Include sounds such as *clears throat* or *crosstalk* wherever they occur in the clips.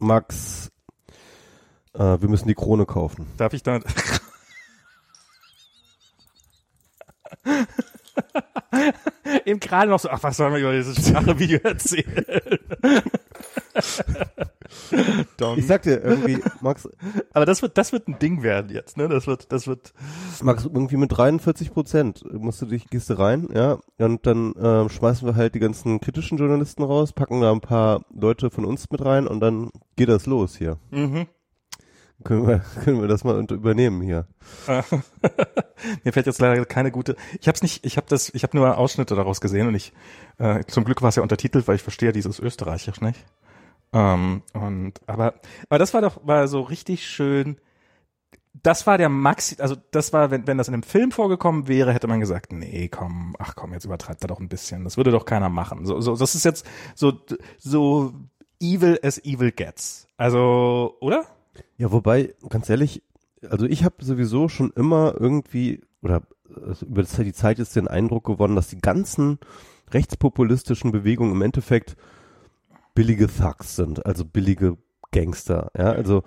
Max, äh, wir müssen die Krone kaufen. Darf ich da? *laughs* Eben gerade noch so, ach, was sollen wir über dieses Sprache-Video erzählen? Dong. Ich sag dir irgendwie, *laughs* Max, Aber das wird, das wird ein Ding werden jetzt, ne? Das wird, das wird, Max, irgendwie mit 43 Prozent musst du dich, gehst du rein, ja, und dann ähm, schmeißen wir halt die ganzen kritischen Journalisten raus, packen da ein paar Leute von uns mit rein und dann geht das los hier. mhm. Können wir, *laughs* können wir das mal übernehmen hier. *laughs* Mir fällt jetzt leider keine gute. Ich habe nicht. Ich habe das. Ich habe nur Ausschnitte daraus gesehen und ich. Äh, zum Glück war es ja untertitelt, weil ich verstehe dieses Österreichisch nicht. Ähm, und aber aber das war doch war so richtig schön. Das war der Maxi. Also das war, wenn wenn das in einem Film vorgekommen wäre, hätte man gesagt, nee, komm, ach komm, jetzt übertreibt er doch ein bisschen. Das würde doch keiner machen. So so das ist jetzt so so evil as evil gets. Also oder? Ja, wobei, ganz ehrlich, also ich habe sowieso schon immer irgendwie, oder also über die Zeit ist den Eindruck gewonnen, dass die ganzen rechtspopulistischen Bewegungen im Endeffekt billige Thugs sind, also billige Gangster. Ja, also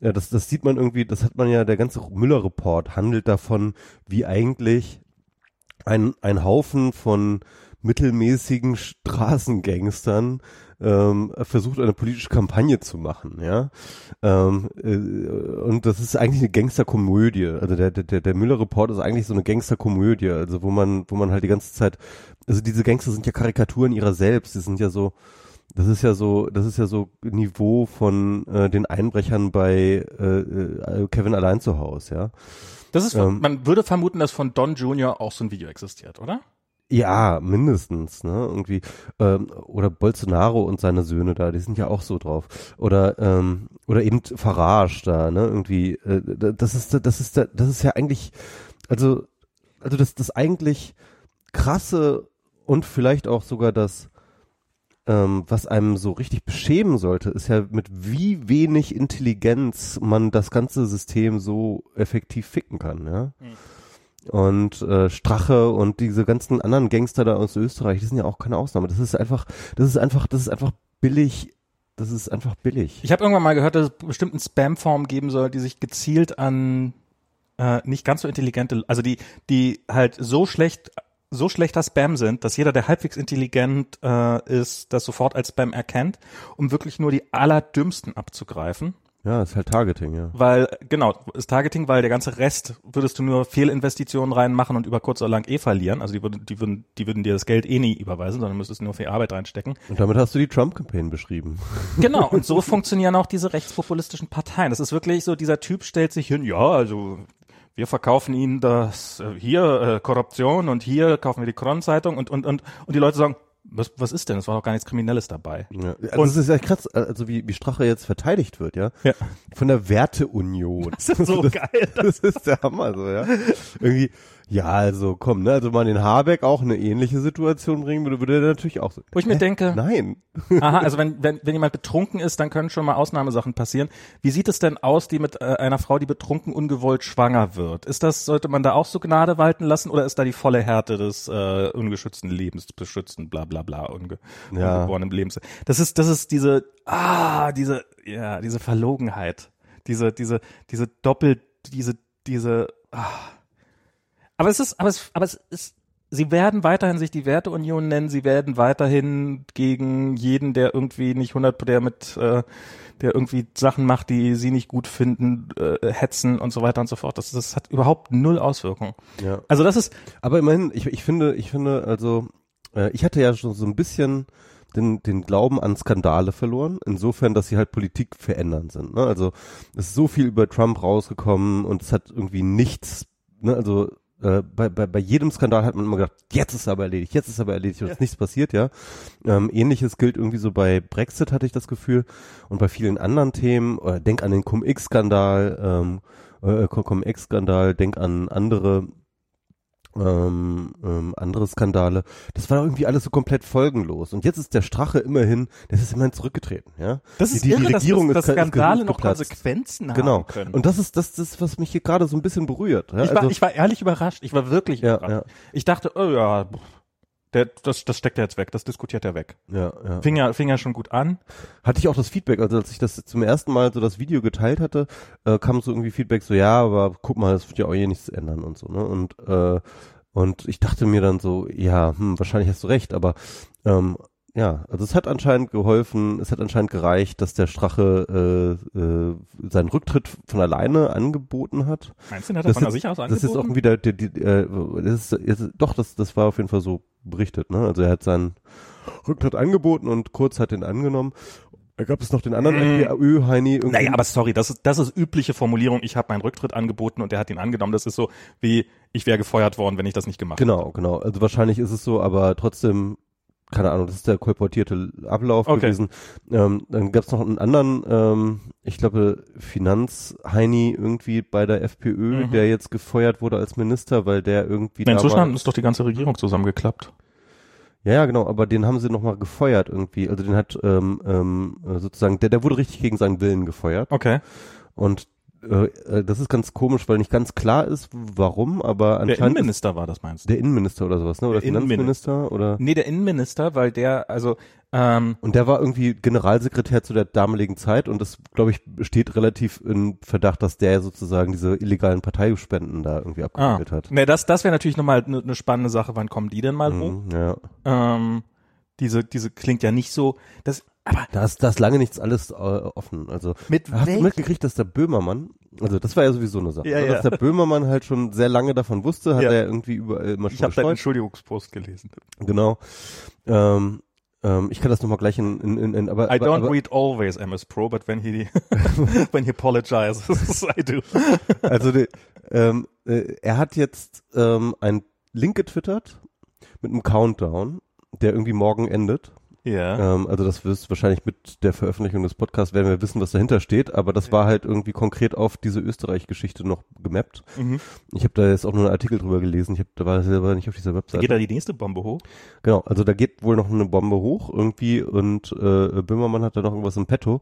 ja, das, das sieht man irgendwie, das hat man ja, der ganze Müller-Report handelt davon, wie eigentlich ein, ein Haufen von mittelmäßigen Straßengangstern ähm, versucht, eine politische Kampagne zu machen, ja. Ähm, äh, und das ist eigentlich eine Gangsterkomödie. Also der, der, der Müller-Report ist eigentlich so eine Gangsterkomödie, also wo man, wo man halt die ganze Zeit, also diese Gangster sind ja Karikaturen ihrer selbst, die sind ja so, das ist ja so, das ist ja so Niveau von äh, den Einbrechern bei äh, äh, Kevin allein zu Hause, ja. Das ist, Ähm. man würde vermuten, dass von Don Jr. auch so ein Video existiert, oder? Ja, mindestens, ne? Irgendwie. Ähm, oder Bolsonaro und seine Söhne da, die sind ja auch so drauf. Oder ähm, oder eben Farage da, ne? Irgendwie. Äh, das ist das ist das ist ja eigentlich, also also das das eigentlich krasse und vielleicht auch sogar das ähm, was einem so richtig beschämen sollte, ist ja mit wie wenig Intelligenz man das ganze System so effektiv ficken kann, ja. Und äh, Strache und diese ganzen anderen Gangster da aus Österreich, die sind ja auch keine Ausnahme. Das ist einfach, das ist einfach, das ist einfach billig. Das ist einfach billig. Ich habe irgendwann mal gehört, dass es bestimmt eine Spam-Form geben soll, die sich gezielt an äh, nicht ganz so intelligente, also die, die halt so schlecht, so schlechter Spam sind, dass jeder, der halbwegs intelligent äh, ist, das sofort als Spam erkennt, um wirklich nur die allerdümmsten abzugreifen. Ja, ist halt Targeting, ja. Weil, genau, ist Targeting, weil der ganze Rest würdest du nur Fehlinvestitionen reinmachen und über kurz oder lang eh verlieren. Also die würden, die würden, die würden dir das Geld eh nie überweisen, sondern müsstest nur viel Arbeit reinstecken. Und damit hast du die Trump-Campaign beschrieben. *laughs* Genau, und so funktionieren auch diese rechtspopulistischen Parteien. Das ist wirklich so, dieser Typ stellt sich hin, ja, also wir verkaufen ihnen das äh, hier äh, Korruption und hier kaufen wir die Kron-Zeitung und, und, und, und die Leute sagen, was, was ist denn? Es war doch gar nichts Kriminelles dabei. Ja. Also Und- es ist ja krass, also wie, wie Strache jetzt verteidigt wird, ja. Ja. Von der Werteunion. Das ist so *laughs* geil. Das ist der Hammer, so, ja. Irgendwie, ja, also komm, ne, also mal den Habeck auch eine ähnliche Situation bringen würde, würde er natürlich auch so. Wo ich mir denke, Nein. *laughs* aha, also wenn, wenn, wenn jemand betrunken ist, dann können schon mal Ausnahmesachen passieren. Wie sieht es denn aus, die mit äh, einer Frau, die betrunken ungewollt schwanger wird? Ist das, sollte man da auch so Gnade walten lassen oder ist da die volle Härte des äh, ungeschützten Lebens, beschützten, bla bla bla, unge Ja. ungeborenen Lebens? Das ist, das ist diese, ah, diese, ja, diese Verlogenheit, diese, diese, diese Doppel, diese, diese, ah. Aber es ist, aber es, aber es ist, sie werden weiterhin sich die Werteunion nennen, sie werden weiterhin gegen jeden, der irgendwie nicht 100, der mit, äh, der irgendwie Sachen macht, die sie nicht gut finden, äh, hetzen und so weiter und so fort. Das, das hat überhaupt null Auswirkung. Ja. Also das ist, Aber immerhin, ich, ich finde, ich finde, also, äh, ich hatte ja schon so ein bisschen den, den Glauben an Skandale verloren, insofern, dass sie halt Politik verändern sind. Ne? Also es ist so viel über Trump rausgekommen und es hat irgendwie nichts, ne? also äh, bei, bei, bei jedem Skandal hat man immer gedacht, jetzt ist aber erledigt, jetzt ist aber erledigt und es ist nichts passiert, ja. Ähm, Ähnliches gilt irgendwie so bei Brexit, hatte ich das Gefühl, und bei vielen anderen Themen, oder denk an den Cum-Ex-Skandal, ähm, äh, Cum-Ex-Skandal, denk an andere ähm, ähm, andere Skandale. Das war irgendwie alles so komplett folgenlos. Und jetzt ist der Strache immerhin, das ist immerhin zurückgetreten, ja. das ist die, die irre, Regierung dass, dass Skandale noch. Konsequenzen haben Genau. können. Und das ist das, das, was mich hier gerade so ein bisschen berührt. Ja? ich, war, also, ich war ehrlich überrascht. Ich war wirklich Ja, überrascht. ja. Ich dachte, oh ja, pff, Der, das, das steckt er jetzt weg, das diskutiert er weg. Ja, ja. Fing ja, fing ja schon gut an. Hatte ich auch das Feedback, also als ich das zum ersten Mal so das Video geteilt hatte, äh, kam so irgendwie Feedback so, ja, aber guck mal, das wird ja auch hier nichts ändern und so, ne? Und äh, und ich dachte mir dann so, ja, hm, wahrscheinlich hast du recht, aber ähm, ja, also es hat anscheinend geholfen, es hat anscheinend gereicht, dass der Strache äh, äh, seinen Rücktritt von alleine angeboten hat. Meinst du, hat er von ist- sich aus Das ist auch angeboten? wieder, die, die, äh, das ist, ist, doch, das, das war auf jeden Fall so berichtet, ne? Also er hat seinen Rücktritt angeboten und Kurz hat den angenommen. Da gab es noch den anderen Mm. FPÖ-Heini. irgendwie- Naja, aber sorry, das ist, das ist übliche Formulierung. Ich habe meinen Rücktritt angeboten und er hat ihn angenommen. Das ist so wie, ich wäre gefeuert worden, wenn ich das nicht gemacht hätte. Genau, genau. Also wahrscheinlich ist es so, aber trotzdem, keine Ahnung, das ist der kolportierte Ablauf Okay. gewesen. Ähm, dann gab es noch einen anderen, ähm, ich glaube, Finanzheini irgendwie bei der FPÖ, Mhm. der jetzt gefeuert wurde als Minister, weil der irgendwie Na, Inzwischen damals- ist doch die ganze Regierung zusammengeklappt. Ja, ja, genau, aber den haben sie nochmal gefeuert irgendwie. Also den hat ähm, ähm, äh, sozusagen, der, der wurde richtig gegen seinen Willen gefeuert. Okay. Und äh, äh, das ist ganz komisch, weil nicht ganz klar ist, warum, aber Der anscheinend ist Innenminister war das, meinst du? der Innenminister oder sowas, ne? Oder Der Innenminister. Finanzminister oder Nee, der Innenminister, weil der, also, ähm, und der war irgendwie Generalsekretär zu der damaligen Zeit und das, glaube ich, steht relativ in Verdacht, dass der sozusagen diese illegalen Parteispenden da irgendwie ah, abgewickelt hat. ne, das, das wäre natürlich nochmal eine ne spannende Sache. Wann kommen die denn mal hoch? Mhm, ja. Ähm, diese, diese klingt ja nicht so, das, aber Da ist, da ist lange nichts alles äh, offen. Also mit Hast du welch- mitgekriegt, dass der Böhmermann, also das war ja sowieso eine Sache, Ja, ne? ja. dass der Böhmermann halt schon sehr lange davon wusste, hat Ja. er irgendwie überall immer ich schon habe deinen. Entschuldigungspost gelesen. Genau. Ähm, ähm, ich kann das nochmal gleich in, in, in, in aber, I aber, don't aber read always MS Pro, but when he *laughs* *laughs* when he apologizes, *laughs* I do. also die, ähm, äh, er hat jetzt ähm, einen Link getwittert mit einem Countdown, der irgendwie morgen endet. Ja. Ähm, also das wirst wahrscheinlich mit der Veröffentlichung des Podcasts werden wir wissen, was dahinter steht, aber das war halt irgendwie konkret auf diese Österreich-Geschichte noch gemappt. Mhm. Ich habe da jetzt auch nur einen Artikel drüber gelesen. Ich hab, da war selber nicht auf dieser Webseite. Geht da die nächste Bombe hoch? Genau, also da geht wohl noch eine Bombe hoch irgendwie und äh, Böhmermann hat da noch irgendwas im Petto.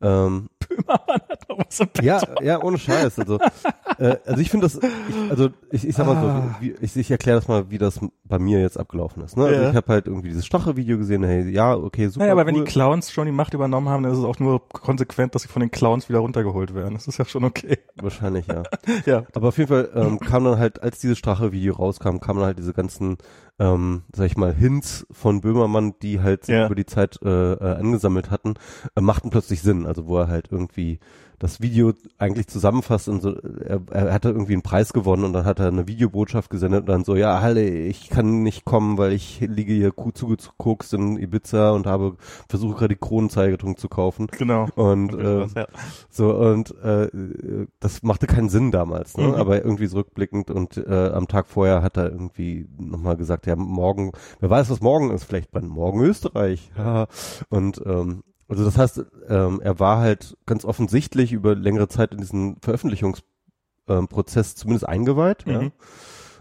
Ähm, Böhmermann hat noch was im Petto. ja, ja, ohne Scheiß. Also, *laughs* äh, also ich finde das, ich, also ich, ich sag mal Ah. so, wie, ich, ich erkläre das mal, wie das bei mir jetzt abgelaufen ist. Ne? Also Ja. ich habe halt irgendwie dieses Strache-Video gesehen, hey, ja, okay, super. Naja, aber wenn cool. die Clowns schon die Macht übernommen haben, dann ist es auch nur konsequent, dass sie von den Clowns wieder runtergeholt werden. Das ist ja schon okay. Wahrscheinlich, ja. *laughs* Ja. Aber auf jeden Fall ähm, kam dann halt, als dieses Strache-Video rauskam, kamen halt diese ganzen, ähm, sag ich mal, Hints von Böhmermann, die halt Ja. über die Zeit äh, äh, angesammelt hatten, äh, machten plötzlich Sinn. Also wo er halt irgendwie das Video eigentlich zusammenfasst und so, er, er hatte irgendwie einen Preis gewonnen und dann hat er eine Videobotschaft gesendet und dann so, ja, Halle, ich kann nicht kommen, weil ich liege hier zugekokst in Ibiza und habe versuche gerade die Kronenzeitung zu kaufen. Genau. Und äh, was, ja. so, und äh, das machte keinen Sinn damals, ne? Mhm. aber irgendwie so rückblickend und äh, am Tag vorher hat er irgendwie nochmal gesagt, ja, morgen, wer weiß, was morgen ist, vielleicht bei morgen Österreich. haha. *laughs* und ähm, also das heißt, ähm, er war halt ganz offensichtlich über längere Zeit in diesen Veröffentlichungsprozess ähm, zumindest eingeweiht. Ja? Mhm.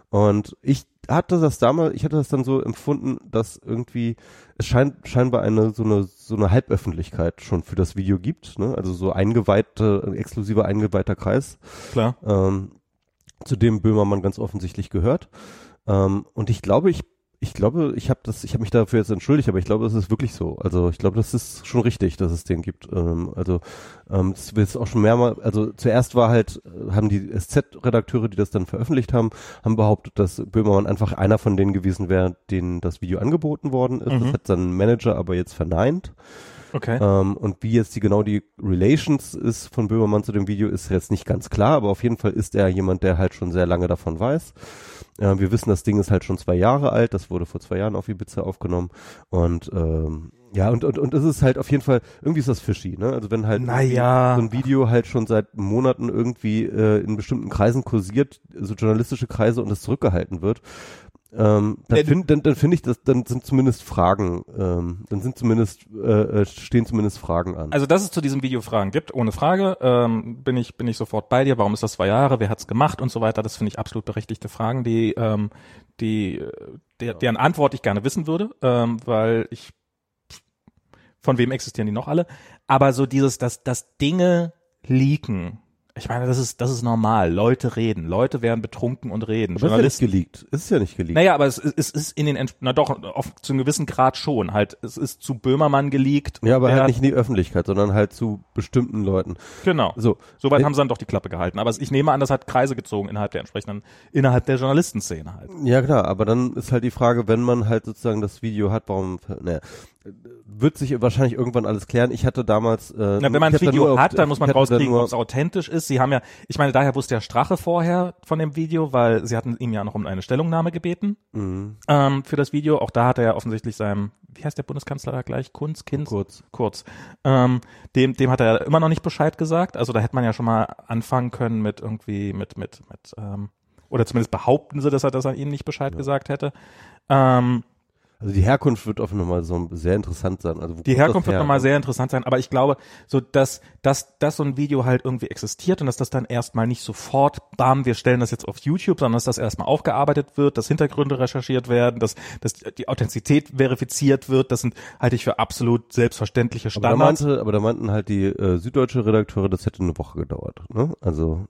Und ich hatte das damals, ich hatte das dann so empfunden, dass irgendwie es scheint scheinbar eine so eine so eine Halböffentlichkeit schon für das Video gibt, ne? Also so eingeweihte, ein exklusiver eingeweihter Kreis, Klar. ähm, zu dem Böhmermann ganz offensichtlich gehört. Ähm, und ich glaube, ich ich glaube, ich habe das, ich habe mich dafür jetzt entschuldigt, aber ich glaube, es ist wirklich so. Also ich glaube, das ist schon richtig, dass es den gibt. Ähm, also ähm, das wird auch schon mehrmals, also zuerst war halt, äh, haben die SZ-Redakteure, die das dann veröffentlicht haben, haben behauptet, dass Böhmermann einfach einer von denen gewesen wäre, denen das Video angeboten worden ist. Mhm. Das hat sein Manager aber jetzt verneint. Okay. Ähm, und wie jetzt die genau die Relations ist von Böhmermann zu dem Video, ist jetzt nicht ganz klar, aber auf jeden Fall ist er jemand, der halt schon sehr lange davon weiß. Äh, wir wissen, das Ding ist halt schon zwei Jahre alt, das wurde vor zwei Jahren auf Ibiza aufgenommen. Und ähm, ja, und, und, und es ist halt auf jeden Fall, irgendwie ist das fishy, ne? Also wenn halt Naja. so ein Video halt schon seit Monaten irgendwie äh, in bestimmten Kreisen kursiert, so journalistische Kreise und es zurückgehalten wird, ähm, dann finde dann, dann finde ich, das, dann sind zumindest Fragen, ähm, dann sind zumindest, äh, äh, stehen zumindest Fragen an. Also, dass es zu diesem Video Fragen gibt, ohne Frage, ähm, bin ich bin ich sofort bei dir. Warum ist das zwei Jahre? Wer hat's gemacht und so weiter? Das finde ich absolut berechtigte Fragen, die ähm, die äh, der, deren Antwort ich gerne wissen würde, ähm, weil ich von wem existieren die noch alle? Aber so dieses, dass dass Dinge leaken Ich meine, das ist, das ist normal. Leute reden. Leute werden betrunken und reden. Aber ist ja nicht geleakt. Ist ja nicht geleakt. Naja, aber es, es ist in den, na doch, auf, zu einem gewissen Grad schon. Halt, es ist zu Böhmermann geleakt. Ja, aber Er halt nicht in die Öffentlichkeit, sondern halt zu bestimmten Leuten. Genau. So. Soweit haben sie dann doch die Klappe gehalten. Aber ich nehme an, das hat Kreise gezogen innerhalb der entsprechenden, innerhalb der Journalistenszene halt. Ja klar, aber dann ist halt die Frage, wenn man halt sozusagen das Video hat, warum, naja, wird sich wahrscheinlich irgendwann alles klären. Ich hatte damals, äh, Na, wenn man ein da Video nur auf- hat, dann muss man da rauskriegen, ob es authentisch ist. Sie haben ja, ich meine, daher wusste ja Strache vorher von dem Video, weil sie hatten ihm ja noch um eine Stellungnahme gebeten Mhm, ähm, für das Video. Auch da hat er ja offensichtlich seinem, wie heißt der Bundeskanzler da gleich? Kunz, Kinz? kurz. Kurz. Ähm, dem, dem hat er immer noch nicht Bescheid gesagt. Also da hätte man ja schon mal anfangen können mit irgendwie, mit, mit, mit, ähm, oder zumindest behaupten sie, dass er, dass er ihnen nicht Bescheid gesagt hätte. Ähm, Also die Herkunft wird auf nochmal so sehr interessant sein. Also Die Herkunft wird nochmal sehr interessant sein, aber ich glaube, so dass, dass, dass so ein Video halt irgendwie existiert und dass das dann erstmal nicht sofort, bam, wir stellen das jetzt auf YouTube, sondern dass das erstmal aufgearbeitet wird, dass Hintergründe recherchiert werden, dass, dass die Authentizität verifiziert wird, das sind halte ich für absolut selbstverständliche Aber da, Standards. meinte, aber da meinten halt die äh, süddeutsche Redakteure, das hätte eine Woche gedauert. Ne? Also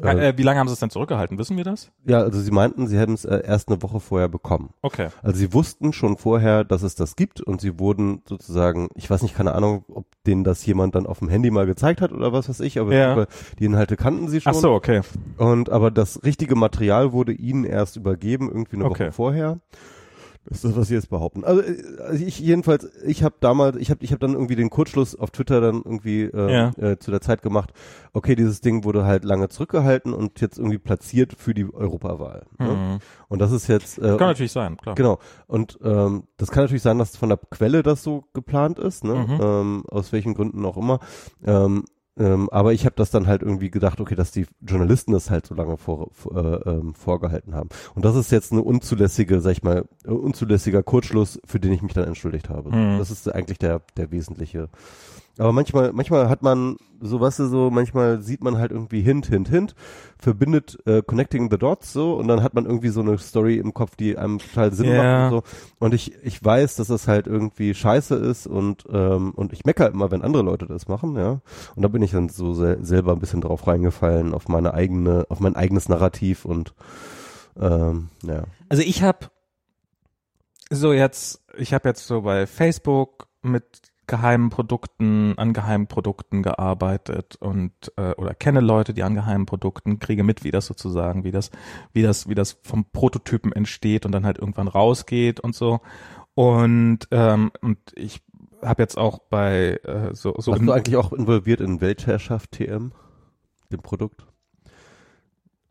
äh, Äh, wie lange haben sie es denn zurückgehalten? Wissen wir das? ja, also sie meinten, sie hätten es äh, erst eine Woche vorher bekommen. Okay. Also sie wussten schon vorher, dass es das gibt und sie wurden sozusagen, ich weiß nicht, keine Ahnung, ob denen das jemand dann auf dem Handy mal gezeigt hat oder was weiß ich, aber Ja. die Inhalte kannten sie schon. Ach so, okay. Und aber das richtige Material wurde ihnen erst übergeben, irgendwie eine Okay. Woche vorher. Das ist das, was sie jetzt behaupten. Also, äh, also ich jedenfalls, ich habe damals, ich habe ich hab dann irgendwie den Kurzschluss auf Twitter dann irgendwie äh, Ja. äh, zu der Zeit gemacht. Okay, dieses Ding wurde halt lange zurückgehalten und jetzt irgendwie platziert für die Europawahl. Ne? Mhm. Und das ist jetzt äh, Kann natürlich sein, klar. Genau. Und ähm, das kann natürlich sein, dass von der Quelle das so geplant ist, ne? Mhm. ähm, aus welchen Gründen auch immer. Ähm, ähm, aber ich habe das dann halt irgendwie gedacht, okay, dass die Journalisten das halt so lange vor, vor, äh, ähm, vorgehalten haben. Und das ist jetzt eine unzulässige, sag ich mal, äh, unzulässiger Kurzschluss, für den ich mich dann entschuldigt habe. Mhm. Das ist eigentlich der, der wesentliche. Aber manchmal, manchmal hat man, so weißt du, so, manchmal sieht man halt irgendwie Hint, Hint, Hint, verbindet äh, Connecting the Dots so und dann hat man irgendwie so eine Story im Kopf, die einem total Sinn Ja. macht und so. Und ich, ich weiß, dass das halt irgendwie scheiße ist und, ähm, und ich meckere immer, wenn andere Leute das machen, ja. Und da bin ich dann so sel selber ein bisschen drauf reingefallen, auf meine eigene, auf mein eigenes Narrativ und ähm, ja. Also ich habe so jetzt, ich habe jetzt so bei Facebook mit geheimen Produkten, an geheimen Produkten gearbeitet und äh, oder kenne Leute, die an geheimen Produkten, kriege mit, wie das sozusagen, wie das, wie das, wie das vom Prototypen entsteht und dann halt irgendwann rausgeht und so. Und ähm, und ich habe jetzt auch bei äh, so so Warst du eigentlich auch involviert in Weltherrschaft TM, dem Produkt?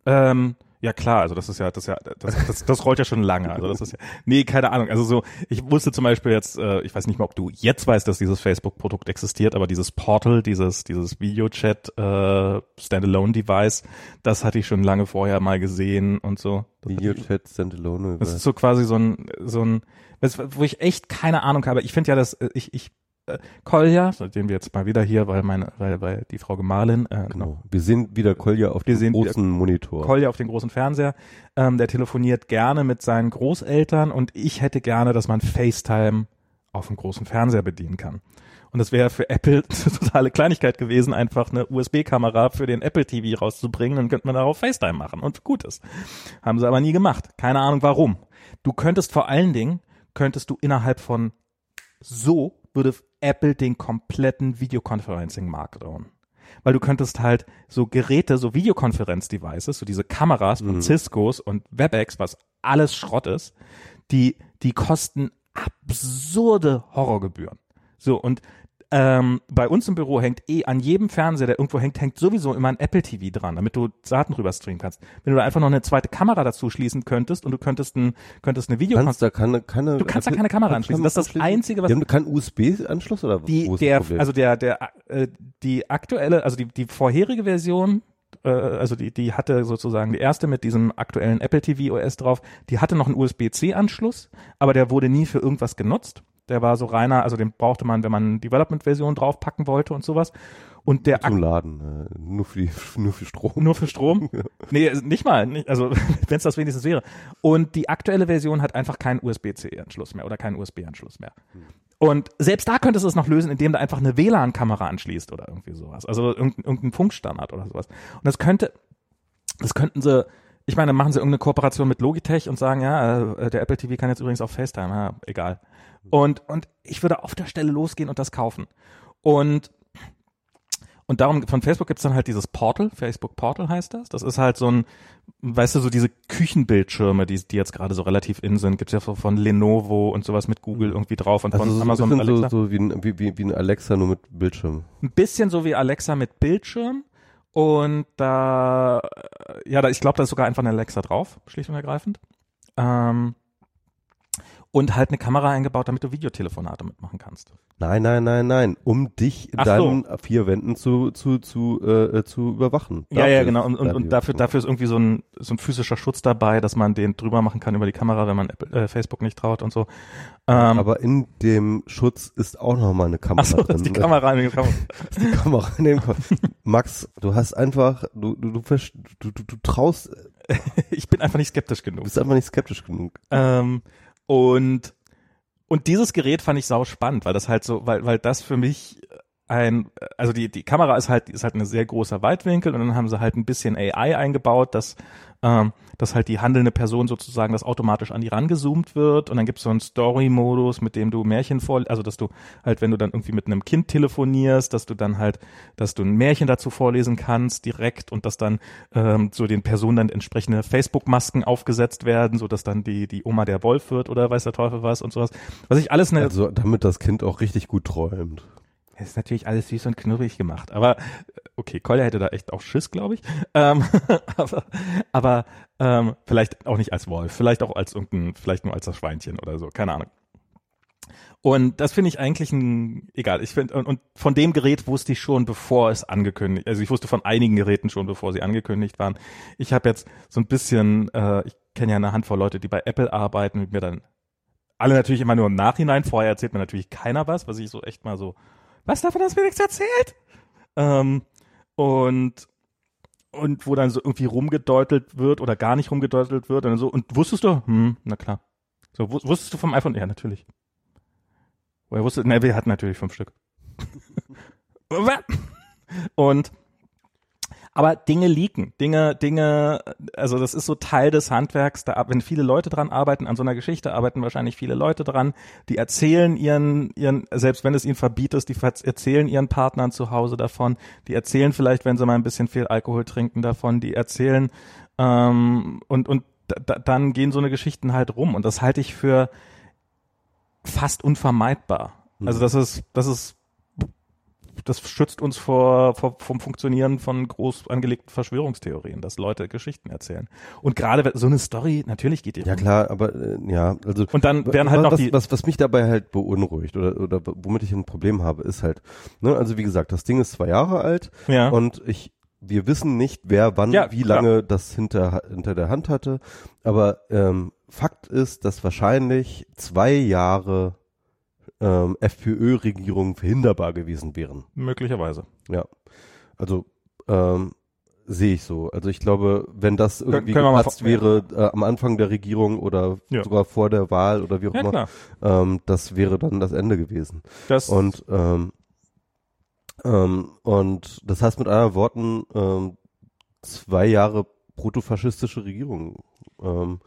Ähm, ja klar, also das ist ja, das ist ja, das, das, das rollt ja schon lange. Also das ist ja, nee, keine Ahnung. Also so, ich wusste zum Beispiel jetzt, äh, ich weiß nicht mal, ob du jetzt weißt, dass dieses Facebook-Produkt existiert, aber dieses Portal, dieses, dieses Videochat äh, Standalone-Device, das hatte ich schon lange vorher mal gesehen und so. Videochat Standalone. das ist so quasi so ein, so ein, das, wo ich echt keine Ahnung habe. Ich finde ja, dass äh, ich, ich, äh, Kolja, den wir jetzt mal wieder hier, weil meine, weil, weil die Frau Gemahlin, äh, Genau. Wir sehen wieder Kolja auf Wir dem großen Monitor. Kolja auf den großen Fernseher, ähm, der telefoniert gerne mit seinen Großeltern und ich hätte gerne, dass man FaceTime auf dem großen Fernseher bedienen kann. Und das wäre für Apple *laughs* eine totale Kleinigkeit gewesen, einfach eine USB-Kamera für den Apple TV rauszubringen, dann könnte man darauf FaceTime machen und gut ist. Haben sie aber nie gemacht. Keine Ahnung warum. Du könntest vor allen Dingen, könntest du innerhalb von so würde Apple den kompletten Videoconferencing-Markt own. Weil du könntest halt so Geräte, so Videokonferenz-Devices, so diese Kameras von Mhm. Ciscos und WebEx, was alles Schrott ist, die, die kosten absurde Horrorgebühren. So, und ähm, bei uns im Büro hängt eh an jedem Fernseher, der irgendwo hängt, hängt sowieso immer ein Apple TV dran, damit du Daten rüber streamen kannst. Wenn du da einfach noch eine zweite Kamera dazu schließen könntest und du könntest, ein, könntest eine Videokonferenz kannst da keine, keine Du kannst da keine Kamera anschließen. Das ist das? Einzige, was Die haben keinen USB-Anschluss oder die, wo ist der, also der, der, äh, die aktuelle, also die, die vorherige Version, äh, also die, die hatte sozusagen die erste mit diesem aktuellen Apple TV OS drauf, die hatte noch einen USB-C-Anschluss, aber der wurde nie für irgendwas genutzt. Der war so reiner, also den brauchte man, wenn man Development-Version draufpacken wollte und sowas. Und der zum Laden, äh, nur für die, *laughs* nur für Strom. nur für Strom? *laughs* Nee, also nicht mal. Nicht, also *laughs* wenn es das wenigstens wäre. Und die aktuelle Version hat einfach keinen USB-C-Anschluss mehr oder keinen USB-Anschluss mehr. Und selbst da könntest du es noch lösen, indem du einfach eine WLAN-Kamera anschließt oder irgendwie sowas. Also irgendein, irgendein Funkstandard oder sowas. Und das könnte, das könnten sie, ich meine, machen sie irgendeine Kooperation mit Logitech und sagen, ja, äh, der Apple TV kann jetzt übrigens auf FaceTime, ja, egal. Und, und ich würde auf der Stelle losgehen und das kaufen. Und und darum, von Facebook gibt's dann halt dieses Portal, Facebook Portal heißt das. Das ist halt so ein, weißt du, so diese Küchenbildschirme, die, die jetzt gerade so relativ in sind, gibt's ja von Lenovo und sowas mit Google irgendwie drauf und Also von so, Amazon ein Alexa. so, so wie, ein, wie, wie, wie ein Alexa, nur mit Bildschirm. Ein bisschen so wie Alexa mit Bildschirm. Und da, ja, da, ich glaube, da ist sogar einfach eine Alexa drauf, schlicht und ergreifend. Ähm, und halt eine Kamera eingebaut, damit du Videotelefonate mitmachen kannst. Nein, nein, nein, nein. Um dich in Ach so. deinen vier Wänden zu, zu, zu, äh, äh, zu überwachen. Ja, ja, Dafür genau. ist Und, und, und dafür, dafür ist irgendwie so ein, so ein physischer Schutz dabei, dass man den drüber machen kann über die Kamera, wenn man Apple, äh, Facebook nicht traut und so. Ähm, Aber in dem Schutz ist auch nochmal eine Kamera ach so, drin. ist die Kamera in die Kamera. *laughs* Die Kamera in dem Max, du hast einfach, du, du, du, du, du, du traust, du *laughs* Ich bin einfach nicht skeptisch genug. bist einfach nicht skeptisch genug. Ähm, und, und dieses Gerät fand ich sau spannend, weil das halt so, weil, weil das für mich ein, also die, die Kamera ist halt, ist halt ein sehr großer Weitwinkel und dann haben sie halt ein bisschen AI eingebaut, dass, ähm, dass halt die handelnde Person sozusagen, das automatisch an die rangezoomt wird und dann gibt es so einen Story-Modus, mit dem du Märchen vor, also dass du halt, wenn du dann irgendwie mit einem Kind telefonierst, dass du dann halt, dass du ein Märchen dazu vorlesen kannst direkt und dass dann ähm, so den Personen dann entsprechende Facebook-Masken aufgesetzt werden, so dass dann die, die Oma der Wolf wird oder weiß der Teufel was und sowas. Was ich alles eine, Also damit das Kind auch richtig gut träumt. Ist natürlich alles süß und knubbrig gemacht, aber äh, okay, Kolja hätte da echt auch Schiss, glaube ich. *laughs* Ähm, aber aber ähm, vielleicht auch nicht als Wolf, vielleicht auch als irgendein, vielleicht nur als das Schweinchen oder so, keine Ahnung. Und das finde ich eigentlich ein, egal, ich finde, und, und von dem Gerät wusste ich schon, bevor es angekündigt, also ich wusste von einigen Geräten schon, bevor sie angekündigt waren. Ich habe jetzt so ein bisschen, äh, ich kenne ja eine Handvoll Leute, die bei Apple arbeiten, mit mir dann alle natürlich immer nur im Nachhinein, vorher erzählt mir natürlich keiner was, was ich so echt mal so, was davon hast du mir nichts erzählt? Ähm, und und wo dann so irgendwie rumgedeutelt wird oder gar nicht rumgedeutelt wird und so und wusstest du? Hm, na klar. So wus- wusstest du vom iPhone? Ja, natürlich. Woher wusste? Ne, wir hatten natürlich fünf Stück. *laughs* und aber Dinge leaken, Dinge, Dinge, also das ist so Teil des Handwerks. Da, wenn viele Leute dran arbeiten, an so einer Geschichte arbeiten wahrscheinlich viele Leute dran. Die erzählen ihren, ihren, selbst wenn es ihnen verbietet, die erzählen ihren Partnern zu Hause davon. Die erzählen vielleicht, wenn sie mal ein bisschen viel Alkohol trinken, davon. Die erzählen ähm, und und da, dann gehen so eine Geschichten halt rum. Und das halte ich für fast unvermeidbar. Also das ist, das ist das schützt uns vor, vor vom Funktionieren von groß angelegten Verschwörungstheorien, dass Leute Geschichten erzählen. Und gerade so eine Story, natürlich geht die Ja rum. klar, aber äh, ja, also Und dann werden halt noch was, die, was, was mich dabei halt beunruhigt oder, oder womit ich ein Problem habe, ist halt, ne, also wie gesagt, das Ding ist zwei Jahre alt ja, und ich, wir wissen nicht, wer wann, Ja, wie klar. lange das hinter, hinter der Hand hatte, aber ähm, Fakt ist, dass wahrscheinlich zwei Jahre ähm, FPÖ-Regierungen verhinderbar gewesen wären. möglicherweise. Ja, also ähm, sehe ich so. Also ich glaube, wenn das irgendwie mal geplatzt wäre äh, am Anfang der Regierung oder Ja. sogar vor der Wahl oder wie auch Ja, immer, ähm, das wäre dann das Ende gewesen. Das, Und ähm, ähm, und das heißt mit anderen Worten ähm, zwei Jahre protofaschistische Regierung. Ähm,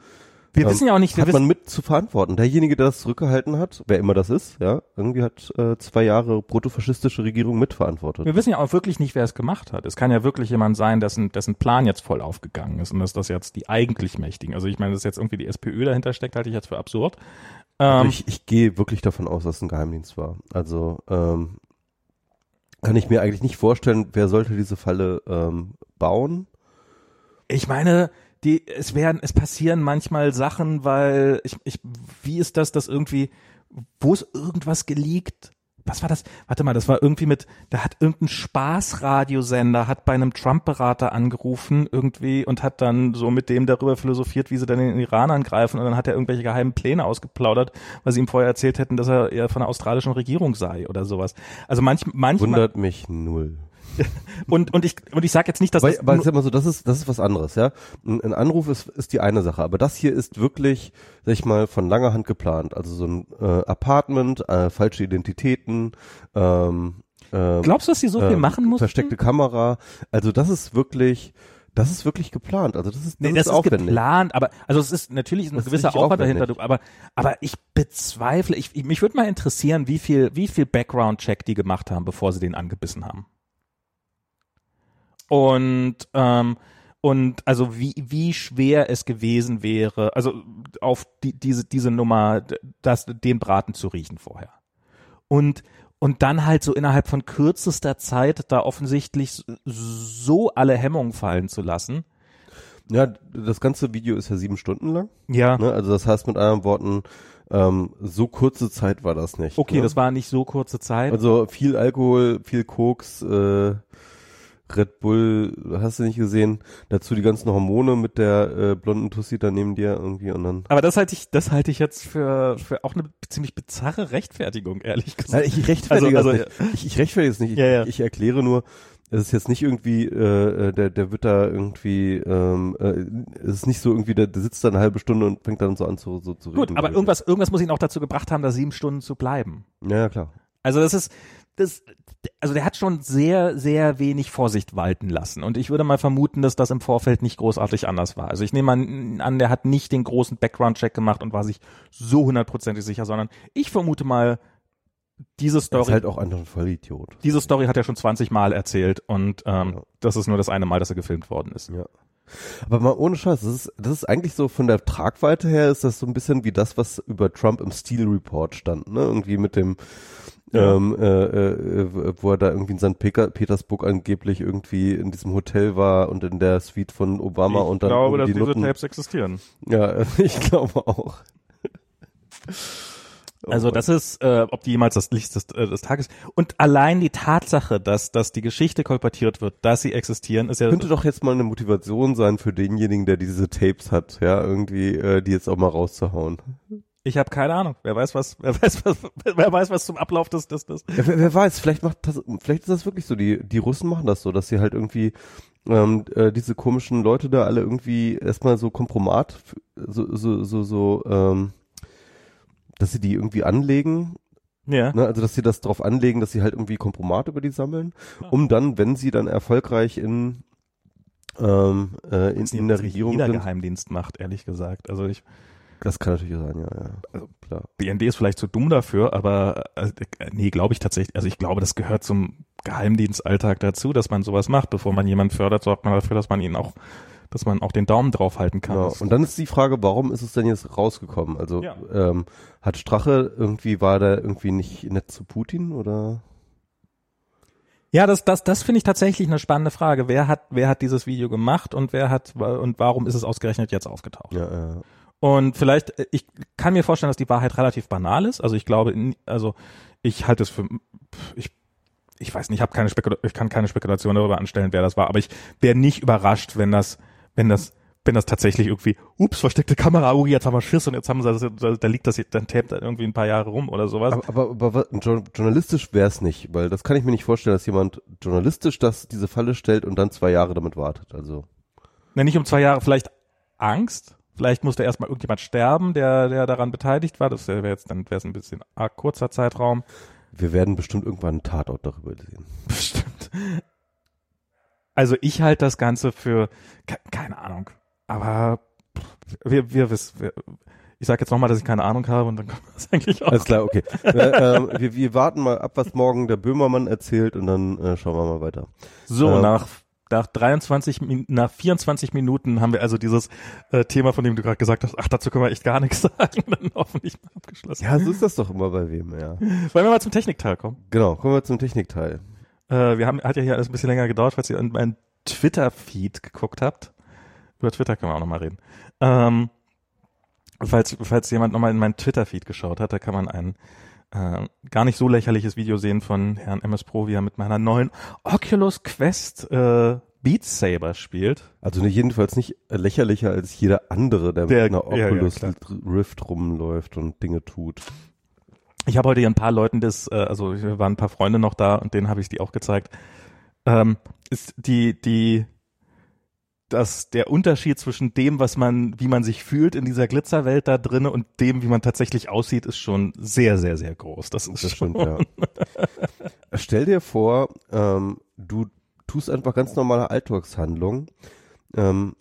wir ähm, wissen ja auch nicht, wir hat man mit zu verantworten. Derjenige, der das zurückgehalten hat, wer immer das ist, ja, irgendwie hat äh, zwei Jahre protofaschistische Regierung mitverantwortet. wir wissen ja auch wirklich nicht, wer es gemacht hat. Es kann ja wirklich jemand sein, dessen, dessen Plan jetzt voll aufgegangen ist und dass das jetzt die eigentlich Mächtigen. Also ich meine, dass jetzt irgendwie die SPÖ dahinter steckt, halte ich jetzt für absurd. Also Ähm, ich, ich gehe wirklich davon aus, dass es ein Geheimdienst war. Also ähm, kann ich mir eigentlich nicht vorstellen, wer sollte diese Falle ähm, bauen. Ich meine, die, es werden, es passieren manchmal Sachen, weil ich, ich, wie ist das, dass irgendwie, wo ist irgendwas geleakt? Was war das? Warte mal, das war irgendwie mit, da hat irgendein Spaßradiosender hat bei einem Trump-Berater angerufen irgendwie und hat dann so mit dem darüber philosophiert, wie sie dann den Iran angreifen und dann hat er irgendwelche geheimen Pläne ausgeplaudert, weil sie ihm vorher erzählt hätten, dass er eher von der australischen Regierung sei oder sowas. Also manch, manchmal, Wundert mich null. *laughs* und und ich und ich sage jetzt nicht, dass Weil, das weil sag mal so, das ist das ist was anderes, ja. Ein, ein Anruf ist ist die eine Sache, aber das hier ist wirklich, sag ich mal, von langer Hand geplant. Also so ein äh, Apartment, äh, falsche Identitäten, ähm, ähm, glaubst du, dass sie so viel ähm, machen mussten? versteckte Kamera. Also das ist wirklich, das ist wirklich geplant. Also das ist, das Nee, ist das ist aufwendig. geplant, aber also es ist natürlich ein Das ist gewisser Aufwand dahinter, aber aber ich bezweifle, ich, ich mich würde mal interessieren, wie viel wie viel Background Check die gemacht haben, bevor sie den angebissen haben. Und ähm, und also wie wie schwer es gewesen wäre, also auf die, diese diese Nummer, das den Braten zu riechen vorher. Und und dann halt so innerhalb von kürzester Zeit da offensichtlich so alle Hemmungen fallen zu lassen. Ja, das ganze Video ist ja sieben Stunden lang. Ja. Ne? Also das heißt mit anderen Worten, ähm, so kurze Zeit war das nicht. Okay, ne? das war nicht so kurze Zeit. Also viel Alkohol, viel Koks, äh, Red Bull, hast du nicht gesehen? Dazu die ganzen Hormone mit der äh, blonden Tussi da neben dir irgendwie und dann. aber das halte ich, das halte ich jetzt für, für auch eine ziemlich bizarre Rechtfertigung, ehrlich Nein, gesagt. ich rechtfertige Also- das nicht. Ich, ich rechtfertige es nicht. Ich, Ja, ja. ich erkläre nur, es ist jetzt nicht irgendwie, äh, äh, der, der wird da irgendwie, ähm, äh, es ist nicht so irgendwie, der, der sitzt da eine halbe Stunde und fängt dann so an zu, so zu reden. Gut, aber irgendwas, irgendwas muss ihn auch dazu gebracht haben, da sieben Stunden zu bleiben. Ja, ja, klar. Also das ist, das, also der hat schon sehr, sehr wenig Vorsicht walten lassen. Und ich würde mal vermuten, dass das im Vorfeld nicht großartig anders war. Also ich nehme an, an, der hat nicht den großen Background-Check gemacht und war sich so hundertprozentig sicher, sondern ich vermute mal, diese Er ist Story, halt auch einfach ein Vollidiot. diese Story hat er schon 20 Mal erzählt und ähm, Ja. das ist nur das eine Mal, dass er gefilmt worden ist. Ja. Aber mal ohne Scheiß, das ist, das ist eigentlich so von der Tragweite her ist das so ein bisschen wie das, was über Trump im Steel Report stand, ne? Irgendwie mit dem, Ja. ähm, äh, äh, wo er da irgendwie in St. Peter- Petersburg angeblich irgendwie in diesem Hotel war und in der Suite von Obama ich und dann glaube, dass irgendwie diese die Nutten. Tapes existieren. Ja, *laughs* ich glaube auch. *laughs* Also das ist, äh, ob die jemals das Licht des, äh, des Tages und allein die Tatsache, dass, dass die Geschichte kolportiert wird, dass sie existieren, ist ja könnte doch jetzt mal eine Motivation sein für denjenigen, der diese Tapes hat, ja, irgendwie, äh, die jetzt auch mal rauszuhauen. Ich habe keine Ahnung. Wer weiß was, wer weiß was, wer weiß was zum Ablauf des, des, des. Ja, wer, wer weiß, vielleicht macht das, vielleicht ist das wirklich so. Die, die Russen machen das so, dass sie halt irgendwie ähm, äh, diese komischen Leute da alle irgendwie erstmal so Kompromat, so, so, so, so, ähm, dass sie die irgendwie anlegen, Ja. ne? also dass sie das drauf anlegen, dass sie halt irgendwie Kompromat über die sammeln, Ah. um dann, wenn sie dann erfolgreich in ähm, äh, in, in der Regierung jeder sind. Geheimdienst macht, ehrlich gesagt. Also ich, Das kann natürlich sein, ja, ja. Also, klar. BND ist vielleicht zu dumm dafür, aber äh, nee, glaube ich tatsächlich. Also ich glaube, das gehört zum Geheimdienstalltag dazu, dass man sowas macht, bevor man jemanden fördert, sorgt man dafür, dass man ihn auch, dass man auch den Daumen drauf halten kann. Genau. Und dann ist die Frage, warum ist es denn jetzt rausgekommen? Also Ja. ähm, hat Strache irgendwie, war der irgendwie nicht nett zu Putin oder? Ja, das, das, das finde ich tatsächlich eine spannende Frage. Wer hat, wer hat dieses Video gemacht und wer hat, und warum ist es ausgerechnet jetzt aufgetaucht? Ja, äh, Und vielleicht, ich kann mir vorstellen, dass die Wahrheit relativ banal ist. Also ich glaube, also ich halte es für, ich, ich weiß nicht, ich habe keine Spekula ich kann keine Spekulation darüber anstellen, wer das war, aber ich wäre nicht überrascht, wenn das, wenn das, wenn das tatsächlich irgendwie, ups, versteckte Kamera, oh, jetzt haben wir Schiss und jetzt haben sie, das, da, liegt das, dann Tape da irgendwie ein paar Jahre rum oder sowas. aber, aber, aber journalistisch wäre es nicht, weil das kann ich mir nicht vorstellen, dass jemand journalistisch das diese Falle stellt und dann zwei Jahre damit wartet. Also Na, nicht um zwei Jahre, vielleicht Angst. Vielleicht musste erstmal irgendjemand sterben, der, der daran beteiligt war. Das wäre jetzt, dann wäre es ein bisschen arg kurzer Zeitraum. wir werden bestimmt irgendwann einen Tatort darüber sehen. *laughs* Bestimmt. Also ich halte das Ganze für, ke- keine Ahnung, aber wir, wir wissen, wir, ich sage jetzt nochmal, dass ich keine Ahnung habe und dann *laughs* kommt das eigentlich auch. Alles klar, okay. *laughs* äh, ähm, wir, wir warten mal ab, was morgen der Böhmermann erzählt und dann äh, schauen wir mal weiter. So, ähm, nach, nach 23, Min- nach 24 Minuten haben wir also dieses äh, Thema, von dem du gerade gesagt hast, ach, dazu können wir echt gar nichts *laughs* sagen, dann hoffentlich mal abgeschlossen. Ja, so ist das doch immer bei wem, ja. Wollen wir mal zum Technikteil kommen? Genau, kommen wir zum Technikteil. Äh, wir haben, hat ja hier alles ein bisschen länger gedauert, falls ihr in meinen Twitter-Feed geguckt habt. Über Twitter können wir auch nochmal reden. Ähm, falls, falls jemand nochmal in meinen Twitter-Feed geschaut hat, da kann man ein äh, gar nicht so lächerliches Video sehen von Herrn MS Pro, wie er mit meiner neuen Oculus Quest äh, Beat Saber spielt. Also ne, jedenfalls nicht lächerlicher als jeder andere, der, Der- mit einer ja, ja, Oculus klar. Rift rumläuft und Dinge tut. Ich habe heute hier ein paar Leuten das, äh, also hier waren ein paar Freunde noch da und denen habe ich die auch gezeigt. ähm, ist die, die, dass der Unterschied zwischen dem, was man, wie man sich fühlt in dieser Glitzerwelt da drinnen und dem, wie man tatsächlich aussieht, ist schon sehr, sehr, sehr groß. Das ist Das schon, stimmt, ja. *laughs* Stell dir vor, ähm, du tust einfach ganz normale Alltagshandlungen, ähm,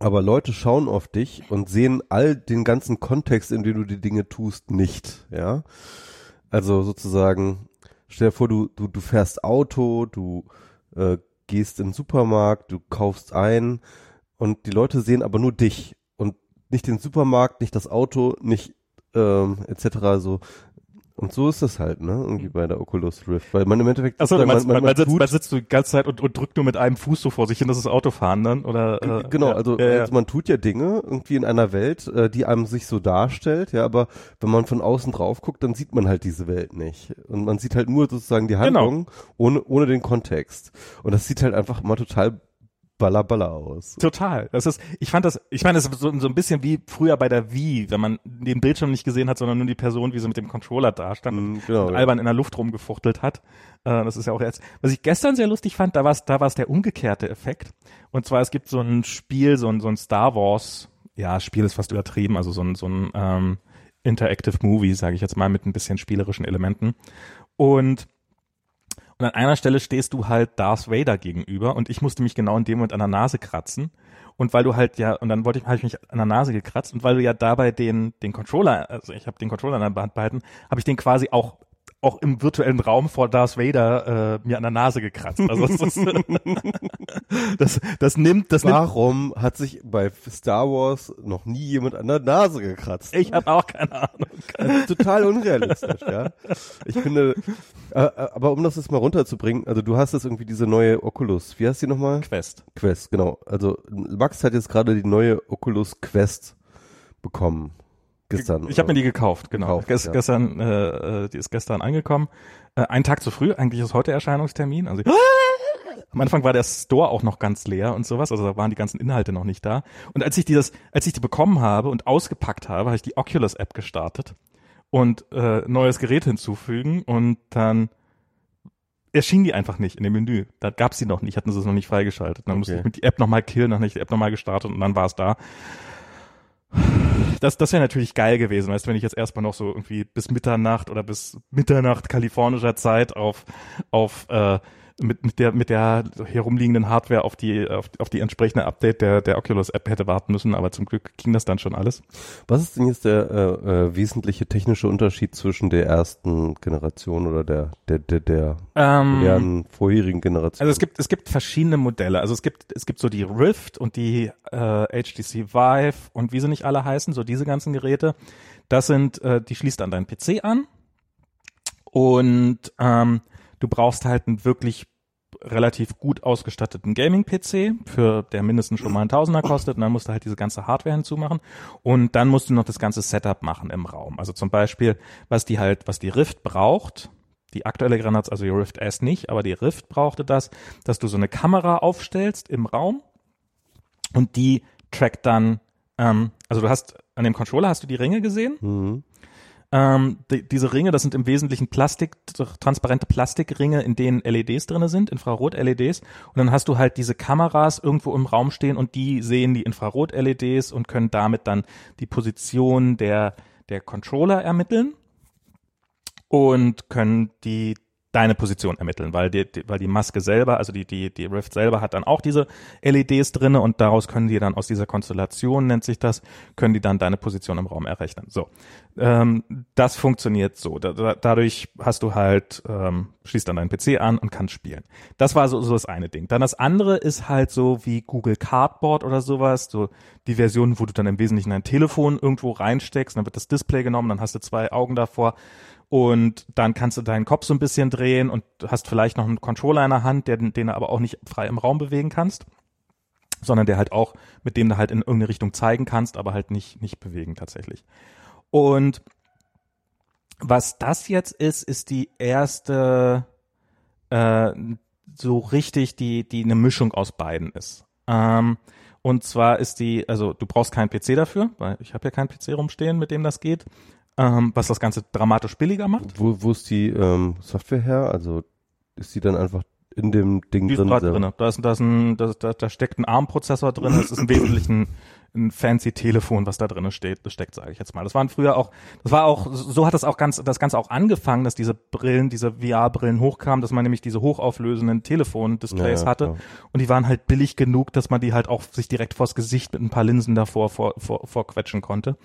aber Leute schauen auf dich und sehen all den ganzen Kontext, in dem du die Dinge tust, nicht, ja. Also sozusagen, stell dir vor, du, du, du fährst Auto, du äh, gehst in den Supermarkt, du kaufst ein und die Leute sehen aber nur dich und nicht den Supermarkt, nicht das Auto, nicht ähm, etc. So und so ist das halt, ne? Irgendwie bei der Oculus Rift, weil man im Endeffekt Achso, sozusagen- man, man, man, sitzt, tut- man sitzt so die ganze Zeit und, und drückt nur mit einem Fuß so vor sich hin, das ist Autofahren dann, oder? Äh, Genau, ja, also, ja, ja. also man tut ja Dinge irgendwie in einer Welt, äh, die einem sich so darstellt, ja, aber wenn man von außen drauf guckt, dann sieht man halt diese Welt nicht. Und man sieht halt nur sozusagen die Genau. Handlung ohne, ohne den Kontext. Und das sieht halt einfach mal total balla balla aus. Total. Das ist, ich fand das, ich meine, das ist so, so ein bisschen wie früher bei der Wii, wenn man den Bildschirm nicht gesehen hat, sondern nur die Person, wie sie mit dem Controller da stand und, Mhm, genau, und ja. albern in der Luft rumgefuchtelt hat. Äh, das ist ja auch jetzt, was ich gestern sehr lustig fand, da war es, da war es der umgekehrte Effekt. Und zwar, es gibt so ein Spiel, so ein, so ein Star Wars, ja, Spiel ist fast übertrieben, also so ein, so ein, ähm, Interactive Movie, sage ich jetzt mal, mit ein bisschen spielerischen Elementen. Und und an einer Stelle stehst du halt Darth Vader gegenüber und ich musste mich genau in dem Moment an der Nase kratzen. Und weil du halt ja, und dann wollte ich, habe ich mich an der Nase gekratzt und weil du ja dabei den, den Controller, also ich habe den Controller in der Hand behalten, habe ich den quasi auch auch im virtuellen Raum vor Darth Vader äh, mir an der Nase gekratzt. Also das, ist, *laughs* das, das nimmt, das nimmt. Warum hat sich bei Star Wars noch nie jemand an der Nase gekratzt? Ich habe auch keine Ahnung. Ist total unrealistisch, ja. Ich finde, äh, äh, aber um das jetzt mal runterzubringen, also du hast jetzt irgendwie diese neue Oculus, wie heißt die nochmal? Quest. Quest, genau. Also Max hat jetzt gerade die neue Oculus Quest bekommen. Gestern. Ich habe mir die gekauft, genau. Gekauft, Ges ja. Gestern, äh, die ist gestern angekommen. Äh, einen Tag zu früh, eigentlich ist heute Erscheinungstermin. Also *laughs* am Anfang war der Store auch noch ganz leer und sowas, also da waren die ganzen Inhalte noch nicht da. Und als ich die das, als ich die bekommen habe und ausgepackt habe, habe ich die Oculus App gestartet und äh, neues Gerät hinzufügen und dann erschien die einfach nicht in dem Menü. Da gab's die noch nicht, hatten sie es noch nicht freigeschaltet. Dann musste Okay. ich mit die App nochmal killen, dann habe ich die App nochmal gestartet und dann war es da. Das, das wäre natürlich geil gewesen, weißt du, wenn ich jetzt erstmal noch so irgendwie bis Mitternacht oder bis Mitternacht kalifornischer Zeit auf, auf äh, mit, mit der mit der herumliegenden Hardware auf die auf, auf die entsprechende Update der der Oculus App hätte warten müssen, aber zum Glück ging das dann schon alles. Was ist denn jetzt der äh, äh, wesentliche technische Unterschied zwischen der ersten Generation oder der der der, der Ähm, vorherigen Generation? Also es gibt es gibt verschiedene Modelle. Also es gibt es gibt so die Rift und die äh, HTC Vive und wie sie nicht alle heißen, so diese ganzen Geräte. Das sind äh, die schließt an deinen PC an und ähm, du brauchst halt einen wirklich relativ gut ausgestatteten Gaming-PC, für der mindestens schon mal ein Tausender kostet, und dann musst du halt diese ganze Hardware hinzumachen und dann musst du noch das ganze Setup machen im Raum. Also zum Beispiel, was die halt, was die Rift braucht, die aktuelle Granats, also die Rift S nicht, aber die Rift brauchte das, dass du so eine Kamera aufstellst im Raum und die trackt dann, ähm, also du hast an dem Controller hast du die Ringe gesehen mhm. Ähm, die, diese Ringe, das sind im Wesentlichen Plastik, transparente Plastikringe, in denen LEDs drinne sind, Infrarot-LEDs. Und dann hast du halt diese Kameras irgendwo im Raum stehen und die sehen die Infrarot-LEDs und können damit dann die Position der, der Controller ermitteln und können die deine Position ermitteln, weil die, die, weil die Maske selber, also die, die, die Rift selber hat dann auch diese LEDs drinne und daraus können die dann aus dieser Konstellation, nennt sich das, können die dann deine Position im Raum errechnen. So, ähm, das funktioniert so. Da, da, dadurch hast du halt, ähm, schließt dann deinen PC an und kannst spielen. Das war so, so das eine Ding. Dann das andere ist halt so wie Google Cardboard oder sowas, so die Version, wo du dann im Wesentlichen ein Telefon irgendwo reinsteckst, dann wird das Display genommen, dann hast du zwei Augen davor und dann kannst du deinen Kopf so ein bisschen drehen und hast vielleicht noch einen Controller in der Hand, der, den du aber auch nicht frei im Raum bewegen kannst, sondern der halt auch, mit dem du halt in irgendeine Richtung zeigen kannst, aber halt nicht, nicht bewegen tatsächlich. Und was das jetzt ist, ist die erste äh, so richtig, die, die eine Mischung aus beiden ist. Ähm, und zwar ist die, also du brauchst keinen PC dafür, weil ich habe ja keinen PC rumstehen, mit dem das geht, ähm, was das Ganze dramatisch billiger macht. Wo, wo ist die ähm, Software her? Also ist die dann einfach in dem Ding Die ist drin. sind. drin. Da, ist, da, ist ein, da, da, da steckt ein ARM-Prozessor drin. Das ist im Wesentlichen ein fancy Telefon, was da drin steht, steckt, sage ich jetzt mal. Das waren früher auch, das war auch, so hat das auch ganz, das Ganze auch angefangen, dass diese Brillen, diese VR-Brillen hochkamen, dass man nämlich diese hochauflösenden Telefon-Displays ja, hatte. klar. Und die waren halt billig genug, dass man die halt auch sich direkt vors Gesicht mit ein paar Linsen davor vor, vor, vorquetschen konnte.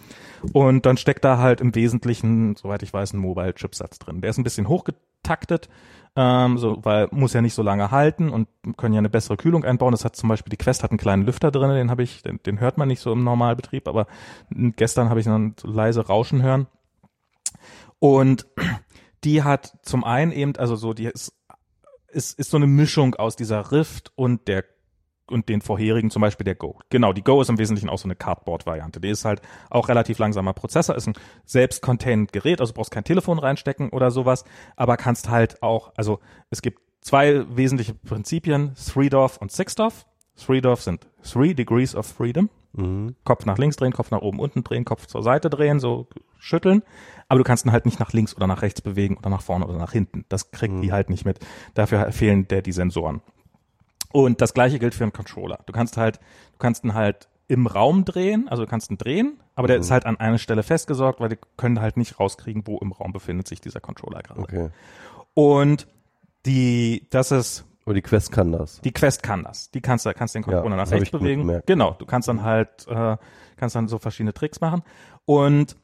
Und dann steckt da halt im Wesentlichen, soweit ich weiß, ein Mobile-Chipsatz drin. Der ist ein bisschen hochgetaktet, ähm, so, weil muss ja nicht so lange halten und können ja eine bessere Kühlung einbauen. Das hat zum Beispiel die Quest hat einen kleinen Lüfter drin, den habe ich, den, den hört man nicht so im Normalbetrieb, aber gestern habe ich dann so leise Rauschen hören. Und *clears throat* die hat zum einen eben, also so, die ist, ist, ist so eine Mischung aus dieser Rift und der und den vorherigen, zum Beispiel der Go. Genau, die Go ist im Wesentlichen auch so eine Cardboard-Variante. Die ist halt auch relativ langsamer Prozessor, ist ein selbst-contained Gerät, also du brauchst kein Telefon reinstecken oder sowas, aber kannst halt auch, also es gibt zwei wesentliche Prinzipien, Three-Dorf und Six-Dorf. Three-Dorf sind Three Degrees of Freedom. Mhm. Kopf nach links drehen, Kopf nach oben, unten drehen, Kopf zur Seite drehen, so schütteln. Aber du kannst ihn halt nicht nach links oder nach rechts bewegen oder nach vorne oder nach hinten. Das kriegt die halt nicht mit. Dafür fehlen der die Sensoren. Und das gleiche gilt für einen Controller. Du kannst halt, du kannst ihn halt im Raum drehen, also du kannst ihn drehen, aber der ist halt an einer Stelle festgesorgt, weil die können halt nicht rauskriegen, wo im Raum befindet sich dieser Controller gerade. Okay. Und die, das ist Aber die Quest kann das. die Quest kann das. Die kannst du, kannst den Controller Ja, nach rechts bewegen. Genau, du kannst dann halt, äh, kannst dann so verschiedene Tricks machen. Und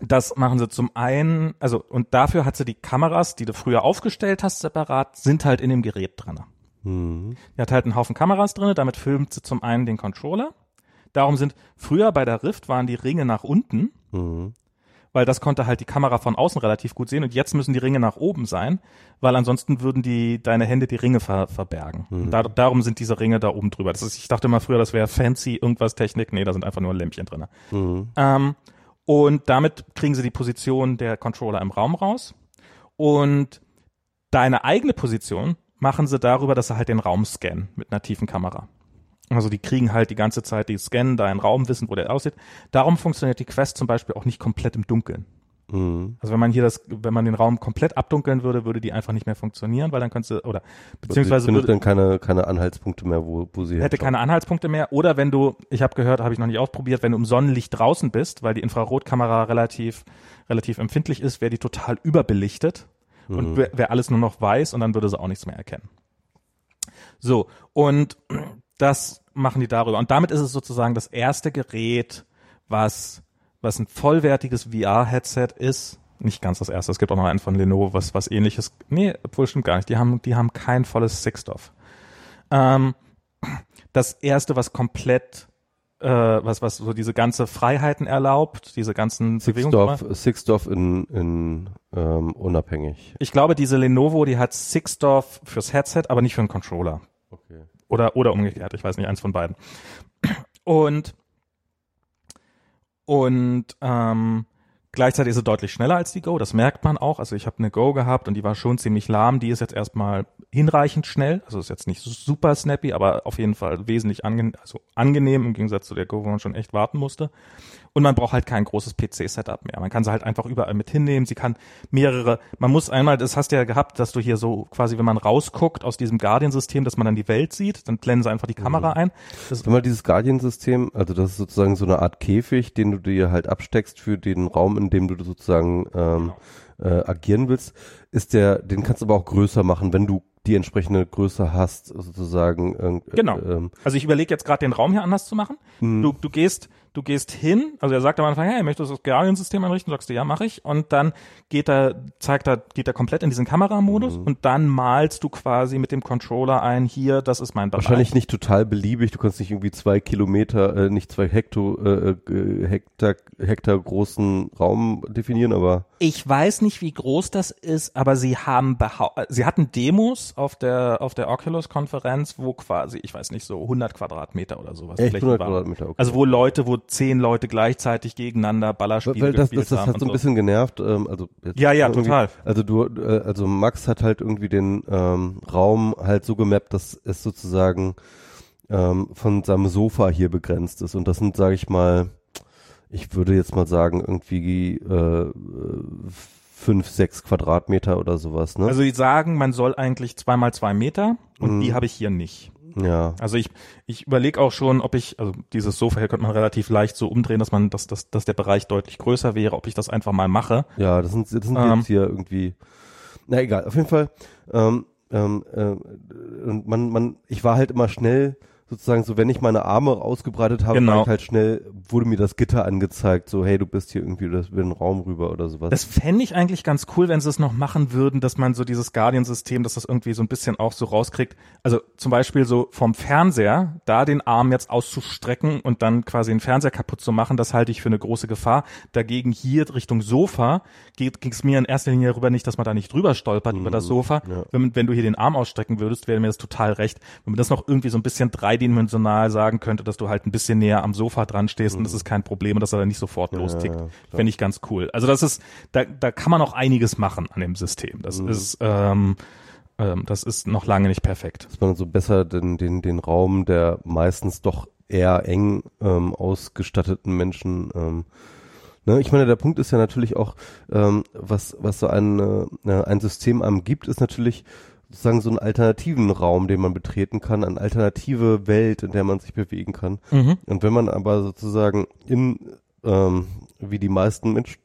das machen sie zum einen, also und dafür hat sie die Kameras, die du früher aufgestellt hast, separat, sind halt in dem Gerät drin. Mhm. Die hat halt einen Haufen Kameras drin, damit filmt sie zum einen den Controller. Darum sind früher bei der Rift waren die Ringe nach unten, Mhm. weil das konnte halt die Kamera von außen relativ gut sehen und jetzt müssen die Ringe nach oben sein, weil ansonsten würden die deine Hände die Ringe ver, verbergen. Und da, darum sind diese Ringe da oben drüber. Das ist, ich dachte immer früher, das wäre fancy irgendwas Technik. Nee, da sind einfach nur Lämpchen drin. Mhm. Ähm, und damit kriegen sie die Position der Controller im Raum raus. Und deine eigene Position machen sie darüber, dass sie halt den Raum scannen mit einer tiefen Kamera. Also die kriegen halt die ganze Zeit, die scannen deinen Raum, wissen, wo der aussieht. Darum funktioniert die Quest zum Beispiel auch nicht komplett im Dunkeln. Mhm. Also wenn man hier das, wenn man den Raum komplett abdunkeln würde, würde die einfach nicht mehr funktionieren, weil dann könnte sie, oder beziehungsweise findet würde, dann keine, keine Anhaltspunkte mehr, wo, wo sie hätte keine Anhaltspunkte mehr. Oder wenn du, ich habe gehört, habe ich noch nicht ausprobiert, wenn du im Sonnenlicht draußen bist, weil die Infrarotkamera relativ, relativ empfindlich ist, wäre die total überbelichtet und wäre wär alles nur noch weiß und dann würde sie auch nichts mehr erkennen. So, und das machen die darüber. Und damit ist es sozusagen das erste Gerät, was, was ein vollwertiges VR-Headset ist. Nicht ganz das erste. Es gibt auch noch einen von Lenovo, was, was ähnliches. Nee, obwohl stimmt gar nicht. Die haben, die haben kein volles Sixdorf. Ähm, das erste, was komplett, äh, was, was so diese ganze Freiheiten erlaubt, diese ganzen. Sixdorf, Sixdorf in, in ähm, unabhängig. Ich glaube, diese Lenovo, die hat Sixdorf fürs Headset, aber nicht für einen Controller. Okay. Oder, oder umgekehrt, ich weiß nicht, eins von beiden. Und, und ähm, gleichzeitig ist sie deutlich schneller als die Go, das merkt man auch. Also ich habe eine Go gehabt und die war schon ziemlich lahm. Die ist jetzt erstmal hinreichend schnell. Also ist jetzt nicht super snappy, aber auf jeden Fall wesentlich angenehm, also angenehm im Gegensatz zu der Go, wo man schon echt warten musste. Und man braucht halt kein großes PC-Setup mehr. Man kann sie halt einfach überall mit hinnehmen. Sie kann mehrere, man muss einmal, das hast du ja gehabt, dass du hier so quasi, wenn man rausguckt aus diesem Guardian-System, dass man dann die Welt sieht, dann blenden sie einfach die Kamera ein. Das, Wenn man dieses Guardian-System, also das ist sozusagen so eine Art Käfig, den du dir halt absteckst für den Raum, in dem du sozusagen ähm, äh, agieren willst, ist der, den kannst du aber auch größer machen, wenn du die entsprechende Größe hast, sozusagen. irgend- Genau. Ähm, Also ich überlege jetzt gerade den Raum hier anders zu machen. Du, du gehst, du gehst hin, also er sagt am Anfang, hey, möchtest du das Guardian-System einrichten? Sagst du, ja, mache ich. Und dann geht er, zeigt er, geht er komplett in diesen Kameramodus und dann malst du quasi mit dem Controller ein, hier, das ist mein Bereich. wahrscheinlich nicht total beliebig, du kannst nicht irgendwie zwei Kilometer, äh, nicht zwei Hekto, äh, äh, Hektar, Hektar großen Raum definieren, aber Ich weiß nicht, wie groß das ist, aber sie haben sie hatten Demos auf der auf der Oculus Konferenz, wo quasi, ich weiß nicht, so 100 Quadratmeter oder sowas echt Flächen 100 waren. Quadratmeter. Okay. Also wo Leute, wo zehn Leute gleichzeitig gegeneinander Ballerspiele weil das, das, das hat so ein bisschen genervt. Ähm, also Ja, ja, total. Also du, äh, also Max hat halt irgendwie den ähm, Raum halt so gemappt, dass es sozusagen ähm, von seinem Sofa hier begrenzt ist. Und das sind, sage ich mal, ich würde jetzt mal sagen, irgendwie äh, fünf, sechs Quadratmeter oder sowas, ne? Also die sagen, man soll eigentlich zwei mal zwei Meter und Mhm. die habe ich hier nicht. Ja. Also ich, ich überlege auch schon, ob ich, also dieses Sofa hier könnte man relativ leicht so umdrehen, dass man, dass, dass, dass der Bereich deutlich größer wäre, ob ich das einfach mal mache. Ja, das sind, das sind Ähm. jetzt hier irgendwie. Na egal, auf jeden Fall. Ähm, ähm, äh, und man, man, ich war halt immer schnell, sozusagen, so wenn ich meine Arme ausgebreitet habe, Genau. halt schnell, wurde mir das Gitter angezeigt, so hey, du bist hier irgendwie über den Raum rüber oder sowas. Das fände ich eigentlich ganz cool, wenn sie es noch machen würden, dass man so dieses Guardian-System, dass das irgendwie so ein bisschen auch so rauskriegt. Also zum Beispiel so vom Fernseher, da den Arm jetzt auszustrecken und dann quasi den Fernseher kaputt zu machen, das halte ich für eine große Gefahr. Dagegen hier Richtung Sofa ging es mir in erster Linie darüber nicht, dass man da nicht drüber stolpert über das Sofa. ja. Wenn, wenn du hier den Arm ausstrecken würdest, wäre mir das total recht. Wenn man das noch irgendwie so ein bisschen dreidimensional sagen könnte, dass du halt ein bisschen näher am Sofa dran stehst und das ist kein Problem und dass er dann nicht sofort lostickt, ja, fände ich ganz cool. Also das ist, da, da kann man auch einiges machen an dem System. Das ist, ähm, ähm, das ist noch lange nicht perfekt. dass man so besser den, den, den Raum der meistens doch eher eng ähm, ausgestatteten Menschen ähm, Ne, ich meine, der Punkt ist ja natürlich auch, ähm, was, was so ein, äh, ein System einem gibt, ist natürlich sozusagen so einen alternativen Raum, den man betreten kann, eine alternative Welt, in der man sich bewegen kann. Mhm. Und wenn man aber sozusagen in, ähm, wie die meisten Menschen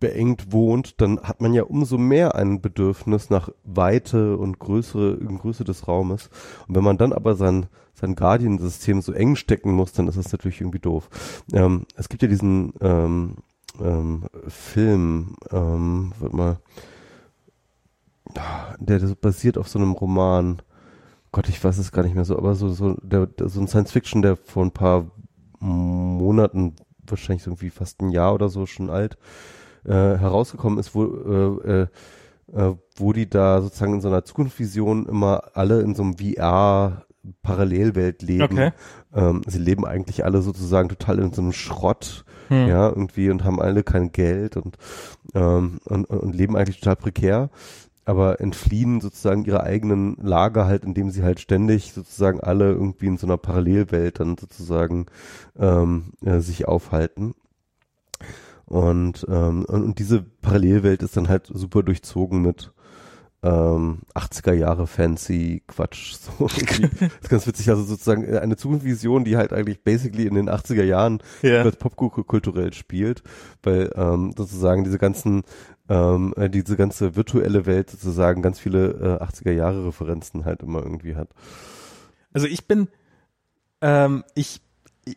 beengt wohnt, dann hat man ja umso mehr ein Bedürfnis nach Weite und Größe, Größe des Raumes. Und wenn man dann aber sein, sein Guardian-System so eng stecken muss, dann ist das natürlich irgendwie doof. Ähm, es gibt ja diesen ähm, ähm, Film, ähm, warte mal, der, der basiert auf so einem Roman. Gott, ich weiß es gar nicht mehr so, aber so, so, der, so ein Science-Fiction, der vor ein paar Monaten, wahrscheinlich irgendwie fast ein Jahr oder so schon alt, äh, herausgekommen ist, wo, äh, äh, äh, wo die da sozusagen in so einer Zukunftsvision immer alle in so einem VR Parallelwelt leben. Okay. Ähm, sie leben eigentlich alle sozusagen total in so einem Schrott, Hm. ja, irgendwie und haben alle kein Geld und, ähm, und und leben eigentlich total prekär, aber entfliehen sozusagen ihre eigenen Lager halt, indem sie halt ständig sozusagen alle irgendwie in so einer Parallelwelt dann sozusagen ähm, äh, sich aufhalten. Und, ähm, und, und diese Parallelwelt ist dann halt super durchzogen mit ähm, 80er Jahre fancy Quatsch. *laughs* So das ist ganz witzig, also sozusagen eine Zukunftsvision, die halt eigentlich basically in den 80er Jahren Ja. als popkulturell spielt, weil ähm, sozusagen diese ganzen ähm, äh, diese ganze virtuelle Welt sozusagen ganz viele äh, 80er Jahre Referenzen halt immer irgendwie hat. Also ich bin, ähm, ich,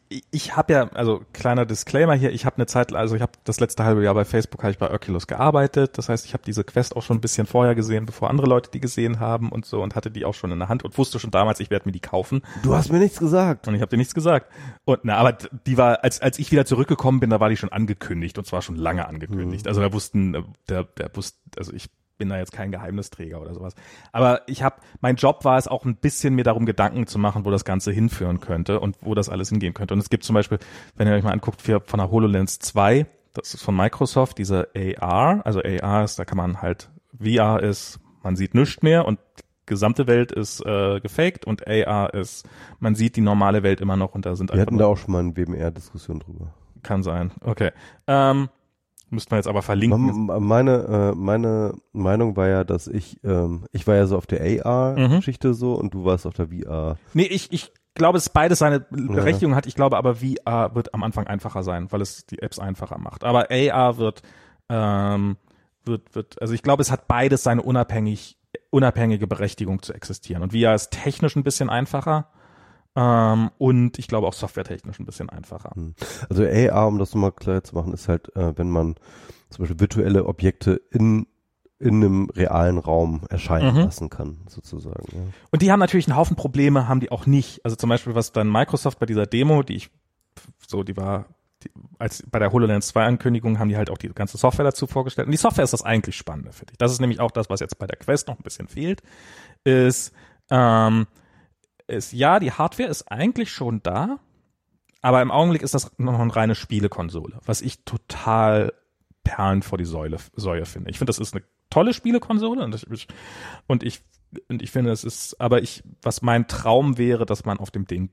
ich, ich habe ja, also kleiner Disclaimer hier, ich habe eine Zeit, also ich habe das letzte halbe Jahr bei Facebook habe ich bei Oculus gearbeitet. Das heißt, ich habe diese Quest auch schon ein bisschen vorher gesehen, bevor andere Leute die gesehen haben und so und hatte die auch schon in der Hand und wusste schon damals, ich werde mir die kaufen. Du hast mir nichts gesagt. Und ich habe dir nichts gesagt. Und na, aber die war, als als ich wieder zurückgekommen bin, da war die schon angekündigt und zwar schon lange angekündigt. Also da wussten, äh, der, der wusste, also ich bin da jetzt kein Geheimnisträger oder sowas. Aber ich habe, mein Job war es auch ein bisschen mir darum Gedanken zu machen, wo das Ganze hinführen könnte und wo das alles hingehen könnte. Und es gibt zum Beispiel, wenn ihr euch mal anguckt, für, von der HoloLens 2, das ist von Microsoft, diese AR, also AR ist, da kann man halt, VR ist, man sieht nichts mehr und die gesamte Welt ist äh, gefaked und AR ist, man sieht die normale Welt immer noch und da sind Wir hatten da auch schon mal eine WMR-Diskussion drüber. kann sein. Okay. Ähm, müssten wir jetzt aber verlinken. Meine, äh, meine Meinung war ja, dass ich, ähm, ich war ja so auf der Mhm. AR-Geschichte so und du warst auf der VR. Nee, ich, ich glaube, dass beides seine Berechtigung hat. Ich glaube aber, VR wird am Anfang einfacher sein, weil es die Apps einfacher macht. Aber AR wird, ähm, wird, wird, also ich glaube, es hat beides seine unabhängig, unabhängige Berechtigung zu existieren. Und VR ist technisch ein bisschen einfacher. Ähm, und ich glaube auch softwaretechnisch ein bisschen einfacher. Also AR, um das nochmal klar zu machen, ist halt, äh, wenn man zum Beispiel virtuelle Objekte in, in einem realen Raum erscheinen Mhm. lassen kann, sozusagen. Ja. Und die haben natürlich einen Haufen Probleme, haben die auch nicht. Also zum Beispiel, was dann Microsoft bei dieser Demo, die ich so, die war, die, als bei der HoloLens 2 Ankündigung haben die halt auch die ganze Software dazu vorgestellt. Und die Software ist das eigentlich Spannende, finde ich. Das ist nämlich auch das, was jetzt bei der Quest noch ein bisschen fehlt, ist, ähm, ist, ja, die Hardware ist eigentlich schon da, aber im Augenblick ist das noch eine reine Spielekonsole, was ich total Perlen vor die Säule, Säue finde. Ich finde, das ist eine tolle Spielekonsole und ich, und ich, und ich finde, es ist, aber ich, was mein Traum wäre, dass man auf dem Ding,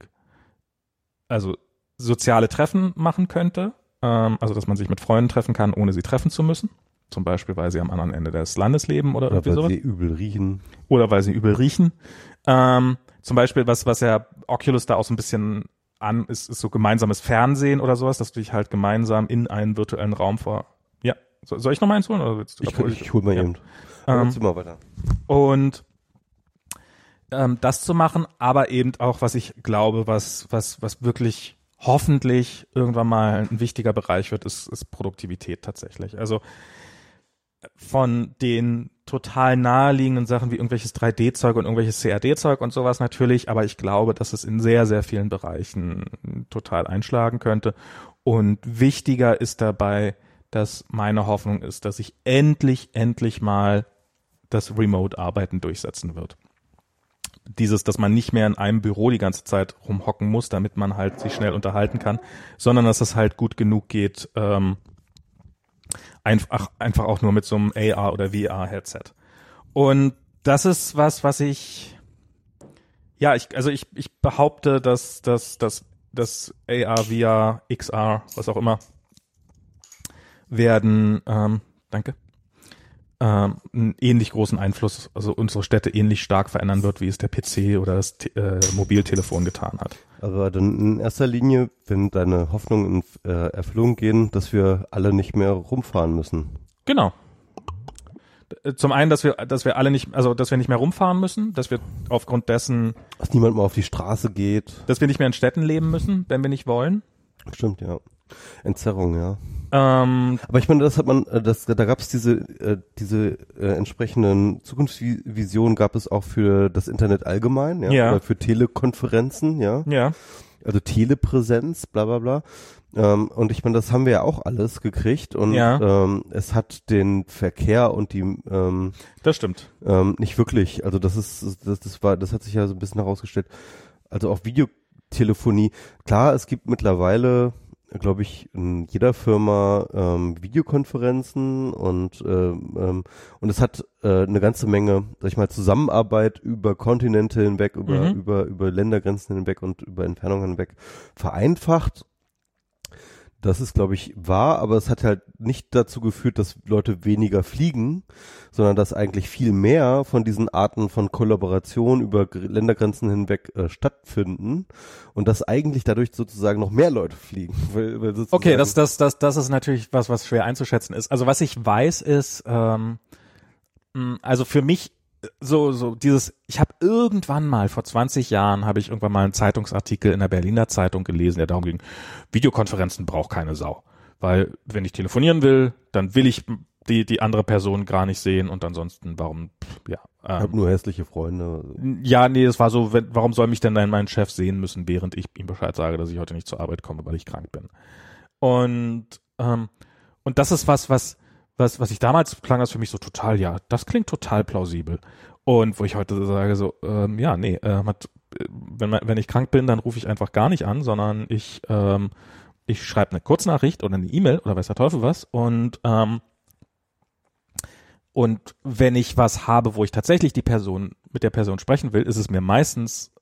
also soziale Treffen machen könnte, ähm, also dass man sich mit Freunden treffen kann, ohne sie treffen zu müssen. zum Beispiel, weil sie am anderen Ende des Landes leben oder, Oder irgendwie weil sowas. sie übel riechen. Oder weil sie übel riechen. Ähm, zum Beispiel, was, was ja Oculus da auch so ein bisschen an, ist, ist so gemeinsames Fernsehen oder sowas, dass du dich halt gemeinsam in einen virtuellen Raum vor. Ja, so, soll ich noch mal eins holen? Oder willst du Ich, ich, ich hol mal ja. eben. Ähm, mal weiter. Und ähm, das zu machen, aber eben auch, was ich glaube, was, was, was wirklich hoffentlich irgendwann mal ein wichtiger Bereich wird, ist, ist Produktivität tatsächlich. Also von den total naheliegenden Sachen wie irgendwelches 3D-Zeug und irgendwelches CAD-Zeug und sowas natürlich, aber ich glaube, dass es in sehr, sehr vielen Bereichen total einschlagen könnte. Und wichtiger ist dabei, dass meine Hoffnung ist, dass sich endlich, endlich mal das Remote-Arbeiten durchsetzen wird. Dieses, dass man nicht mehr in einem Büro die ganze Zeit rumhocken muss, damit man halt sich schnell unterhalten kann, sondern dass es halt gut genug geht, ähm, einfach, einfach auch nur mit so einem AR oder VR-Headset. Und das ist was, was ich, ja, ich, also ich, ich behaupte, dass, dass, dass, dass AR, VR, XR, was auch immer, werden, ähm, danke, einen ähnlich großen Einfluss, also unsere Städte ähnlich stark verändern wird, wie es der PC oder das äh, Mobiltelefon getan hat. Aber dann in erster Linie, wenn deine Hoffnungen in äh, Erfüllung gehen, dass wir alle nicht mehr rumfahren müssen. Genau. Zum einen, dass wir, dass wir alle nicht, also dass wir nicht mehr rumfahren müssen, dass wir aufgrund dessen, Dass niemand mal auf die Straße geht. dass wir nicht mehr in Städten leben müssen, wenn wir nicht wollen. Stimmt, ja. Entzerrung, ja. Ähm, Aber ich meine, das hat man, äh, das, da gab es diese, äh, diese äh, entsprechenden Zukunftsvisionen gab es auch für das Internet allgemein, ja, Ja. oder für Telekonferenzen, ja, ja, also Telepräsenz, bla bla bla. Ähm, und ich meine, das haben wir ja auch alles gekriegt und Ja. ähm, es hat den Verkehr und die ähm, das stimmt. ähm, nicht wirklich. Also das ist, das, das war, das hat sich ja so ein bisschen herausgestellt. Also auch Videotelefonie. Klar, es gibt mittlerweile, glaube ich, in jeder Firma ähm, Videokonferenzen und ähm, ähm, und es hat äh, eine ganze Menge, sag ich mal, Zusammenarbeit über Kontinente hinweg, über Mhm. über über Ländergrenzen hinweg und über Entfernungen hinweg vereinfacht. Das ist, glaube ich, wahr, aber es hat halt nicht dazu geführt, dass Leute weniger fliegen, sondern dass eigentlich viel mehr von diesen Arten von Kollaboration über Gr- Ländergrenzen hinweg äh, stattfinden und dass eigentlich dadurch sozusagen noch mehr Leute fliegen. *laughs* Weil, weil Okay, das, das, das, das ist natürlich was, was schwer einzuschätzen ist. Also was ich weiß ist, ähm, also für mich so, so dieses, ich habe irgendwann mal vor 20 Jahren habe ich irgendwann mal einen Zeitungsartikel in der Berliner Zeitung gelesen, der darum ging, Videokonferenzen braucht keine Sau. Weil wenn ich telefonieren will, dann will ich die, die andere Person gar nicht sehen und ansonsten, warum, pff, ja. ich Ähm, habe nur hässliche Freunde. ja, nee, es war so, wenn, warum soll mich denn dann mein Chef sehen müssen, während ich ihm Bescheid sage, dass ich heute nicht zur Arbeit komme, weil ich krank bin. Und, ähm, und das ist was, was, was, was ich damals klang das für mich so total, ja, das klingt total plausibel. Und wo ich heute sage so, ähm, ja, nee, äh, hat, wenn, wenn ich krank bin, dann rufe ich einfach gar nicht an, sondern ich, ähm, ich schreibe eine Kurznachricht oder eine E-Mail oder weiß der Teufel was und ähm, und wenn ich was habe, wo ich tatsächlich die Person mit der Person sprechen will, ist es mir meistens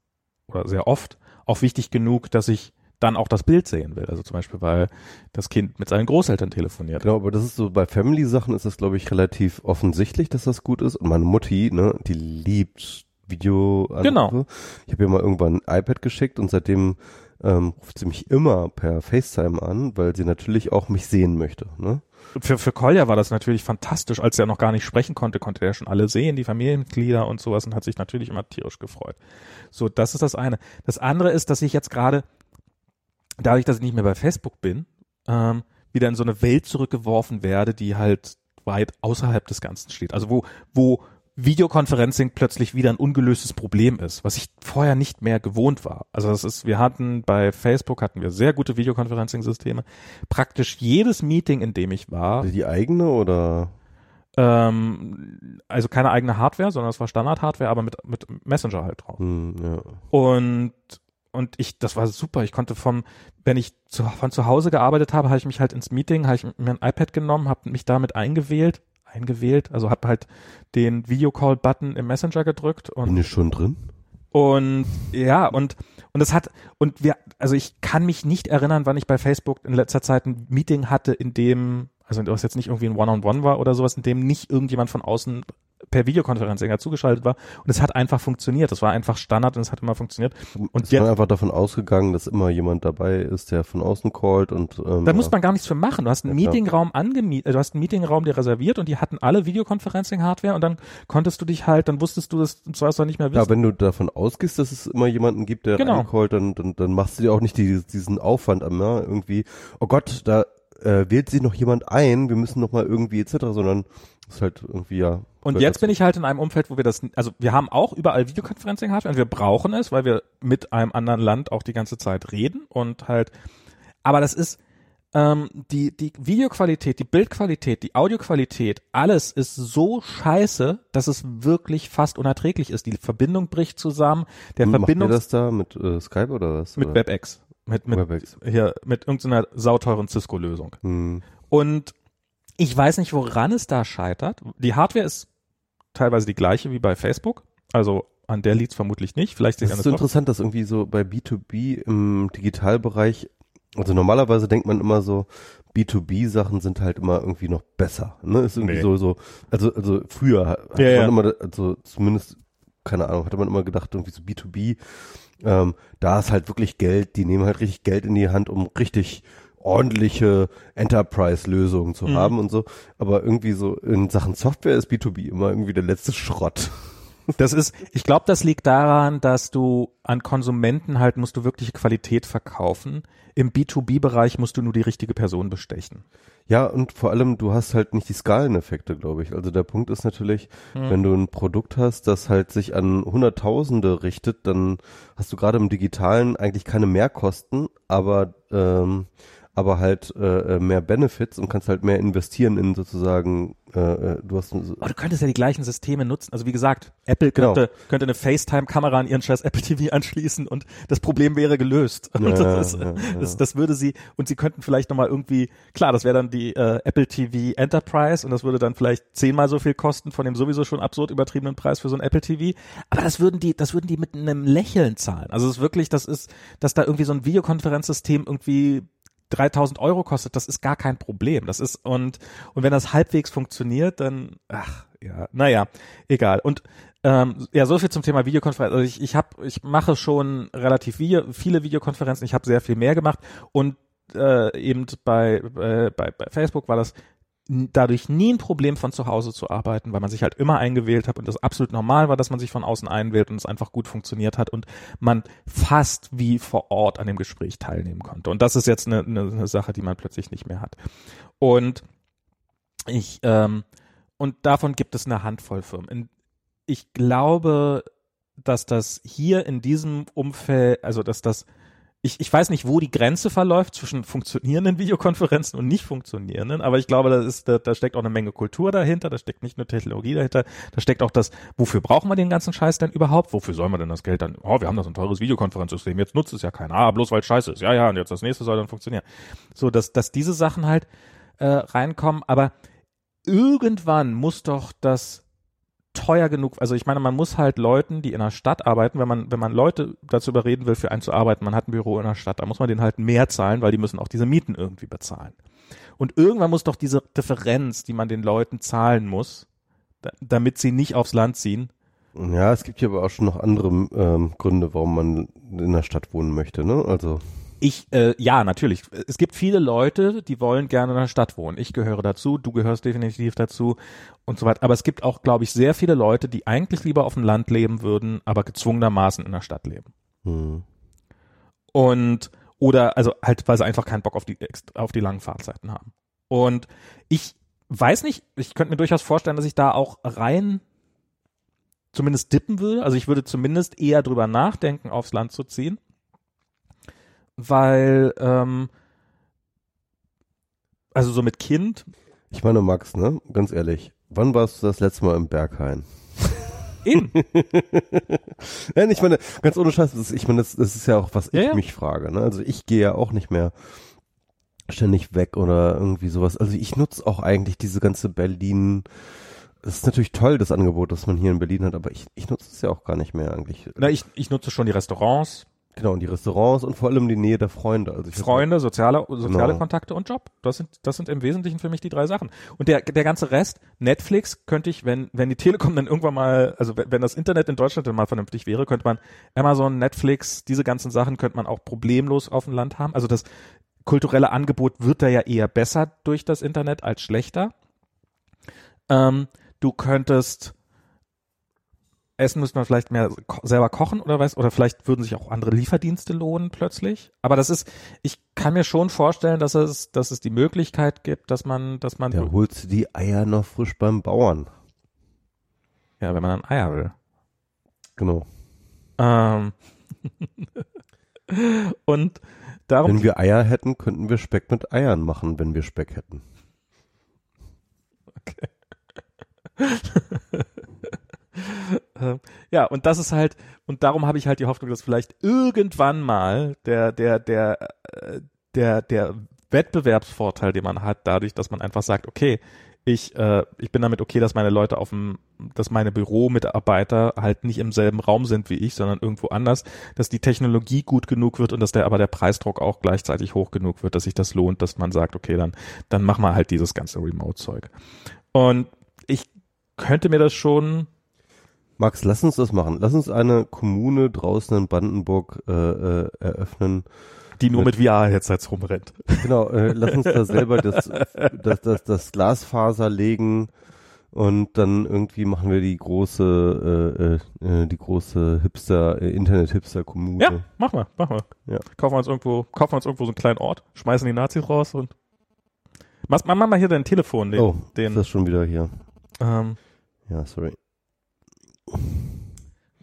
oder sehr oft auch wichtig genug, dass ich dann auch das Bild sehen will. Also zum Beispiel, weil das Kind mit seinen Großeltern telefoniert. Genau, aber das ist so, bei Family-Sachen ist das, glaube ich, relativ offensichtlich, dass das gut ist. Und meine Mutti, ne, die liebt Video. Genau. Ich habe ihr mal irgendwann ein iPad geschickt und seitdem ähm, ruft sie mich immer per FaceTime an, weil sie natürlich auch mich sehen möchte. Ne? Für, für Kolja war das natürlich fantastisch. Als er noch gar nicht sprechen konnte, konnte er schon alle sehen, die Familienmitglieder und sowas und hat sich natürlich immer tierisch gefreut. So, das ist das eine. Das andere ist, dass ich jetzt gerade, dadurch, dass ich nicht mehr bei Facebook bin, ähm, wieder in so eine Welt zurückgeworfen werde, die halt weit außerhalb des Ganzen steht. Also wo, wo Videoconferencing plötzlich wieder ein ungelöstes Problem ist, was ich vorher nicht mehr gewohnt war. Also das ist, wir hatten bei Facebook hatten wir sehr gute Videoconferencing-Systeme. Praktisch jedes Meeting, in dem ich war, Die eigene oder? ähm, also keine eigene Hardware, sondern es war Standard-Hardware, aber mit, mit Messenger halt drauf. Hm, ja. Und und ich, das war super. Ich konnte vom, wenn ich zu, von zu Hause gearbeitet habe, habe ich mich halt ins Meeting, habe ich mir ein iPad genommen, habe mich damit eingewählt, eingewählt, also habe halt den Videocall-Button im Messenger gedrückt und Bin ich schon drin? und ja, und und es hat und wir also ich kann mich nicht erinnern, wann ich bei Facebook in letzter Zeit ein Meeting hatte, in dem Also was jetzt nicht irgendwie ein One-on-One war oder sowas, in dem nicht irgendjemand von außen per Videokonferenz länger zugeschaltet war. Und es hat einfach funktioniert. Das war einfach Standard und es hat immer funktioniert. Und es jetzt, war einfach davon ausgegangen, dass immer jemand dabei ist, der von außen callt und ähm, da muss man gar nichts für machen. Du hast einen Ja. Meetingraum angemietet, du hast einen Meetingraum dir reserviert und die hatten alle Videoconferencing-Hardware und dann konntest du dich halt, dann wusstest du das im Zweifelsfall nicht mehr wissen. Ja, wenn du davon ausgehst, dass es immer jemanden gibt, der Genau. dann, dann, dann machst du dir auch nicht die, diesen Aufwand am, ja, irgendwie, oh Gott, da äh, wählt sich noch jemand ein, wir müssen noch mal irgendwie etc., sondern es ist halt irgendwie ja. Und jetzt bin ich halt in einem Umfeld, wo wir das, also wir haben auch überall Videoconferencing-Hardware und wir brauchen es, weil wir mit einem anderen Land auch die ganze Zeit reden und halt, aber das ist, ähm, die, die Videoqualität, die Bildqualität, die Audioqualität, alles ist so scheiße, dass es wirklich fast unerträglich ist. Die Verbindung bricht zusammen, der Macht ihr Verbindung das da mit äh, Skype oder was? mit oder? WebEx, mit, mit, WebEx. hier, mit irgendeiner sauteuren Cisco-Lösung. Hm. Und ich weiß nicht, woran es da scheitert. Die Hardware ist teilweise die gleiche wie bei Facebook. Also an der liegt's vermutlich nicht. Vielleicht Das liegt ist so interessant, dass irgendwie so bei B2B im Digitalbereich, also normalerweise denkt man immer so, B2B-Sachen sind halt immer irgendwie noch besser. Ne? Ist irgendwie Nee. so, so, also, also früher hat Ja, man ja. immer, also zumindest, keine Ahnung, hatte man immer gedacht, irgendwie so B2B, ähm, da ist halt wirklich Geld, die nehmen halt richtig Geld in die Hand, um richtig ordentliche Enterprise-Lösungen zu Mhm. haben und so. Aber irgendwie so in Sachen Software ist B2B immer irgendwie der letzte Schrott. Das ist, ich glaube, das liegt daran, dass du an Konsumenten halt musst du wirkliche Qualität verkaufen. Im B2B-Bereich musst du nur die richtige Person bestechen. Ja, und vor allem, du hast halt nicht die Skaleneffekte, glaube ich. Also der Punkt ist natürlich, Hm. wenn du ein Produkt hast, das halt sich an Hunderttausende richtet, dann hast du gerade im Digitalen eigentlich keine Mehrkosten, aber ähm, aber halt äh, äh, mehr Benefits und kannst halt mehr investieren in sozusagen, äh, äh, du hast so- Aber du könntest ja die gleichen Systeme nutzen. Also wie gesagt, Apple Genau. könnte, könnte eine FaceTime-Kamera an ihren scheiß Apple TV *laughs* anschließen und das Problem wäre gelöst. *laughs* Ja, das, ist, ja, ja. Das, das würde sie, und sie könnten vielleicht nochmal irgendwie, klar, das wäre dann die äh, Apple TV Enterprise und das würde dann vielleicht zehnmal so viel kosten von dem sowieso schon absurd übertriebenen Preis für so ein Apple TV. Aber das würden die, das würden die mit einem Lächeln zahlen. Also es ist wirklich, das ist, dass da irgendwie so ein Videokonferenzsystem irgendwie 3000 Euro kostet, das ist gar kein Problem. Das ist, und, und wenn das halbwegs funktioniert, dann, ach, ja, naja, egal. Und, ähm, ja, so viel zum Thema Videokonferenz. Also ich, ich habe, ich mache schon relativ Video, viele Videokonferenzen. Ich habe sehr viel mehr gemacht und äh, eben bei, äh, bei, bei Facebook war das dadurch nie ein Problem von zu Hause zu arbeiten, weil man sich halt immer eingewählt hat und das absolut normal war, dass man sich von außen einwählt und es einfach gut funktioniert hat und man fast wie vor Ort an dem Gespräch teilnehmen konnte. Und das ist jetzt eine, eine, eine Sache, die man plötzlich nicht mehr hat. Und ich ähm, und davon gibt es eine Handvoll Firmen. Ich glaube, dass das hier in diesem Umfeld, also dass das ich, ich weiß nicht, wo die Grenze verläuft zwischen funktionierenden Videokonferenzen und nicht funktionierenden, aber ich glaube, da ist, da, da steckt auch eine Menge Kultur dahinter, da steckt nicht nur Technologie dahinter, da steckt auch das, wofür brauchen wir den ganzen Scheiß denn überhaupt? Wofür soll man denn das Geld dann? Oh, wir haben das ein teures Videokonferenzsystem, jetzt nutzt es ja keiner, ah, bloß weil es scheiße ist. Ja, ja, und jetzt das nächste soll dann funktionieren. So, dass, dass diese Sachen halt äh, reinkommen, aber irgendwann muss doch das teuer genug, also ich meine, man muss halt Leuten, die in der Stadt arbeiten, wenn man, wenn man Leute dazu überreden will, für einen zu arbeiten, man hat ein Büro in der Stadt, da muss man denen halt mehr zahlen, weil die müssen auch diese Mieten irgendwie bezahlen. Und irgendwann muss doch diese Differenz, die man den Leuten zahlen muss, da, damit sie nicht aufs Land ziehen, Ja, es gibt hier aber auch schon noch andere ähm, Gründe, warum man in der Stadt wohnen möchte, ne? Also Ich, äh, ja, natürlich. Es gibt viele Leute, die wollen gerne in der Stadt wohnen. Ich gehöre dazu, du gehörst definitiv dazu und so weiter. Aber es gibt auch, glaube ich, sehr viele Leute, die eigentlich lieber auf dem Land leben würden, aber gezwungenermaßen in der Stadt leben. hm. Und, oder, also halt, weil sie einfach keinen Bock auf die, auf die langen Fahrzeiten haben. Und ich weiß nicht, ich könnte mir durchaus vorstellen, dass ich da auch rein zumindest dippen würde. Also ich würde zumindest eher drüber nachdenken, aufs Land zu ziehen. Weil, ähm, also so mit Kind, ich meine, Max, ne? Ganz ehrlich, wann warst du das letzte Mal im Berghain? eben, *laughs* Nein, ich meine, ganz ohne Scheiß, ich meine, das, das ist ja auch, was Ja, ich ja. mich frage. Ne? Also ich gehe ja auch nicht mehr ständig weg oder irgendwie sowas. Also ich nutze auch eigentlich diese ganze Berlin. Es ist natürlich toll, das Angebot, das man hier in Berlin hat, aber ich, ich nutze es ja auch gar nicht mehr eigentlich. na, ich, ich nutze schon die Restaurants. Genau, und die Restaurants und vor allem die Nähe der Freunde. Also Freunde, soziale, soziale Genau. Kontakte und Job. Das sind, das sind im Wesentlichen für mich die drei Sachen. Und der, der ganze Rest, Netflix könnte ich, wenn, wenn die Telekom dann irgendwann mal, also wenn, wenn das Internet in Deutschland dann mal vernünftig wäre, könnte man Amazon, Netflix, diese ganzen Sachen könnte man auch problemlos auf dem Land haben. Also das kulturelle Angebot wird da ja eher besser durch das Internet als schlechter. Ähm, du könntest Essen müsste man vielleicht mehr selber kochen oder was, oder vielleicht würden sich auch andere Lieferdienste lohnen plötzlich. Aber das ist, ich kann mir schon vorstellen, dass es, dass es die Möglichkeit gibt, dass man, dass man, Da holst du die Eier noch frisch beim Bauern. ja, wenn man dann Eier will. Genau. Ähm, *laughs* und darum, Wenn wir Eier hätten, könnten wir Speck mit Eiern machen, wenn wir Speck hätten. äh, *laughs* ja, und das ist halt, und darum habe ich halt die Hoffnung, dass vielleicht irgendwann mal der, der, der, äh, der, der Wettbewerbsvorteil, den man hat, dadurch, dass man einfach sagt, okay, ich, äh, ich bin damit okay, dass meine Leute auf dem, dass meine Büromitarbeiter halt nicht im selben Raum sind wie ich, sondern irgendwo anders, dass die Technologie gut genug wird und dass der aber der Preisdruck auch gleichzeitig hoch genug wird, dass sich das lohnt, dass man sagt, okay, dann, dann mach mal halt dieses ganze Remote-Zeug. Und ich könnte mir das schon, Max, lass uns das machen. Lass uns eine Kommune draußen in Brandenburg äh, äh, eröffnen. die nur mit VR-Headsets rumrennt. Genau, äh, lass uns da selber das, *laughs* das, das, das Glasfaser legen und dann irgendwie machen wir die große, äh, äh, die große Hipster, äh, Internet-Hipster-Kommune. Ja, mach mal, mach mal. Ja. Kaufen wir uns irgendwo, kaufen wir uns irgendwo so einen kleinen Ort, schmeißen die Nazis raus und mach mach mal hier dein Telefon, den, Oh, den ist das schon wieder hier? ähm, Ja, sorry.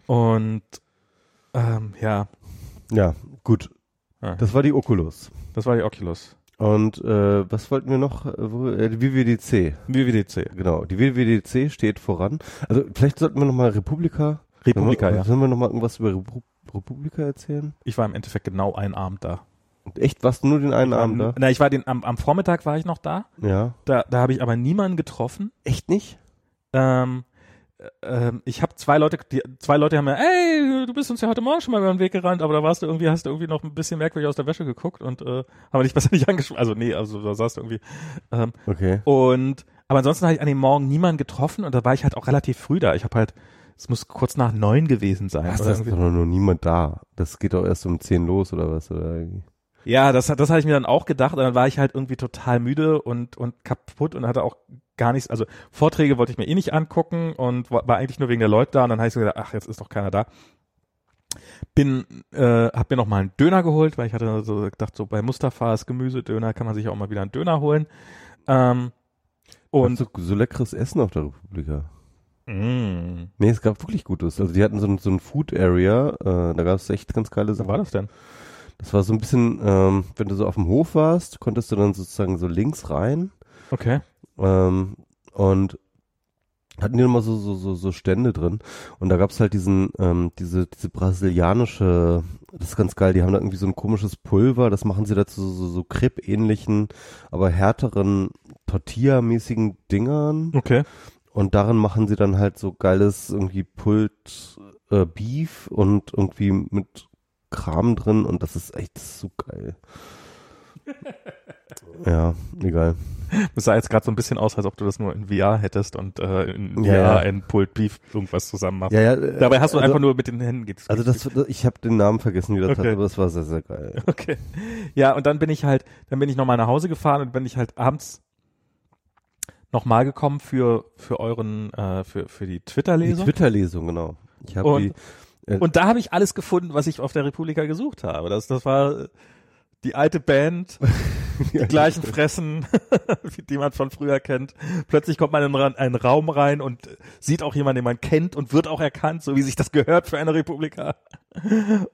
Und ähm, ja, Ja, gut. Ja. Das war die Oculus. das war die Oculus. Und äh, was wollten wir noch? Äh, äh, die WWDC. WWDC. Genau, die WWDC steht voran. Also vielleicht sollten wir nochmal Republika. Republika, wir, ja. Sollen wir nochmal irgendwas über Repu Republika erzählen? Ich war im Endeffekt genau einen Abend da. Und echt, warst du nur den einen Abend da? Na, ich war den, am, am Vormittag war ich noch da. Ja. Da, da habe ich aber niemanden getroffen. Echt nicht? Ähm, äh, ähm, ich habe zwei Leute, die, zwei Leute haben mir, ey, du bist uns ja heute Morgen schon mal über den Weg gerannt, aber da warst du irgendwie, hast du irgendwie noch ein bisschen merkwürdig aus der Wäsche geguckt und äh, haben wir dich *laughs* besser nicht angesprochen. Also nee, also da saß du irgendwie. Ähm, Okay. und aber ansonsten habe ich an dem Morgen niemanden getroffen und da war ich halt auch relativ früh da. Ich habe halt, es muss kurz nach neun gewesen sein. Was, da ist doch noch niemand da. Das geht doch erst um 10 los oder was? Oder irgendwie. Ja, das, das hatte ich mir dann auch gedacht. Und dann war ich halt irgendwie total müde und, und kaputt und hatte auch gar nichts. Also Vorträge wollte ich mir eh nicht angucken und war, eigentlich nur wegen der Leute da. Und dann habe ich so gedacht, ach, jetzt ist doch keiner da. Bin, äh, hab mir noch mal einen Döner geholt, weil ich hatte so gedacht, so bei Mustafas Gemüsedöner kann man sich auch mal wieder einen Döner holen. Ähm, und so, so leckeres Essen auf der Republika. mh, Nee, es gab wirklich Gutes. Also die hatten so ein, so ein Food Area, äh, da gab es echt ganz geile was Sachen. war das denn? Das war so ein bisschen, ähm, wenn du so auf dem Hof warst, konntest du dann sozusagen so links rein Okay. ähm, und hatten die nochmal so, so, so, so Stände drin. Und da gab's halt diesen, ähm, diese, diese brasilianische, das ist ganz geil, die haben da irgendwie so ein komisches Pulver, das machen sie dazu so, so, so Crepe-ähnlichen, aber härteren Tortilla-mäßigen Dingern. Okay. Und darin machen sie dann halt so geiles irgendwie Pult äh, Beef und irgendwie mit Kram drin und das ist echt so geil. *laughs* ja, egal. Das sah jetzt gerade so ein bisschen aus, als ob du das nur in VR hättest und äh, in Ja, VR ja. ein Pult Beef irgendwas zusammen machst. Ja, ja, äh, Dabei hast du also, einfach nur mit den Händen geht's. Also das, ich habe den Namen vergessen, wie das Okay. heißt, aber das war sehr, sehr geil. *laughs* Okay. Ja, und dann bin ich halt, dann bin ich nochmal nach Hause gefahren und bin ich halt abends nochmal gekommen für, für euren, äh, für, für die Die Twitter-Lesung. Twitter-Lesung, genau. Ich habe die, und da habe ich alles gefunden, was ich auf der Republika gesucht habe. Das, das war die alte Band, *laughs* die gleichen Fressen, *laughs* die man von früher kennt. Plötzlich kommt man in einen- Raum rein und sieht auch jemanden, den man kennt und wird auch erkannt, so wie sich das gehört für eine Republika.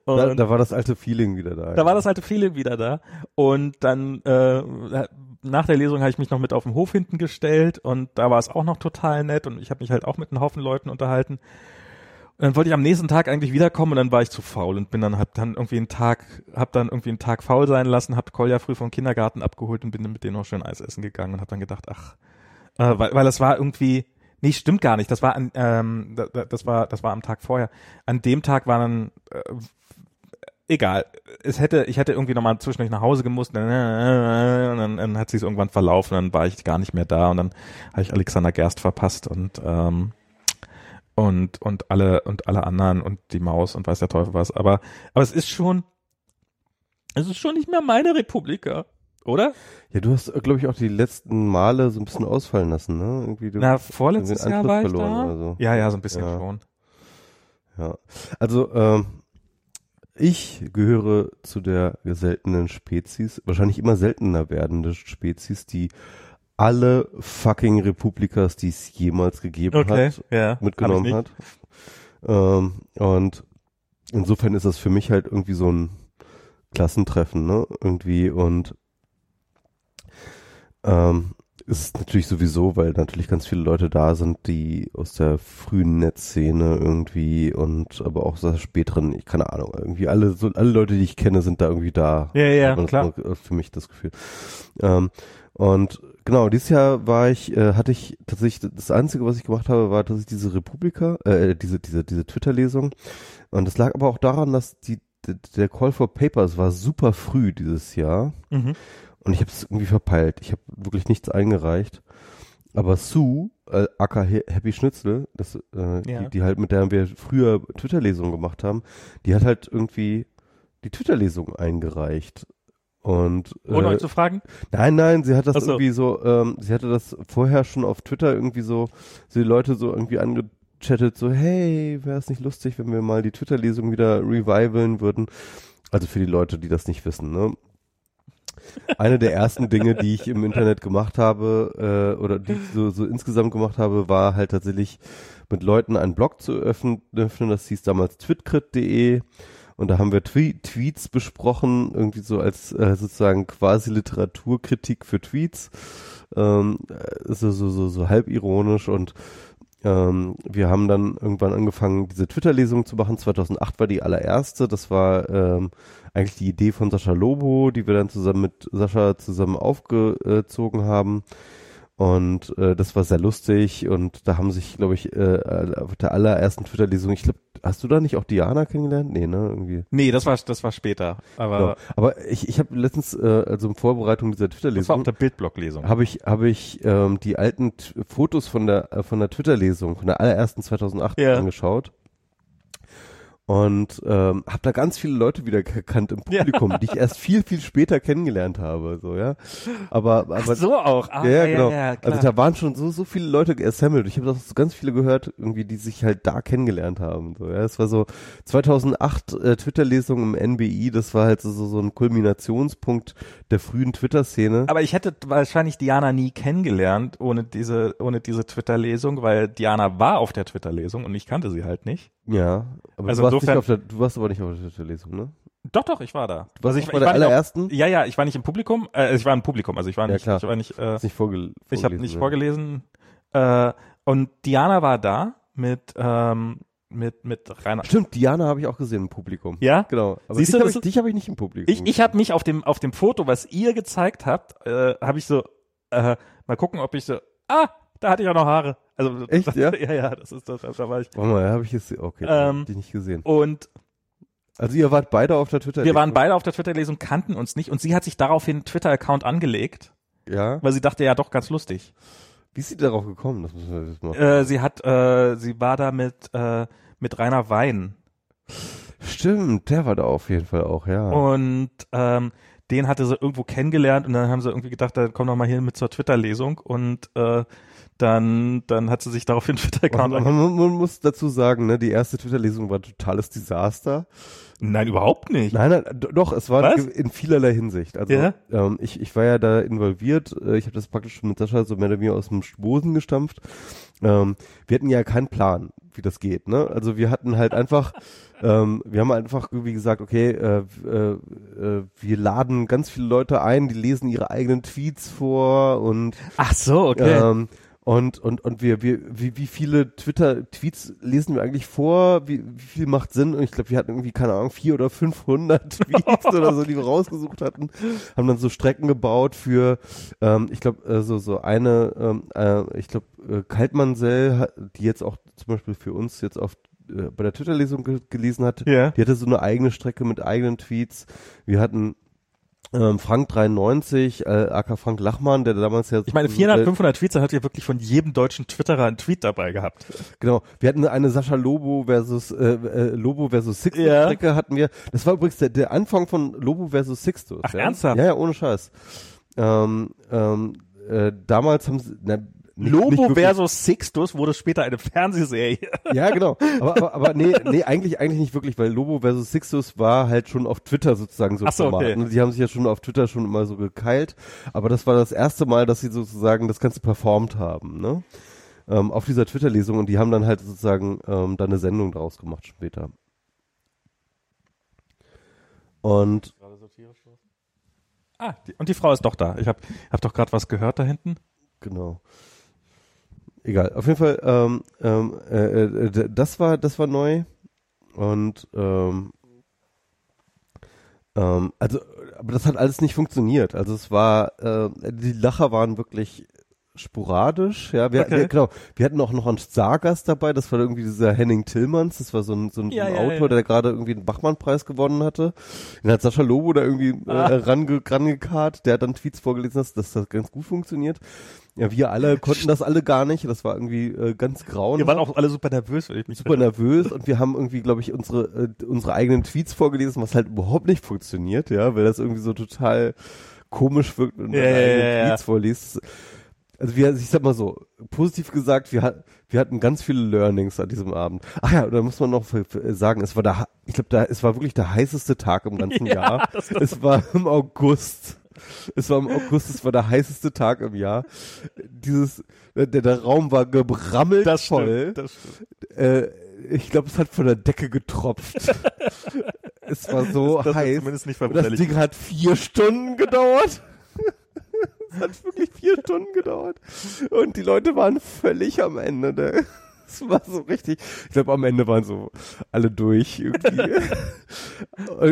Und da, da war das alte Feeling wieder da. Da war das alte Feeling wieder da. Und dann äh, nach der Lesung habe ich mich noch mit auf den Hof hinten gestellt und da war es auch noch total nett und ich habe mich halt auch mit einem Haufen Leuten unterhalten. Und dann wollte ich am nächsten Tag eigentlich wiederkommen und dann war ich zu faul und bin dann hab dann irgendwie einen Tag, hab dann irgendwie einen Tag faul sein lassen, hab Kolja früh vom Kindergarten abgeholt und bin dann mit denen noch schön Eis essen gegangen und hab dann gedacht, ach, äh, weil, weil das war irgendwie, nee, stimmt gar nicht, das war an, ähm, da- da- das war, das war am Tag vorher. An dem Tag war dann, äh, egal. Es hätte, ich hätte irgendwie nochmal zwischendurch nach Hause gemusst, dann, und dann, dann hat sie es irgendwann verlaufen, dann war ich gar nicht mehr da und dann habe ich Alexander Gerst verpasst und ähm, und und alle und alle anderen und die Maus und weiß der Teufel was. Aber aber es ist schon, es ist schon nicht mehr meine Republika, oder? Ja, du hast, glaube ich, auch die letzten Male so ein bisschen ausfallen lassen, ne? Irgendwie du Na, vorletztes Jahr war ich verloren da. oder so. Ja, ja, so ein bisschen Ja. schon. Ja. Also, ähm, ich gehöre zu der seltenen Spezies, wahrscheinlich immer seltener werdende Spezies, die alle fucking Republikas, die es jemals gegeben Okay, hat, ja. mitgenommen hat. Ähm, und insofern ist das für mich halt irgendwie so ein Klassentreffen, ne? Irgendwie und ähm, es ist natürlich sowieso, weil natürlich ganz viele Leute da sind, die aus der frühen Netzszene irgendwie und aber auch aus der späteren, ich keine Ahnung, irgendwie alle so alle Leute, die ich kenne, sind da irgendwie da. Ja, ja, klar. war Für mich das Gefühl. Ähm, und genau, dieses Jahr war ich, äh, hatte ich tatsächlich, das Einzige, was ich gemacht habe, war, dass ich diese Republika, äh, diese, diese, diese Twitter-Lesung. Und das lag aber auch daran, dass die, der Call for Papers war super früh dieses Jahr. Mhm. Und ich habe es irgendwie verpeilt. Ich habe wirklich nichts eingereicht. Aber Sue, äh, aka Happy Schnitzel, das, äh, Ja. die, die halt, mit der wir früher Twitter-Lesungen gemacht haben, die hat halt irgendwie die Twitter-Lesung eingereicht. Und Ohne äh, euch zu fragen? Nein, nein, sie hat das so. irgendwie so, ähm, sie hatte das vorher schon auf Twitter irgendwie so, so die Leute so irgendwie angechattet, so, hey, wäre es nicht lustig, wenn wir mal die Twitter-Lesung wieder revivalen würden? Also für die Leute, die das nicht wissen, ne? Eine der ersten Dinge, die ich im Internet gemacht habe, äh, oder die ich so, so insgesamt gemacht habe, war halt tatsächlich mit Leuten einen Blog zu öffnen. öffnen. Das hieß damals twitcrit.de. Und da haben wir Twe Tweets besprochen, irgendwie so als äh, sozusagen quasi Literaturkritik für Tweets. Ähm, äh, so, so, so, so halb ironisch und ähm, wir haben dann irgendwann angefangen, diese Twitter-Lesung zu machen. 2008 war die allererste. Das war ähm, eigentlich die Idee von Sascha Lobo, die wir dann zusammen mit Sascha zusammen aufgezogen haben. Und äh, das war sehr lustig und da haben sich, glaube ich, äh, auf der allerersten Twitter-Lesung, ich glaube, hast du da nicht auch Diana kennengelernt? Nee, ne, irgendwie. Nee, das war, das war später. Aber Genau. Aber ich, ich habe letztens, äh, also in Vorbereitung dieser das war auf Twitter-Lesung, der Bildblock-Lesung. habe ich, habe ich ähm, die alten T Fotos von der äh, von der Twitter-Lesung, von der allerersten 2008 Ja. angeschaut. Und ähm, habe da ganz viele Leute wieder gekannt im Publikum, die ich erst viel, viel später kennengelernt habe. So, ja. Aber, aber Ach so auch. Ah, ja, ja, genau. klar. also da waren schon so so viele Leute geassembled. Ich habe das so ganz viele gehört, irgendwie, die sich halt da kennengelernt haben. So, ja, es war so 2008 äh, Twitter-Lesung im NBI. Das war halt so so, so ein Kulminationspunkt der frühen Twitter-Szene. Aber ich hätte wahrscheinlich Diana nie kennengelernt ohne diese, ohne diese Twitter-Lesung, weil Diana war auf der Twitter-Lesung und ich kannte sie halt nicht. Ja, aber Also du, warst nicht insofern- auf der, du warst aber nicht auf der Twitter-Lesung, ne? Doch, doch, ich war da. Du warst also ich, auch bei der nicht auf- allerersten? Ja, ja, ich war nicht im Publikum, äh, ich war im Publikum, also ich war Ja, nicht, klar. ich war nicht, äh, nicht vorgel ich habe vorgelesen, nicht ne? vorgelesen. Äh, und Diana war da mit, ähm, mit, mit Rainer. Stimmt, Diana habe ich auch gesehen im Publikum. Ja? Genau. Aber Siehst dich du, habe das ich, dich hab ich nicht im Publikum. Ich, ich habe mich auf dem, auf dem Foto, was ihr gezeigt habt, äh, habe ich so, äh, mal gucken, ob ich so, ah, da hatte ich auch noch Haare. Also, Echt, das, ja? *laughs* Ja, ja, das ist das, da war ich. Warte mal, habe ich jetzt, okay, Ähm, hab ich nicht gesehen. Und Also ihr wart beide auf der Twitter. wir waren beide auf der Twitter-Lesung, kannten uns nicht und sie hat sich daraufhin einen Twitter-Account angelegt, Ja. weil sie dachte, ja doch, ganz lustig. Wie ist sie darauf gekommen? Das müssen wir jetzt mal. Äh, sie hat, äh, sie war da mit, äh, mit Rainer Wein Stimmt, der war da auf jeden Fall auch, ja. und ähm, den hatte sie irgendwo kennengelernt und dann haben sie irgendwie gedacht, dann komm doch mal hier mit zur Twitter-Lesung und äh, dann, dann hat sie sich daraufhin *laughs* Twitter-Account man, man, man muss dazu sagen, ne, die erste Twitter-Lesung war ein totales Desaster. Nein, überhaupt nicht. Nein, nein, doch, es war Was? in vielerlei Hinsicht. Also Ja? ähm, ich, ich war ja da involviert, äh, ich habe das praktisch schon mit Sascha so mehr oder weniger aus dem Boden gestampft. Ähm, wir hatten ja keinen Plan, wie das geht. Ne? Also wir hatten halt einfach, *laughs* ähm, wir haben einfach irgendwie gesagt, okay, äh, äh, äh, wir laden ganz viele Leute ein, die lesen ihre eigenen Tweets vor und Ach so, okay. ähm, und, und, und wir, wir, wie, wie viele Twitter-Tweets lesen wir eigentlich vor? Wie, wie viel macht Sinn? Und ich glaube, wir hatten irgendwie, keine Ahnung, vier oder 500 *laughs* Tweets oder so, die wir rausgesucht hatten. Haben dann so Strecken gebaut für, ähm, ich glaube, äh, so, so eine, ähm, äh, ich glaube, äh, Kaltmannsell, die jetzt auch zum Beispiel für uns jetzt auf äh, bei der Twitter-Lesung ge gelesen hat, Ja. die hatte so eine eigene Strecke mit eigenen Tweets. Wir hatten ähm, Frank 93, äh, AK Frank Lachmann, der damals ja Ich meine, 400, 500 Tweets, da hat ihr wirklich von jedem deutschen Twitterer einen Tweet dabei gehabt. Genau, wir hatten eine Sascha Lobo versus äh, äh, Lobo versus Sixtus Ja. Strecke hatten wir. Das war übrigens der, der Anfang von Lobo versus Sixtus. Ach, ja? ernsthaft? Ja, ja, ohne Scheiß. Ähm, ähm, äh, damals haben sie na, nicht, Lobo nicht versus Sixtus wurde später eine Fernsehserie. *laughs* Ja, genau. Aber, aber, aber nee, nee, eigentlich, eigentlich nicht wirklich, weil Lobo versus Sixtus war halt schon auf Twitter sozusagen so Ach so, Format. okay. Ne? Die haben sich ja schon auf Twitter schon immer so gekeilt. Aber das war das erste Mal, dass sie sozusagen das Ganze performt haben, ne? Ähm, auf dieser Twitter-Lesung und die haben dann halt sozusagen ähm, da eine Sendung draus gemacht später. Und Ah, die, und die Frau ist doch da. Ich habe hab doch gerade was gehört da hinten. Genau. Egal. Auf jeden Fall, ähm, ähm, äh, äh, das war, das war neu. Und ähm, ähm, also, aber das hat alles nicht funktioniert. Also es war, äh, die Lacher waren wirklich sporadisch. Ja, wir, Okay. wir genau. Wir hatten auch noch einen Stargast dabei. Das war irgendwie dieser Henning Tillmanns. Das war so ein, so ein, Ja, so ein ja, Autor, ja. der gerade irgendwie den Bachmann-Preis gewonnen hatte. Den hat Sascha Lobo da irgendwie Ah. äh, range, rangekarrt. Der hat dann Tweets vorgelesen, dass das ganz gut funktioniert. Ja, wir alle konnten das alle gar nicht. Das war irgendwie äh, ganz grauen. Wir waren auch alle super nervös, wenn ich mich super nervös und wir haben irgendwie, glaube ich, unsere äh, unsere eigenen Tweets vorgelesen, was halt überhaupt nicht funktioniert, ja, weil das irgendwie so total komisch wirkt und Ja, deine ja, eigenen ja, ja. Tweets vorliest. Also wir, ich sag mal so, positiv gesagt, wir, wir hatten ganz viele Learnings an diesem Abend. Ach ja, und da muss man noch sagen, es war der, ich glaube, da, es war wirklich der heißeste Tag im ganzen *laughs* Ja, Jahr. Es war im August. Es war im August, es war der heißeste Tag im Jahr. Dieses, der, der Raum war gebrammelt Das voll. stimmt, das stimmt. Äh, ich glaube, es hat von der Decke getropft. *laughs* es war so Das heiß. zumindest nicht Und das. Ding hat vier Stunden gedauert. *laughs* es hat wirklich vier Stunden gedauert. Und die Leute waren völlig am Ende. Ne? Es war so richtig. Ich glaube, am Ende waren so alle durch irgendwie. *laughs*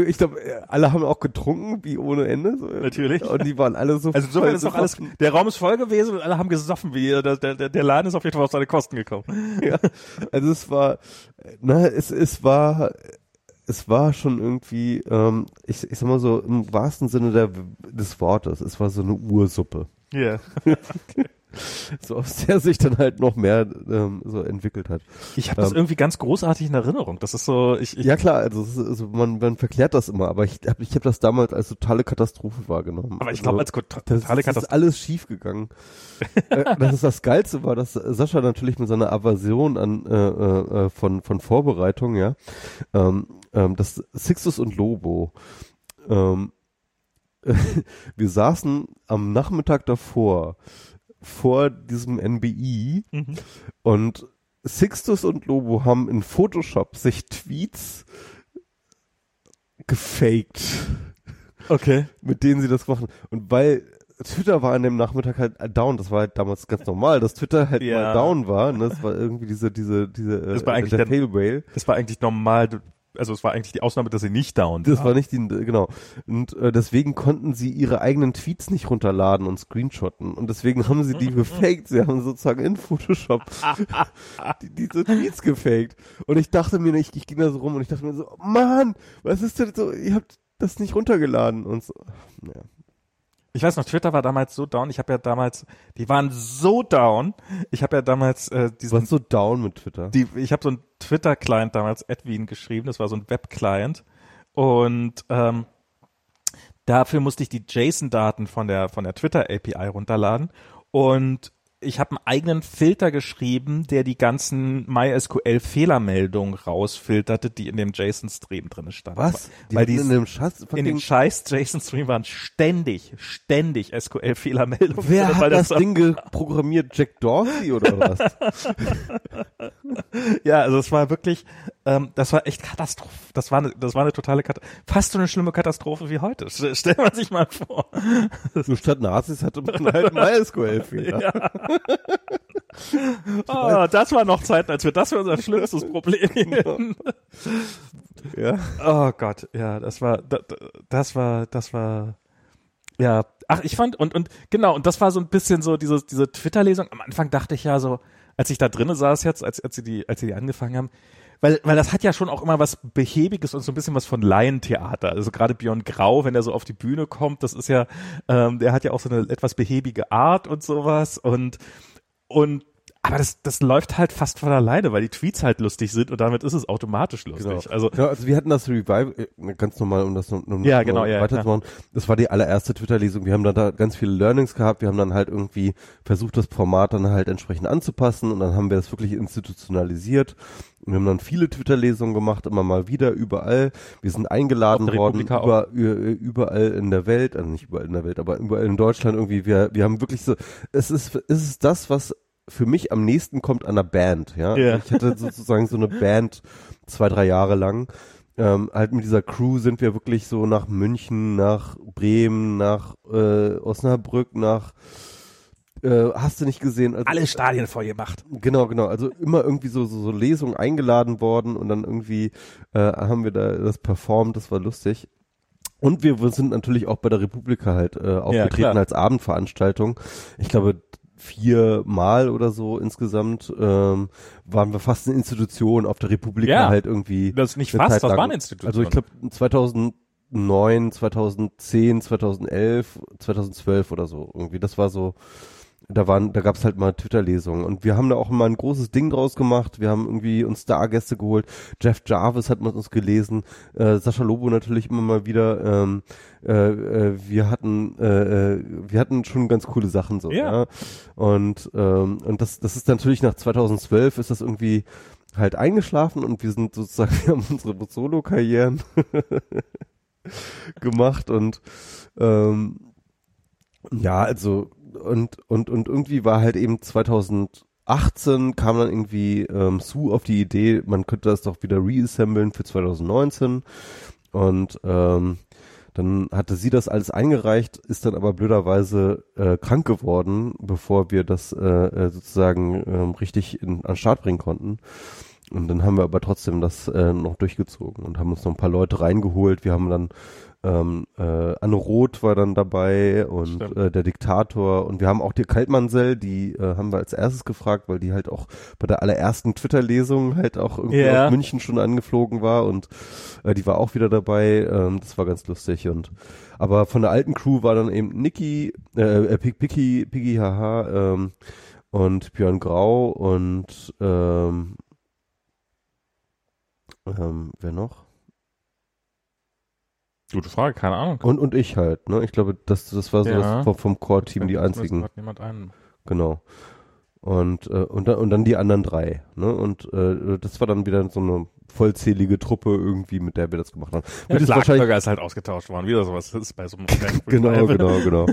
Ich glaube, alle haben auch getrunken, wie ohne Ende. So. Natürlich. Und die waren alle so. Also insofern ist doch alles, der Raum ist voll gewesen und alle haben gesoffen, wie der, der, der Laden ist auf jeden Fall auf seine Kosten gekommen. *laughs* ja, also es war, na, es, es war, es war schon irgendwie, ähm, ich, ich sag mal so, im wahrsten Sinne der, des Wortes, es war so eine Ursuppe. Ja. *laughs* *laughs* So aus der sich dann halt noch mehr ähm, so entwickelt hat. Ich habe das Ähm. irgendwie ganz großartig in Erinnerung. Das ist so, ich, ich Ja klar, also, ist, also man, man verklärt das immer, aber ich habe ich hab das damals als totale Katastrophe wahrgenommen. aber ich Also, glaube als gut- das, totale das ist Katastrophe. alles schief gegangen. *laughs* äh, das ist das Geilste war, dass Sascha natürlich mit seiner Aversion an äh, äh, äh, von von Vorbereitung, ja, ähm, ähm, das Sixtus und Lobo. Ähm, *laughs* wir saßen am Nachmittag davor vor diesem NBI Mhm. und Sixtus und Lobo haben in Photoshop sich Tweets gefaked Okay. mit denen sie das gemacht haben. Und weil Twitter war an dem Nachmittag halt down, das war halt damals ganz normal, dass Twitter halt Ja. mal down war. Ne? Das war irgendwie diese, diese, diese, Das war äh, eigentlich der der- Whale. Das war eigentlich normal, also es war eigentlich die Ausnahme, dass sie nicht down Das war nicht die, genau. Und äh, deswegen konnten sie ihre eigenen Tweets nicht runterladen und screenshotten. Und deswegen haben sie die gefaked. Sie haben sozusagen in Photoshop *laughs* die, diese Tweets gefaked. Und ich dachte mir, ich, ich ging da so rum und ich dachte mir so, Mann, was ist denn so, ihr habt das nicht runtergeladen und so. Ja. Ich weiß noch, Twitter war damals so down. Ich habe ja damals, die waren so down. Ich habe ja damals äh, diesen, warst so down mit Twitter. die, ich habe so einen Twitter-Client damals, Edwin, geschrieben. Das war so ein Web-Client. Und ähm, dafür musste ich die JSON-Daten von der von der Twitter-API runterladen. Und ich habe einen eigenen Filter geschrieben, der die ganzen MySQL-Fehlermeldungen rausfilterte, die in dem JSON-Stream drin standen. Was? Weil die in dem Schatz in dem scheiß JSON-Stream waren ständig, ständig SQL-Fehlermeldungen. Wer hat weil das Ding geprogrammiert? Jack Dorsey oder was? *laughs* Ja, also es war wirklich, ähm, das war echt Katastrophe. Das war eine, das war eine totale Katastrophe. Fast so eine schlimme Katastrophe wie heute. Stell, stell man sich mal vor. so statt Nazis hatte man halt *laughs* MySQL-Fehler. Oh, *laughs* das war noch Zeiten, als wir das für unser schlimmstes *laughs* Problem. Ja. Oh Gott, ja, das war, das, das war, das war, ja. Ach, ich fand, und, und, genau, und das war so ein bisschen so diese, diese Twitter-Lesung. Am Anfang dachte ich ja so, als ich da drinnen saß jetzt, als, als sie die, als sie die angefangen haben, weil, weil das hat ja schon auch immer was Behäbiges und so ein bisschen was von Laientheater. Also gerade Björn Grau, wenn er so auf die Bühne kommt, das ist ja, ähm, der hat ja auch so eine etwas behäbige Art und sowas und und aber das, das läuft halt fast von alleine, weil die Tweets halt lustig sind und damit ist es automatisch lustig. Genau. Also, ja, also wir hatten das Revival, äh, ganz normal, um das um, um Ja, genau, ja, weiterzumachen. Das war die allererste Twitter-Lesung. Wir haben dann da ganz viele Learnings gehabt. Wir haben dann halt irgendwie versucht, das Format dann halt entsprechend anzupassen und dann haben wir das wirklich institutionalisiert. Wir haben dann viele Twitter-Lesungen gemacht, immer mal wieder, überall. Wir sind eingeladen der worden, über, überall in der Welt, also nicht überall in der Welt, aber überall in Deutschland irgendwie. Wir, wir haben wirklich so, es ist, es ist das, was für mich am nächsten kommt an einer Band, ja. Ja. Ich hatte sozusagen so eine Band zwei, drei Jahre lang. Ähm, halt mit dieser Crew sind wir wirklich so nach München, nach Bremen, nach äh, Osnabrück, nach äh, hast du nicht gesehen? Also, alle Stadien voll gemacht. Genau, genau. Also immer irgendwie so, so, so Lesungen eingeladen worden und dann irgendwie äh, haben wir da das performt, das war lustig. Und wir sind natürlich auch bei der Republika halt äh, aufgetreten klar. als Abendveranstaltung. Ich glaube, viermal oder so insgesamt ähm, waren wir fast eine Institution auf der Republika Ja. halt irgendwie. Das ist nicht fast, das war eine Institution. Also ich glaube 2009, 2010, 2011, 2012 oder so irgendwie. Das war so, da waren, da gab's halt mal Twitter-Lesungen und wir haben da auch immer ein großes Ding draus gemacht. Wir haben irgendwie uns Stargäste geholt. Jeff Jarvis hat mit uns gelesen, äh, Sascha Lobo natürlich immer mal wieder. Ähm, äh, äh, wir hatten, äh, äh, wir hatten schon ganz coole Sachen so. Ja. Ja. Und ähm, und das, das ist natürlich nach 2012 ist das irgendwie halt eingeschlafen und wir sind sozusagen, *laughs* wir haben unsere Solo-Karrieren *laughs* gemacht und ähm, ja, also und und und irgendwie war halt eben 2018 kam dann irgendwie ähm, Sue auf die Idee, man könnte das doch wieder reassemblen für 2019 und ähm, dann hatte sie das alles eingereicht, ist dann aber blöderweise äh, krank geworden, bevor wir das äh, äh, sozusagen ähm, richtig in, an Start bringen konnten. Und dann haben wir aber trotzdem das äh, noch durchgezogen und haben uns noch ein paar Leute reingeholt. Wir haben dann ähm, äh, Anne Roth war dann dabei und äh, der Diktator und wir haben auch die Kaltmannsell, die äh, haben wir als erstes gefragt, weil die halt auch bei der allerersten Twitter-Lesung halt auch irgendwie Ja. aus München schon angeflogen war und äh, die war auch wieder dabei. Ähm, das war ganz lustig und aber von der alten Crew war dann eben Niki, äh, äh, Picky, Piggy Haha ähm, und Björn Grau und ähm, ähm, wer noch? Gute Frage, keine Ahnung. Und und ich halt, ne? Ich glaube, das das war so Ja. vom, vom Core-Team die einzigen, grad niemand ein. genau. Und äh, und dann und dann die anderen drei, ne? Und äh, das war dann wieder so eine vollzählige Truppe irgendwie, mit der wir das gemacht haben. Wahrscheinlich Schlagzeuger ist halt ausgetauscht worden. Wieder sowas. Das ist bei so einem Event *laughs* Genau, genau, genau.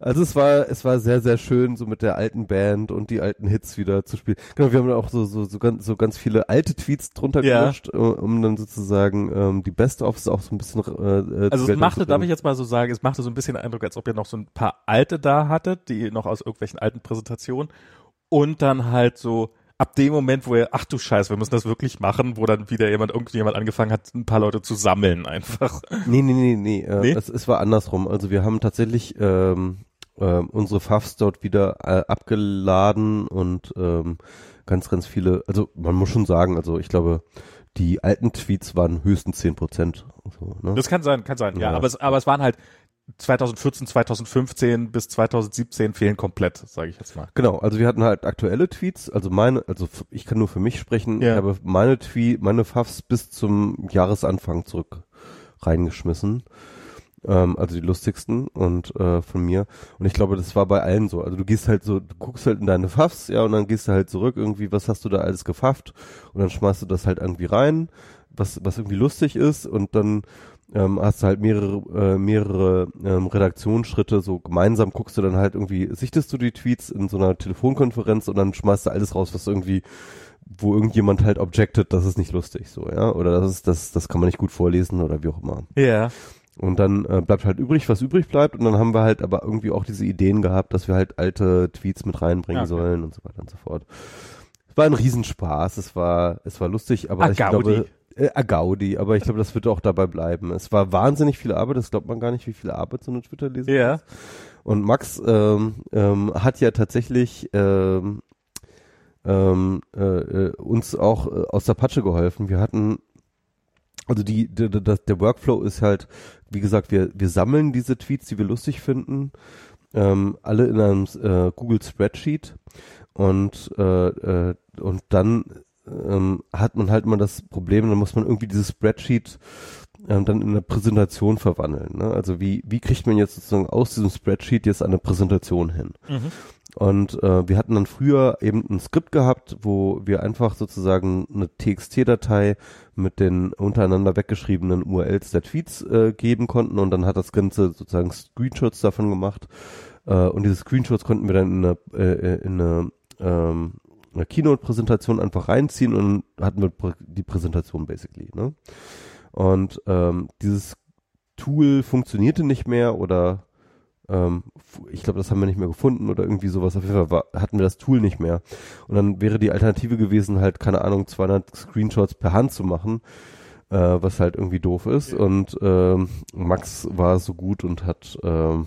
Also es war, es war sehr, sehr schön, so mit der alten Band und die alten Hits wieder zu spielen. Genau, wir haben da auch so, so, so ganz, so ganz viele alte Tweets drunter Ja. gemischt, äh, um dann sozusagen ähm, die Best-ofs auch so ein bisschen äh, äh, Also es machte, darf ich jetzt mal so sagen, es machte so ein bisschen den Eindruck, als ob ihr noch so ein paar alte da hattet, die noch aus irgendwelchen alten Präsentationen und dann halt so ab dem Moment, wo ihr, ach du Scheiß, wir müssen das wirklich machen, wo dann wieder jemand, irgendjemand angefangen hat, ein paar Leute zu sammeln einfach. Nee, nee, nee, nee. Äh, Nee? Es, es war andersrum. Also wir haben tatsächlich ähm, ähm, unsere Fafs dort wieder äh, abgeladen und ähm, ganz, ganz viele, also man muss schon sagen, also ich glaube, die alten Tweets waren höchstens 10 Prozent. So, ne? Das kann sein, kann sein, ja. Ja. Aber, es, aber es waren halt 2014, 2015 bis 2017 fehlen komplett, sage ich jetzt mal. Genau, also wir hatten halt aktuelle Tweets, also meine, also ich kann nur für mich sprechen, Ja. ich habe meine Tweet, meine Fafs bis zum Jahresanfang zurück reingeschmissen. Ähm, also die lustigsten und äh, von mir. Und ich glaube, das war bei allen so. Also du gehst halt so, du guckst halt in deine Fafs, ja, und dann gehst du halt zurück, irgendwie, was hast du da alles gefafft? Und dann schmeißt du das halt irgendwie rein, was, was irgendwie lustig ist, und dann ähm, hast du halt mehrere, äh, mehrere ähm, Redaktionsschritte, so gemeinsam guckst du dann halt irgendwie, sichtest du die Tweets in so einer Telefonkonferenz und dann schmeißt du alles raus, was irgendwie, wo irgendjemand halt objected, das ist nicht lustig, so, ja, oder das ist, das, das kann man nicht gut vorlesen oder wie auch immer. Ja. Und dann äh, bleibt halt übrig, was übrig bleibt. Und dann haben wir halt aber irgendwie auch diese Ideen gehabt, dass wir halt alte Tweets mit reinbringen Okay. sollen und so weiter und so fort. Es war ein Riesenspaß, es war, es war lustig, aber Ah, ich Gaudi. glaube, äh, a Gaudi, aber ich glaube, das wird auch dabei bleiben. Es war wahnsinnig viel Arbeit, das glaubt man gar nicht, wie viel Arbeit so eine Twitter-Lesung Ja. ist. Und Max ähm, ähm, hat ja tatsächlich ähm, ähm, äh, äh, uns auch äh, aus der Patsche geholfen. Wir hatten also die, der, der, der Workflow ist halt, wie gesagt, wir, wir sammeln diese Tweets, die wir lustig finden, ähm, alle in einem äh, Google Spreadsheet und äh, äh, und dann ähm, hat man halt mal das Problem, dann muss man irgendwie dieses Spreadsheet ähm, dann in eine Präsentation verwandeln. Ne? Also wie, wie kriegt man jetzt sozusagen aus diesem Spreadsheet jetzt eine Präsentation hin? Mhm. Und äh, wir hatten dann früher eben ein Skript gehabt, wo wir einfach sozusagen eine TXT-Datei mit den untereinander weggeschriebenen URLs der Tweets äh, geben konnten und dann hat das Ganze sozusagen Screenshots davon gemacht. Äh, und diese Screenshots konnten wir dann in eine, äh, in eine, ähm, eine Keynote-Präsentation einfach reinziehen und hatten wir die Präsentation basically. Ne? Und ähm, dieses Tool funktionierte nicht mehr oder ähm, ich glaube, das haben wir nicht mehr gefunden oder irgendwie sowas. Auf jeden Fall war, hatten wir das Tool nicht mehr. Und dann wäre die Alternative gewesen, halt, keine Ahnung, 200 Screenshots per Hand zu machen, äh, was halt irgendwie doof ist. Und ähm, Max war so gut und hat ähm,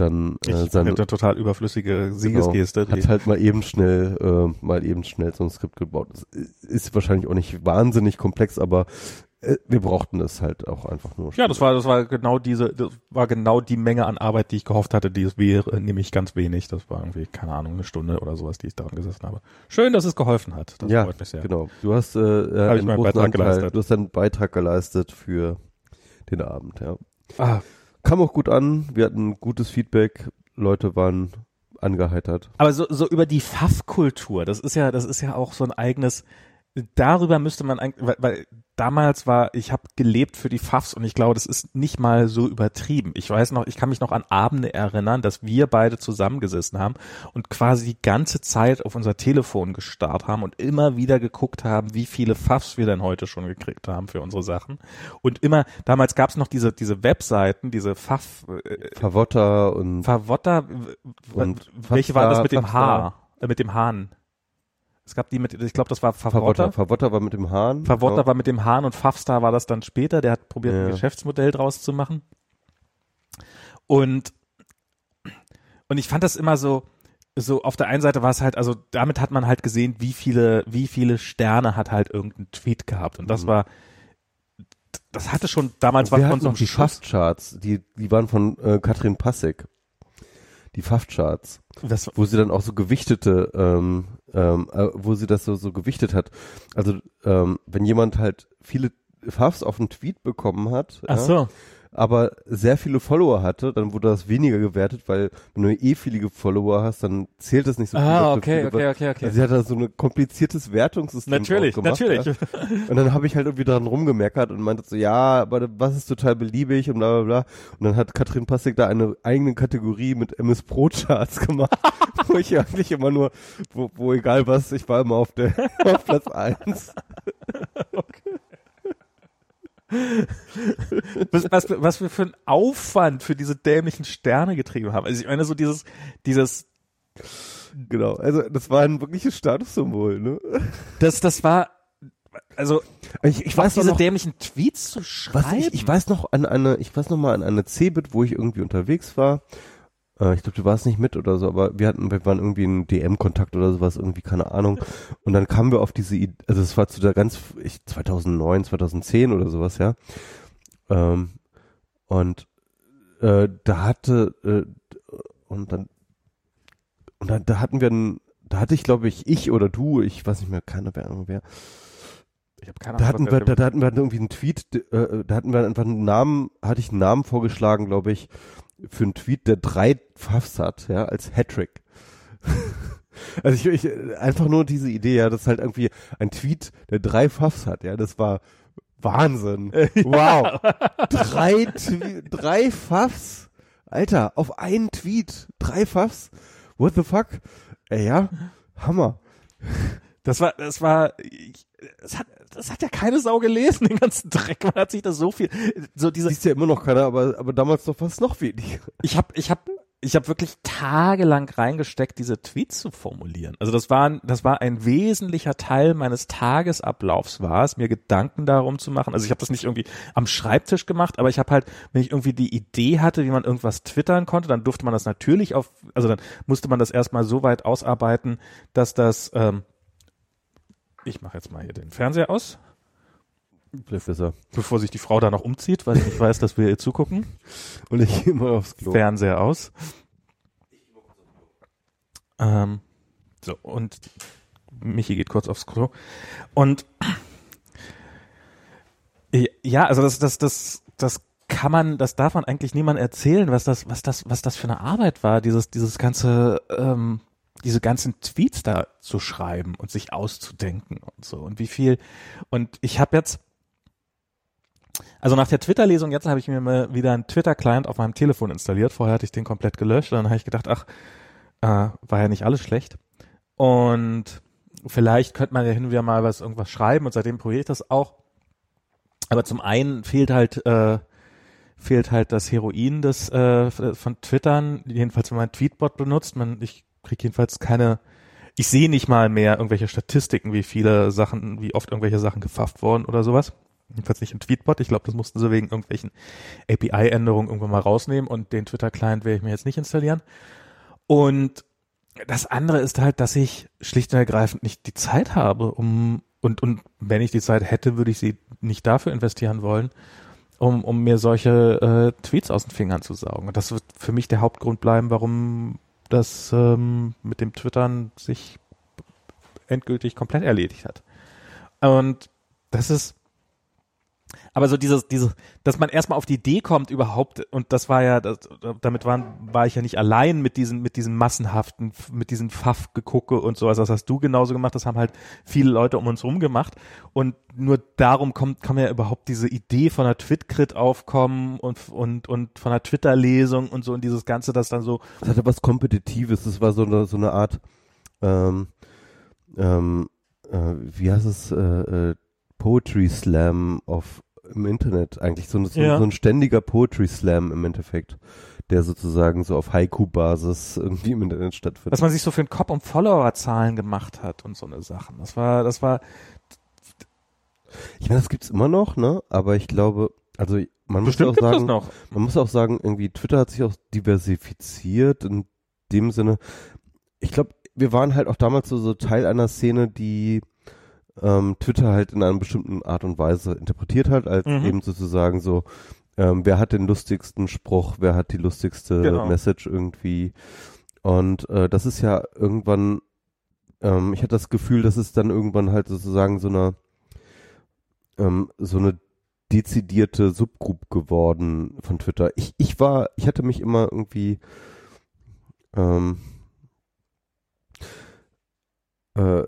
dann äh, ich seine total überflüssige Siegesgeste. Genau, hat halt mal eben schnell, äh, mal eben schnell so ein Skript gebaut. Das ist wahrscheinlich auch nicht wahnsinnig komplex, aber äh, wir brauchten es halt auch einfach nur. Ja, das war, das war genau diese, das war genau die Menge an Arbeit, die ich gehofft hatte, die es wäre, nämlich ganz wenig. Das war irgendwie, keine Ahnung, eine Stunde oder sowas, die ich daran gesessen habe. Schön, dass es geholfen hat. Das ja, freut mich sehr. genau. Du hast, äh, äh einen meinen Beitrag Anteil, geleistet. Du hast einen Beitrag geleistet für den Abend, ja. Ah. Kam auch gut an. Wir hatten gutes Feedback. Leute waren angeheitert. Aber so, so über die Pfaff-Kultur, das ist ja, das ist ja auch so ein eigenes, darüber müsste man eigentlich, weil, weil damals war, ich habe gelebt für die Pfaffs und ich glaube, das ist nicht mal so übertrieben. Ich weiß noch, ich kann mich noch an Abende erinnern, dass wir beide zusammengesessen haben und quasi die ganze Zeit auf unser Telefon gestarrt haben und immer wieder geguckt haben, wie viele Pfaffs wir denn heute schon gekriegt haben für unsere Sachen. Und immer, damals gab es noch diese, diese Webseiten, diese Pfaff... Äh, Favotta und... Favotta, und welche war das mit dem Haar? Äh, mit dem Hahn? Es gab die mit, ich glaube, das war Favotta. Favotta war mit dem Hahn. Favotta genau. war mit dem Hahn und Fafstar war das dann später. Der hat probiert, ja. ein Geschäftsmodell draus zu machen. Und, und ich fand das immer so, so auf der einen Seite war es halt, also damit hat man halt gesehen, wie viele, wie viele Sterne hat halt irgendein Tweet gehabt. Und das mhm. war, das hatte schon damals was von so die Fast-Charts, die, die waren von äh, Katrin Passek. Die Fast-Charts. Wo sie dann auch so gewichtete ähm, ähm, äh, wo sie das so, so gewichtet hat. Also ähm, wenn jemand halt viele Fafs auf einen Tweet bekommen hat, Ach so. Aber sehr viele Follower hatte, dann wurde das weniger gewertet, weil wenn du eh viele Follower hast, dann zählt das nicht so viel. Ah, okay, okay, okay, okay. Also sie hat da so ein kompliziertes Wertungssystem Natürlich, gemacht, natürlich. Ja. Und dann habe ich halt irgendwie daran rumgemeckert und meinte so, ja, aber was ist total beliebig und bla bla bla. Und dann hat Katrin Passig da eine eigene Kategorie mit MS Pro Charts *laughs* gemacht, wo ich eigentlich immer nur, wo, wo egal was, ich war immer auf der *laughs* auf Platz eins. *laughs* okay was, was, was wir für einen Aufwand für diese dämlichen Sterne getrieben haben. Also ich meine so dieses, dieses Genau, also das war ein wirkliches Statussymbol, ne? Das, das war, also ich, ich weiß diese noch, dämlichen Tweets zu schreiben. Ich, ich, weiß noch an eine, ich weiß noch mal an eine C-Bit, wo ich irgendwie unterwegs war äh, ich glaube, du warst nicht mit oder so, aber wir hatten, wir waren irgendwie in DM-Kontakt oder sowas, irgendwie, keine Ahnung. Und dann kamen wir auf diese Idee, also es war zu der ganz, ich, 2009, 2010 oder sowas, ja. Ähm, und äh, da hatte, äh, und dann, und dann, da hatten wir einen, da hatte ich, glaube ich, ich oder du, ich weiß nicht mehr, keine Ahnung wer. Ich habe keine Ahnung. Da hatten wir, da, da hatten wir irgendwie einen Tweet, äh, da hatten wir einfach einen Namen, hatte ich einen Namen vorgeschlagen, glaube ich, für einen Tweet, der drei Pfaffs hat, ja, als Hattrick. *laughs* also ich, ich, einfach nur diese Idee, ja, das ist halt irgendwie ein Tweet, der drei Pfaffs hat, ja, das war Wahnsinn. *laughs* Wow. drei, drei Pfaffs? Alter, auf einen Tweet, drei Pfaffs? What the fuck? Ey, ja, Hammer. Das war, das war, es hat, das hat ja keine Sau gelesen, den ganzen Dreck. Man hat sich da so viel, so diese. Siehst ja immer noch keiner, aber, aber damals doch fast noch weniger. Ich hab, ich hab, ich habe wirklich tagelang reingesteckt, diese Tweets zu formulieren. Also das war, das war ein wesentlicher Teil meines Tagesablaufs war es, mir Gedanken darum zu machen. Also ich habe das nicht irgendwie am Schreibtisch gemacht, aber ich habe halt, wenn ich irgendwie die Idee hatte, wie man irgendwas twittern konnte, dann durfte man das natürlich auf, also dann musste man das erstmal so weit ausarbeiten, dass das, ähm, ich mache jetzt mal hier den Fernseher aus. Besser. Bevor sich die Frau da noch umzieht, weil ich nicht weiß, dass wir ihr zugucken. Und ich gehe mal aufs Klo. Fernseher aus. Ähm, so, und Michi geht kurz aufs Klo. Und ja, also das, das, das, das kann man, das darf man eigentlich niemand erzählen, was das, was das, was das für eine Arbeit war, dieses, dieses ganze, ähm, diese ganzen Tweets da zu schreiben und sich auszudenken und so und wie viel. Und ich habe jetzt also nach der Twitter-Lesung jetzt habe ich mir mal wieder einen Twitter-Client auf meinem Telefon installiert. Vorher hatte ich den komplett gelöscht. Und dann habe ich gedacht, ach, äh, war ja nicht alles schlecht. Und vielleicht könnte man ja hin und wieder mal was irgendwas schreiben und seitdem probiere ich das auch. Aber zum einen fehlt halt äh, fehlt halt das Heroin des äh, von Twittern, jedenfalls wenn man Tweetbot benutzt. Man, ich kriege jedenfalls keine, ich sehe nicht mal mehr irgendwelche Statistiken, wie viele Sachen, wie oft irgendwelche Sachen gefafft wurden oder sowas. Jedenfalls nicht im Tweetbot. Ich glaube, das mussten sie wegen irgendwelchen API-Änderungen irgendwann mal rausnehmen und den Twitter-Client werde ich mir jetzt nicht installieren. Und das andere ist halt, dass ich schlicht und ergreifend nicht die Zeit habe, um und und wenn ich die Zeit hätte, würde ich sie nicht dafür investieren wollen, um um mir solche äh, Tweets aus den Fingern zu saugen. Und das wird für mich der Hauptgrund bleiben, warum das ähm, mit dem Twittern sich endgültig komplett erledigt hat. Und das ist aber so dieses, dieses, dass man erstmal auf die Idee kommt überhaupt, und das war ja, das, damit waren, war ich ja nicht allein mit diesen, mit diesen massenhaften, mit diesen Pfaff-Gegucke und sowas. Das hast du genauso gemacht, das haben halt viele Leute um uns rum gemacht. Und nur darum kommt, kann ja überhaupt diese Idee von einer Twit-Crit aufkommen und, und, und von einer Twitter-Lesung und so und dieses Ganze, das dann so. Das hatte was Kompetitives, das war so eine, so eine Art, ähm, ähm, äh, wie heißt es, äh, äh, Poetry Slam of im Internet eigentlich, so, so, ja. so ein ständiger Poetry Slam im Endeffekt, der sozusagen so auf Haiku-Basis irgendwie im Internet stattfindet. Was man sich so für einen Kopf- und Followerzahlen gemacht hat und so eine Sachen. Das war, das war. Ich meine, das gibt's immer noch, ne? Aber ich glaube, also man muss auch sagen, man muss auch sagen, irgendwie Twitter hat sich auch diversifiziert in dem Sinne. Ich glaube, wir waren halt auch damals so, so Teil einer Szene, die ähm, Twitter halt in einer bestimmten Art und Weise interpretiert hat, als mhm. eben sozusagen so, ähm, wer hat den lustigsten Spruch, wer hat die lustigste genau. Message irgendwie. Und äh, das ist ja irgendwann, ähm, ich hatte das Gefühl, dass es dann irgendwann halt sozusagen so eine, ähm, so eine dezidierte Subgroup geworden von Twitter. Ich, ich war, ich hatte mich immer irgendwie, ähm, äh,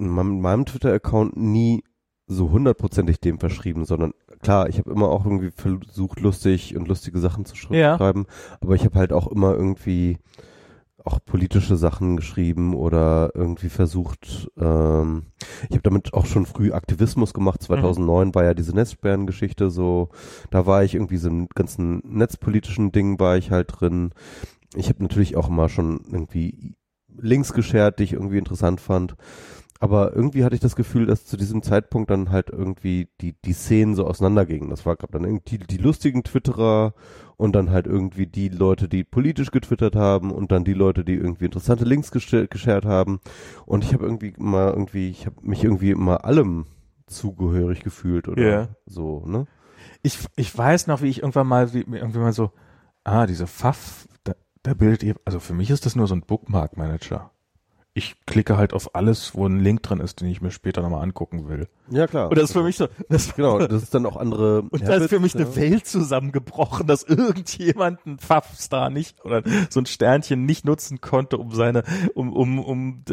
in meinem, Twitter-Account nie so hundertprozentig dem verschrieben, sondern klar, ich habe immer auch irgendwie versucht, lustig und lustige Sachen zu sch ja. schreiben, aber ich habe halt auch immer irgendwie auch politische Sachen geschrieben oder irgendwie versucht, ähm, ich habe damit auch schon früh Aktivismus gemacht. 2009 mhm. war ja diese Netzsperren-Geschichte so, da war ich irgendwie so im ganzen netzpolitischen Ding war ich halt drin. Ich habe natürlich auch immer schon irgendwie Links geschert, die ich irgendwie interessant fand. Aber irgendwie hatte ich das Gefühl, dass zu diesem Zeitpunkt dann halt irgendwie die, die Szenen so auseinandergingen. Das war gerade dann irgendwie die, die lustigen Twitterer und dann halt irgendwie die Leute, die politisch getwittert haben und dann die Leute, die irgendwie interessante Links geshared haben. Und ich habe irgendwie immer irgendwie, ich habe mich irgendwie immer allem zugehörig gefühlt oder yeah. so, ne? Ich, ich weiß noch, wie ich irgendwann mal, wie, irgendwie mal so, ah, diese Pfaff, da, da bildet ihr, also für mich ist das nur so ein Bookmark-Manager ich klicke halt auf alles, wo ein Link drin ist, den ich mir später nochmal angucken will. Ja, klar. Und das ist für mich so, das *laughs* genau, das ist dann auch andere. Und da ist für mich ja. eine Welt zusammengebrochen, dass irgendjemand ein Pfaffstar nicht oder so ein Sternchen nicht nutzen konnte, um seine, um, um, um,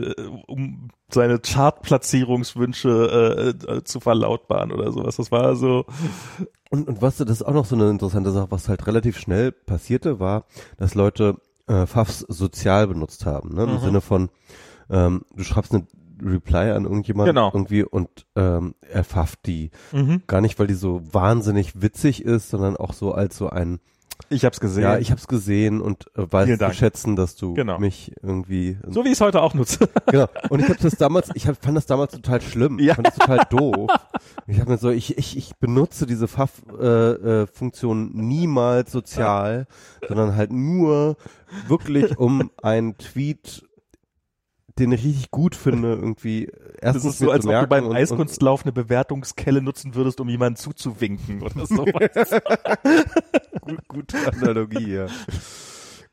um seine Chartplatzierungswünsche äh, äh, zu verlautbaren oder sowas. Das war so. Und, und was, das ist auch noch so eine interessante Sache, was halt relativ schnell passierte, war, dass Leute äh, Pfaffs sozial benutzt haben, ne? Im mhm. Sinne von, ähm, du schreibst eine Reply an irgendjemand Genau. irgendwie und ähm, er pfafft die. Mhm. Gar nicht, weil die so wahnsinnig witzig ist, sondern auch so als so ein, Ich hab's gesehen. ja, ich hab's gesehen und äh, weiß zu schätzen, dass du Genau. mich irgendwie so wie ich es heute auch nutze. *laughs* Genau. Und ich habe das damals, ich hab, fand das damals total schlimm. Ja. Ich fand das total doof. Ich habe mir so, ich, ich, ich benutze diese Pfaff-Funktion äh, äh, niemals sozial, sondern halt nur wirklich, um einen Tweet, den ich richtig gut finde, irgendwie Das erstens ist so, als ob du beim Eiskunstlauf eine Bewertungskelle nutzen würdest, um jemanden zuzuwinken oder so. *laughs* Gut, gute Analogie, ja.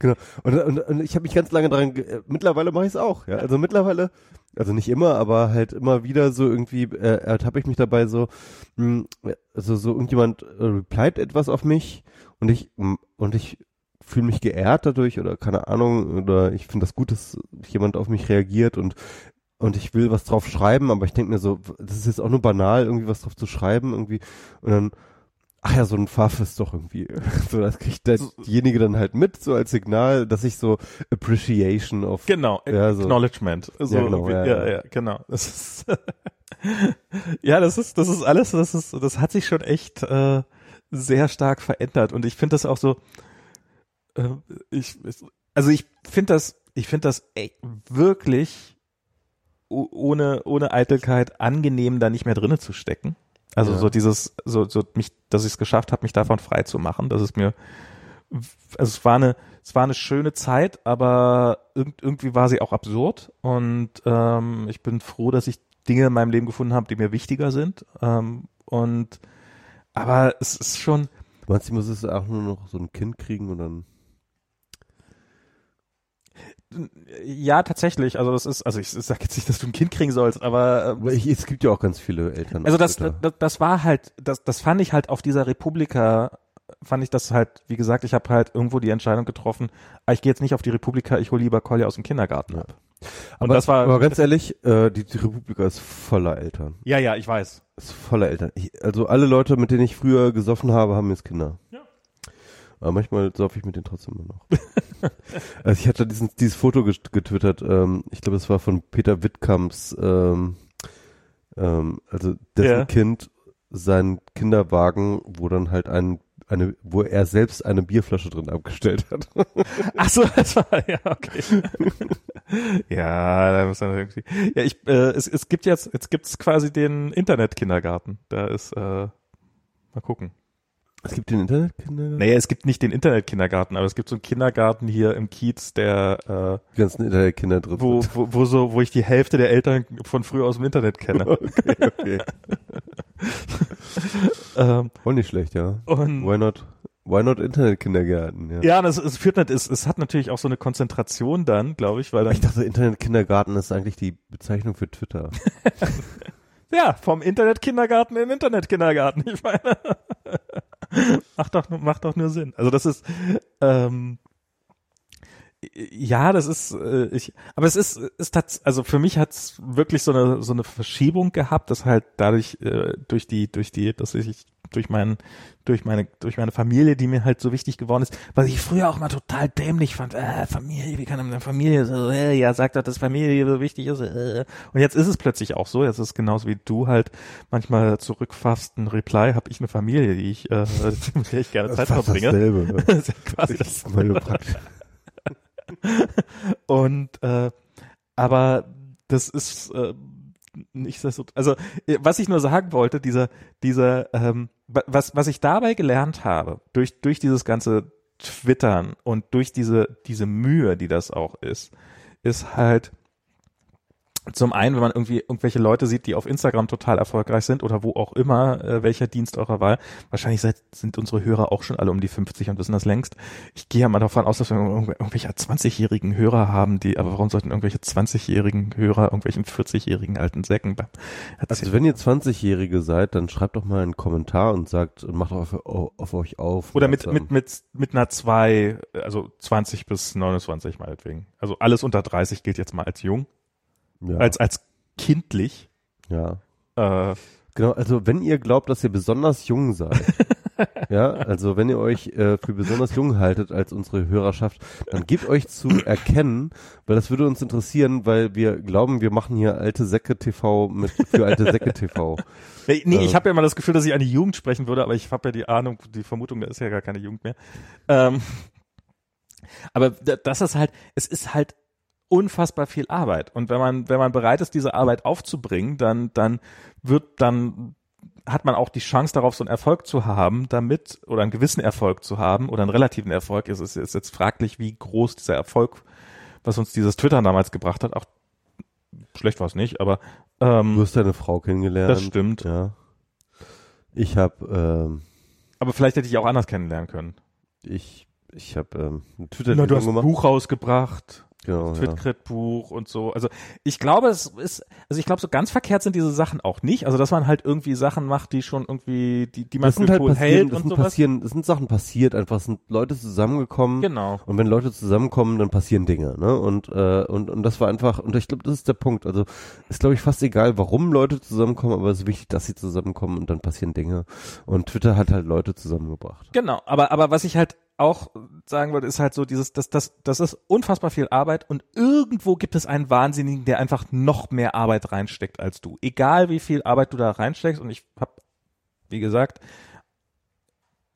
Genau. Und, und, und ich habe mich ganz lange daran, ge- äh, mittlerweile mache ich es auch, ja. Also mittlerweile, also nicht immer, aber halt immer wieder so irgendwie, äh, ertappe ich mich dabei so, mh, also so irgendjemand äh, replied etwas auf mich und ich, m, und ich fühle mich geehrt dadurch oder keine Ahnung, oder ich finde das gut, dass jemand auf mich reagiert und und ich will was drauf schreiben, aber ich denke mir so, das ist jetzt auch nur banal, irgendwie was drauf zu schreiben, irgendwie. Und dann, ach ja, so ein Pfaff ist doch irgendwie, *laughs* so das kriegt derjenige dann halt mit, so als Signal, dass ich so Appreciation of, Genau, Ja, so. Acknowledgement. So, Ja, genau, ja, ja, ja. ja, genau. Das ist *laughs* ja, das ist, das ist alles, das ist, das hat sich schon echt äh, sehr stark verändert und ich finde das auch so, äh, ich, also ich finde das, ich finde das echt wirklich ohne ohne Eitelkeit angenehm, da nicht mehr drinnen zu stecken. Also Ja. so dieses, so, so mich, dass ich es geschafft habe, mich davon frei zu machen. Das ist mir, also es war eine, es war eine schöne Zeit, aber irg irgendwie war sie auch absurd und ähm, ich bin froh, dass ich Dinge in meinem Leben gefunden habe, die mir wichtiger sind. Ähm, und aber es ist schon, du meinst, ich muss es auch nur noch so ein Kind kriegen und dann, ja tatsächlich, also das ist, also ich sage jetzt nicht, dass du ein Kind kriegen sollst, aber äh, aber ich, es gibt ja auch ganz viele Eltern. Also das, das, das war halt, das, das fand ich halt auf dieser Republika, fand ich das halt, wie gesagt, ich habe halt irgendwo die Entscheidung getroffen, ah, ich gehe jetzt nicht auf die Republika, ich hole lieber Kolja aus dem Kindergarten ab. Und aber, das war, aber ganz ehrlich, äh, die, die Republika ist voller Eltern. ja, ja, ich weiß. Ist voller Eltern. Ich, also alle Leute, mit denen ich früher gesoffen habe, haben jetzt Kinder. Aber manchmal saufe ich mit denen trotzdem immer noch. *laughs* also ich hatte diesen, dieses Foto get- getwittert, ähm, ich glaube, es war von Peter Wittkamps, ähm, ähm, also dessen Ja. Kind seinen Kinderwagen, wo dann halt ein eine, wo er selbst eine Bierflasche drin abgestellt hat. *laughs* Ach so, das war, ja, okay. *laughs* ja, da muss man irgendwie, ja, ich, äh, es, es gibt jetzt, jetzt gibt's quasi den Internetkindergarten. Da ist, äh, mal gucken. Es gibt den Internetkindergarten. Naja, es gibt nicht den Internetkindergarten, aber es gibt so einen Kindergarten hier im Kiez, der, äh, Die ganzen Internetkinder drin. wo, wo, wo so, wo ich die Hälfte der Eltern von früher aus dem Internet kenne. *laughs* Okay, okay. *laughs* ähm, Voll nicht schlecht, ja. und Why not? Why not Internetkindergärten? Ja. ja, das, es führt nicht, es, es hat natürlich auch so eine Konzentration dann, glaube ich, weil dann, Ich dachte, Internetkindergarten ist eigentlich die Bezeichnung für Twitter. *laughs* ja, vom Internetkindergarten in Internetkindergarten. Ich meine, *laughs* macht doch, macht doch nur Sinn. Also das ist, ähm, ja, das ist, äh, ich, aber es ist, ist tats also für mich hat's wirklich so eine so eine Verschiebung gehabt, dass halt dadurch äh, durch die durch die, dass ich durch meinen durch meine durch meine Familie, die mir halt so wichtig geworden ist, was ich früher auch mal total dämlich fand. Äh, Familie, wie kann eine Familie so? Äh, ja, sagt doch, dass Familie so wichtig ist. Äh. Und jetzt ist es plötzlich auch so. Jetzt ist es genauso wie du halt manchmal zurückfasst ein Reply, habe ich eine Familie, die ich äh, *laughs* mit der ich gerne Zeit verbringe. dasselbe. *laughs* Das ist quasi das praktisch *laughs* Und äh, aber das ist äh, nicht so. Also äh, was ich nur sagen wollte, dieser dieser ähm, wa- was was ich dabei gelernt habe durch durch dieses ganze Twittern und durch diese diese Mühe, die das auch ist, ist halt zum einen, wenn man irgendwie irgendwelche Leute sieht, die auf Instagram total erfolgreich sind oder wo auch immer, äh, welcher Dienst eurer Wahl. Wahrscheinlich seid, sind unsere Hörer auch schon alle um die 50 und wissen das längst. Ich gehe ja mal davon aus, dass wir irgendw- irgendwelche 20-jährigen Hörer haben, die, aber warum sollten irgendwelche 20-jährigen Hörer irgendwelchen 40-jährigen alten Säcken Also wenn ihr 20-Jährige seid, dann schreibt doch mal einen Kommentar und sagt, macht doch auf, auf euch auf. Oder mit, mit, mit, mit einer 2, also 20 bis 29 meinetwegen. Also alles unter 30 gilt jetzt mal als jung, ja, als, als kindlich. ja. Äh, Genau, also wenn ihr glaubt, dass ihr besonders jung seid, *laughs* ja, also wenn ihr euch äh, für besonders jung haltet als unsere Hörerschaft, dann gebt euch zu erkennen, weil das würde uns interessieren, weil wir glauben, wir machen hier alte Säcke TV mit für alte Säcke TV. Nee, *laughs* nee äh, ich habe ja immer das Gefühl, dass ich an die Jugend sprechen würde, aber ich habe ja die Ahnung, die Vermutung, da ist ja gar keine Jugend mehr. Ähm, aber das ist halt, es ist halt unfassbar viel Arbeit. Und wenn man, wenn man bereit ist, diese Arbeit aufzubringen, dann, dann wird dann hat man auch die Chance darauf, so einen Erfolg zu haben, damit, oder einen gewissen Erfolg zu haben, oder einen relativen Erfolg. Es ist, ist jetzt fraglich, wie groß dieser Erfolg, was uns dieses Twitter damals gebracht hat, auch schlecht war es nicht, aber ähm, Du hast deine Frau kennengelernt. Das stimmt. Ja. Ich habe ähm, Aber vielleicht hätte ich auch anders kennenlernen können. Ich ich habe ähm, ein Twitter Na, du hast ein Buch rausgebracht. Genau, Twitcrit-Buch ja. und so. Also ich glaube, es ist, also ich glaube, so ganz verkehrt sind diese Sachen auch nicht. Also dass man halt irgendwie Sachen macht, die schon irgendwie, die, die man das für halt cool hält das und sind Passieren, das sind Sachen passiert, einfach sind Leute zusammengekommen. Genau. Und wenn Leute zusammenkommen, dann passieren Dinge. Ne? Und, äh, und, und das war einfach, und ich glaube, das ist der Punkt. Also ist, glaube ich, fast egal, warum Leute zusammenkommen, aber es ist wichtig, dass sie zusammenkommen und dann passieren Dinge. Und Twitter hat halt Leute zusammengebracht. Genau, aber, aber was ich halt auch sagen würde, ist halt so dieses, das, das, das ist unfassbar viel Arbeit und irgendwo gibt es einen Wahnsinnigen, der einfach noch mehr Arbeit reinsteckt als du. Egal wie viel Arbeit du da reinsteckst und ich habe, wie gesagt,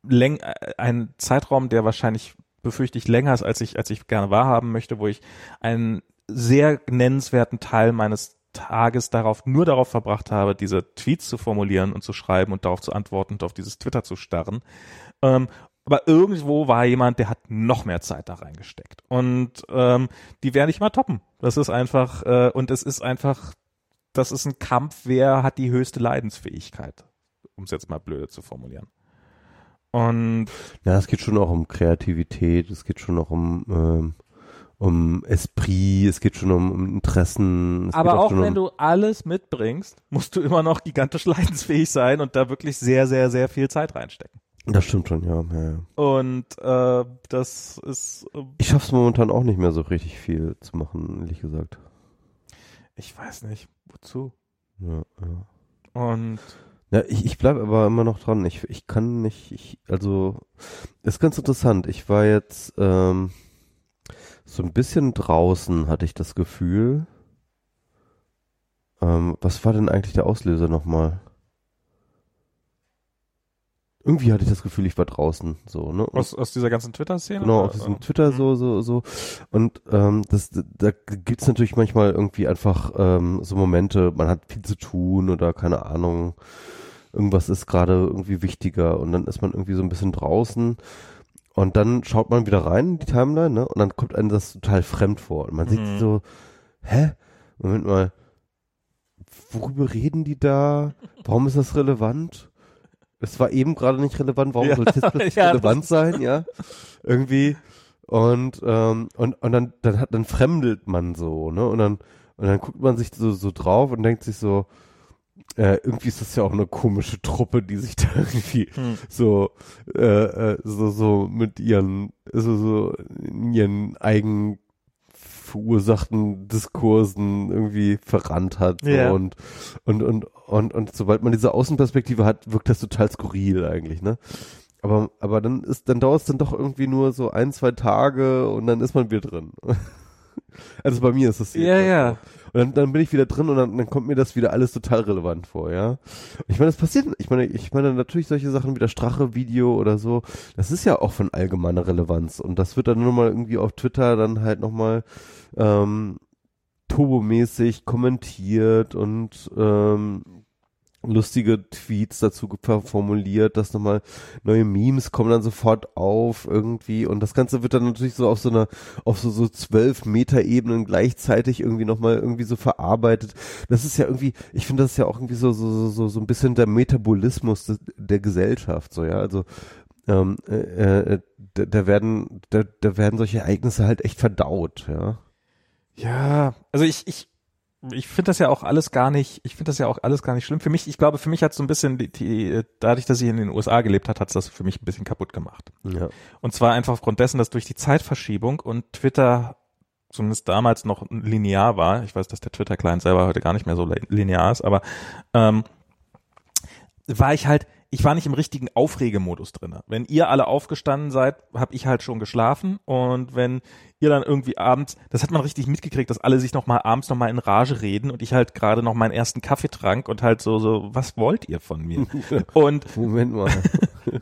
läng, äh, einen Zeitraum, der wahrscheinlich befürchte ich länger ist, als ich, als ich gerne wahrhaben möchte, wo ich einen sehr nennenswerten Teil meines Tages darauf, nur darauf verbracht habe, diese Tweets zu formulieren und zu schreiben und darauf zu antworten und auf dieses Twitter zu starren. Ähm, aber irgendwo war jemand, der hat noch mehr Zeit da reingesteckt. Und ähm, die werde ich mal toppen. Das ist einfach, äh, und es ist einfach, das ist ein Kampf, wer hat die höchste Leidensfähigkeit, um es jetzt mal blöde zu formulieren. Und ja, es geht schon auch um Kreativität, es geht schon auch um ähm, um Esprit, es geht schon um, um Interessen. aber auch, auch wenn um du alles mitbringst, musst du immer noch gigantisch *laughs* leidensfähig sein und da wirklich sehr, sehr, sehr viel Zeit reinstecken. Das stimmt schon, ja. ja, ja. Und äh, das ist. Äh, ich schaff's momentan auch nicht mehr so richtig viel zu machen, ehrlich gesagt. Ich weiß nicht, wozu. Ja, ja. Und ja, ich, ich bleibe aber immer noch dran. Ich, ich kann nicht, ich, also, ist ganz interessant. Ich war jetzt ähm, so ein bisschen draußen, hatte ich das Gefühl. Ähm, was war denn eigentlich der Auslöser nochmal? Irgendwie hatte ich das Gefühl, ich war draußen so, ne? Aus, aus dieser ganzen Twitter-Szene? Genau, aus diesem Twitter so, so, so. Und ähm, das, da gibt's natürlich manchmal irgendwie einfach ähm, so Momente, man hat viel zu tun oder keine Ahnung, irgendwas ist gerade irgendwie wichtiger und dann ist man irgendwie so ein bisschen draußen und dann schaut man wieder rein in die Timeline, ne? Und dann kommt einem das total fremd vor. Und man mhm. sieht so, hä? Moment mal, worüber reden die da? Warum ist das relevant? Es war eben gerade nicht relevant, warum ja. soll jetzt plötzlich *laughs* ja, relevant sein, ja? Irgendwie. Und, ähm, und, und dann, dann hat, dann fremdelt man so, ne? Und dann, und dann guckt man sich so, so drauf und denkt sich so, äh, irgendwie ist das ja auch eine komische Truppe, die sich *laughs* da irgendwie hm. so, äh, äh, so, so mit ihren, so, so in ihren eigenen verursachten Diskursen irgendwie verrannt hat. So, ja. und, und, und, und, und sobald man diese Außenperspektive hat, wirkt das total skurril eigentlich, ne? Aber, aber dann ist, dann dauert es dann doch irgendwie nur so ein, zwei Tage und dann ist man wieder drin. *laughs* also bei mir ist das Ja, ja. Und dann, dann bin ich wieder drin und dann, dann kommt mir das wieder alles total relevant vor, ja. Ich meine, das passiert, ich meine, ich meine natürlich solche Sachen wie das Strache-Video oder so, das ist ja auch von allgemeiner Relevanz und das wird dann nur mal irgendwie auf Twitter dann halt nochmal ähm, turbomäßig kommentiert und ähm, lustige Tweets dazu formuliert, dass nochmal neue Memes kommen dann sofort auf irgendwie und das Ganze wird dann natürlich so auf so einer, auf so, so zwölf Meter Ebenen gleichzeitig irgendwie nochmal irgendwie so verarbeitet. Das ist ja irgendwie, ich finde das ja auch irgendwie so, so, so, so ein bisschen der Metabolismus des, der Gesellschaft, so, ja, also, ähm, äh, äh, da, da werden, da, da werden solche Ereignisse halt echt verdaut, ja. Ja, also ich, ich, ich finde das ja auch alles gar nicht, ich finde das ja auch alles gar nicht schlimm. Für mich, ich glaube, für mich hat so ein bisschen die, die dadurch, dass ich in den USA gelebt hat, hat es das für mich ein bisschen kaputt gemacht. Ja. Und zwar einfach aufgrund dessen, dass durch die Zeitverschiebung und Twitter zumindest damals noch linear war, ich weiß, dass der Twitter-Client selber heute gar nicht mehr so linear ist, aber ähm, war ich halt ich war nicht im richtigen Aufregemodus drinne. Wenn ihr alle aufgestanden seid, habe ich halt schon geschlafen und wenn ihr dann irgendwie abends, das hat man richtig mitgekriegt, dass alle sich noch mal abends noch mal in Rage reden und ich halt gerade noch meinen ersten Kaffee trank und halt so so, was wollt ihr von mir? *laughs* und Moment mal.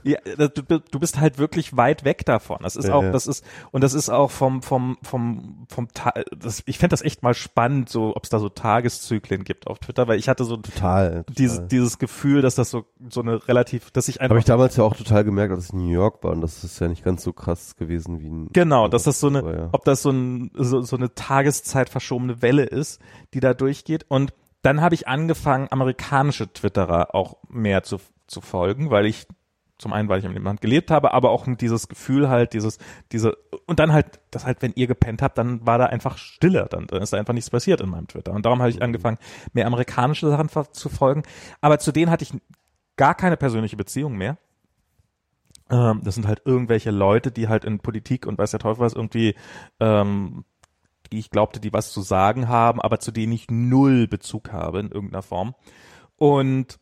Ja, du, du bist halt wirklich weit weg davon. Das ist Ja, auch, ja. das ist und das ist auch vom vom vom vom Ta das, ich fände das echt mal spannend, so ob es da so Tageszyklen gibt auf Twitter, weil ich hatte so Total. total. dieses dieses Gefühl, dass das so so eine relativ, dass ich einfach Habe ich damals ja auch total gemerkt, als ich in New York war und das ist ja nicht ganz so krass gewesen wie in Genau, dass das so eine, Aber ja. ob das so, ein, so, so eine Tageszeit verschobene Welle ist, die da durchgeht. Und dann habe ich angefangen, amerikanische Twitterer auch mehr zu, zu folgen, weil ich zum einen, weil ich im Land gelebt habe, aber auch mit dieses Gefühl halt, dieses, diese, und dann halt, das halt, wenn ihr gepennt habt, dann war da einfach Stille, dann, dann ist da einfach nichts passiert in meinem Twitter. Und darum habe ich angefangen, mehr amerikanische Sachen zu folgen. Aber zu denen hatte ich gar keine persönliche Beziehung mehr. Ähm, das sind halt irgendwelche Leute, die halt in Politik und weiß der Teufel was irgendwie, ähm, die ich glaubte, die was zu sagen haben, aber zu denen ich null Bezug habe in irgendeiner Form. Und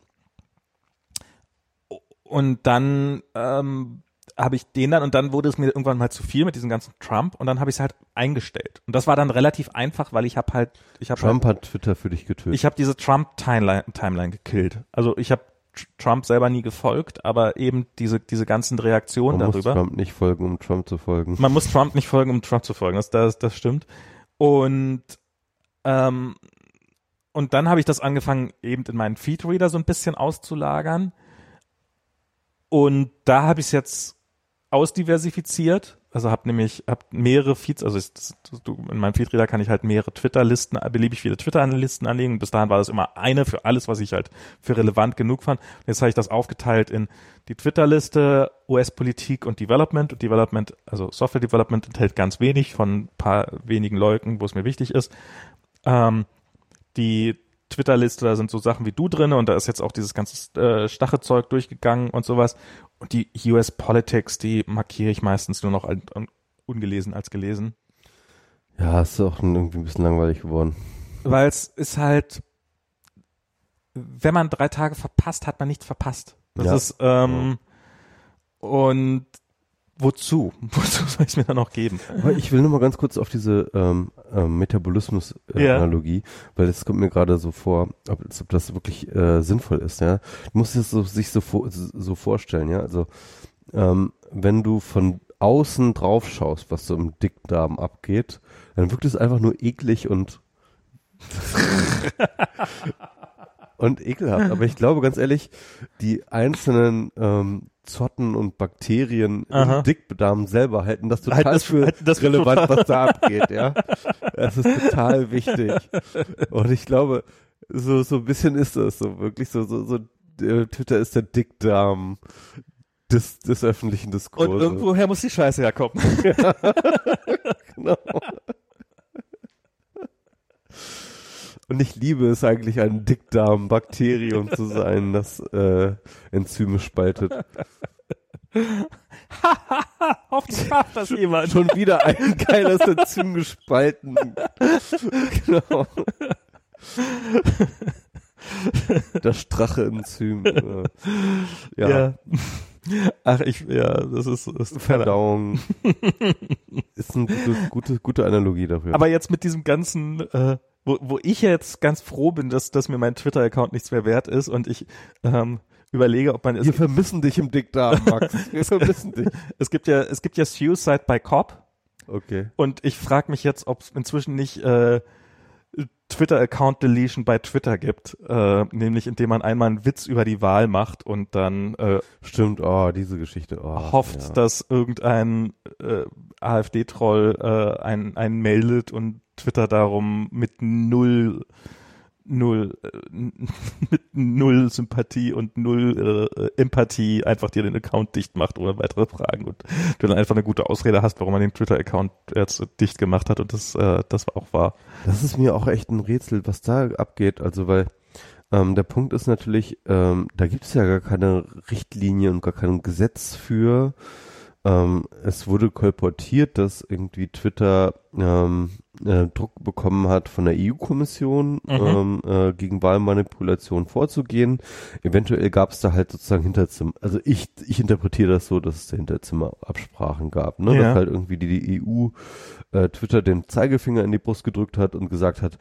und dann ähm, habe ich den dann und dann wurde es mir irgendwann mal zu viel mit diesem ganzen Trump und dann habe ich es halt eingestellt. Und das war dann relativ einfach, weil ich habe halt, ich habe halt, Trump hat Twitter für dich getötet. ich habe diese Trump-Timeline Timeline gekillt. Also ich habe Tr- Trump selber nie gefolgt, aber eben diese, diese ganzen Reaktionen Man muss darüber. Trump nicht folgen, um Trump zu folgen. Man muss Trump nicht folgen, um Trump zu folgen. Das, das, das stimmt. Und ähm, und dann habe ich das angefangen, eben in meinen Feedreader so ein bisschen auszulagern. Und da habe ich es jetzt ausdiversifiziert. Also habe nämlich hab mehrere Feeds, also das, du, in meinem Feedreader kann ich halt mehrere Twitter-Listen, beliebig viele Twitter-Listen anlegen. Bis dahin war das immer eine für alles, was ich halt für relevant genug fand. Und jetzt habe ich das aufgeteilt in die Twitter-Liste, US-Politik und Development. Und Development, also Software Development enthält ganz wenig von ein paar wenigen Leuten, wo es mir wichtig ist. Ähm, die Twitter-Liste, da sind so Sachen wie du drin und da ist jetzt auch dieses ganze äh, Stachezeug durchgegangen und sowas. Und die US Politics, die markiere ich meistens nur noch ungelesen als gelesen. Ja, ist auch irgendwie ein bisschen langweilig geworden. Weil es ist halt, wenn man drei Tage verpasst, hat man nichts verpasst. Das Ja. ist, ähm, und wozu? *laughs* Wozu soll ich es mir dann noch geben? Aber ich will nur mal ganz kurz auf diese ähm, Ja. Metabolismus-Analogie, weil das kommt mir gerade so vor, ob, ob das wirklich äh, sinnvoll ist. Ja, du musst es so, sich so, so vorstellen. Ja, also ähm, wenn du von außen drauf schaust, was so im Dickdarm abgeht, dann wirkt es einfach nur eklig und *laughs* und ekelhaft. Aber ich glaube ganz ehrlich, die einzelnen ähm, Zotten und Bakterien Aha. im Dickdarm selber halten das total Halten das- für halten das relevant, total- was da abgeht. Ja, das ist total wichtig. Und ich glaube, so so ein bisschen ist das so wirklich so so so. äh, Twitter ist der Dickdarm des des öffentlichen Und Diskurses. irgendwoher muss die Scheiße herkommen. *laughs* Genau. Und ich liebe es eigentlich, ein Dickdarm-Bakterium zu sein, das äh, Enzyme spaltet. Hoffentlich schafft das jemand. Schon wieder ein geiles Enzym gespalten. genau. Das Strache-Enzym. Äh, ja, Ja. Ach, ich, ja, das ist, das ist Verdauung. Ist eine gute, gute, gute Analogie dafür. Aber jetzt mit diesem ganzen, äh, wo, wo ich jetzt ganz froh bin, dass, dass mir mein Twitter-Account nichts mehr wert ist und ich ähm, überlege, ob man es, wir vermissen dich im Dickdarm, *laughs* Max. Wir vermissen dich. es gibt ja, es gibt ja Suicide by Cop Okay. und ich frage mich jetzt, ob es inzwischen nicht äh, Twitter-Account Deletion bei Twitter gibt, äh, nämlich indem man einmal einen Witz über die Wahl macht und dann äh, Stimmt, oh, diese Geschichte. Oh, hofft, ja. dass irgendein äh, AfD-Troll äh, einen, einen meldet und Twitter darum mit null null äh, *laughs* mit null Sympathie und null äh, Empathie einfach dir den Account dicht macht ohne weitere Fragen und du dann einfach eine gute Ausrede hast, warum man den Twitter-Account jetzt dicht gemacht hat und das äh, das auch war. Das ist mir auch echt ein Rätsel, was da abgeht. Also, weil ähm, der Punkt ist natürlich, ähm, da gibt es ja gar keine Richtlinie und gar kein Gesetz für, ähm, es wurde kolportiert, dass irgendwie Twitter ähm, äh, Druck bekommen hat von der EU-Kommission, Mhm. ähm, äh, gegen Wahlmanipulation vorzugehen. Eventuell gab es da halt sozusagen Hinterzimmer, also ich, ich interpretiere das so, dass es da Hinterzimmerabsprachen gab, ne? Ja. dass halt irgendwie die, die EU äh, Twitter den Zeigefinger in die Brust gedrückt hat und gesagt hat,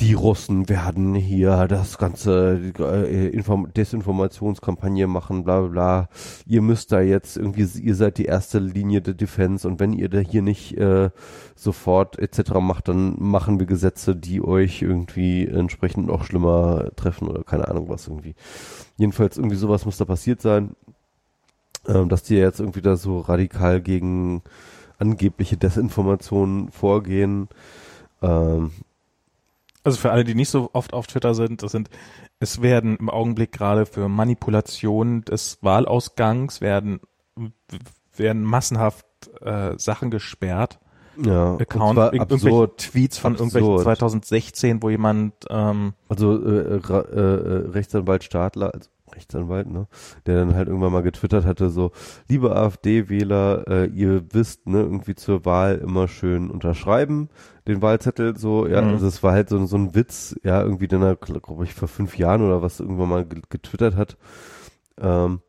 die Russen werden hier das ganze äh, Inform Desinformationskampagne machen, bla bla bla. Ihr müsst da jetzt irgendwie, ihr seid die erste Linie der Defense und wenn ihr da hier nicht äh, sofort etc. macht, dann machen wir Gesetze, die euch irgendwie entsprechend noch schlimmer treffen oder keine Ahnung was irgendwie. Jedenfalls irgendwie sowas muss da passiert sein, ähm, dass die jetzt irgendwie da so radikal gegen angebliche Desinformationen vorgehen. Ähm, Also für alle, die nicht so oft auf Twitter sind, das sind, es werden im Augenblick gerade für Manipulation des Wahlausgangs werden, werden massenhaft äh, Sachen gesperrt. ja, Account, absurd. Tweets von Absurd. irgendwelchen 2016, wo jemand ähm, Also äh, Ra- äh, äh, Rechtsanwalt Stadler, also Rechtsanwalt, ne, der dann halt irgendwann mal getwittert hatte, so, liebe AfD-Wähler, äh, ihr wisst, ne, irgendwie zur Wahl immer schön unterschreiben, den Wahlzettel so, ja, Mhm. also es war halt so, so ein Witz, ja, irgendwie, den er, glaube ich, vor fünf Jahren oder was irgendwann mal ge- getwittert hat. Ähm,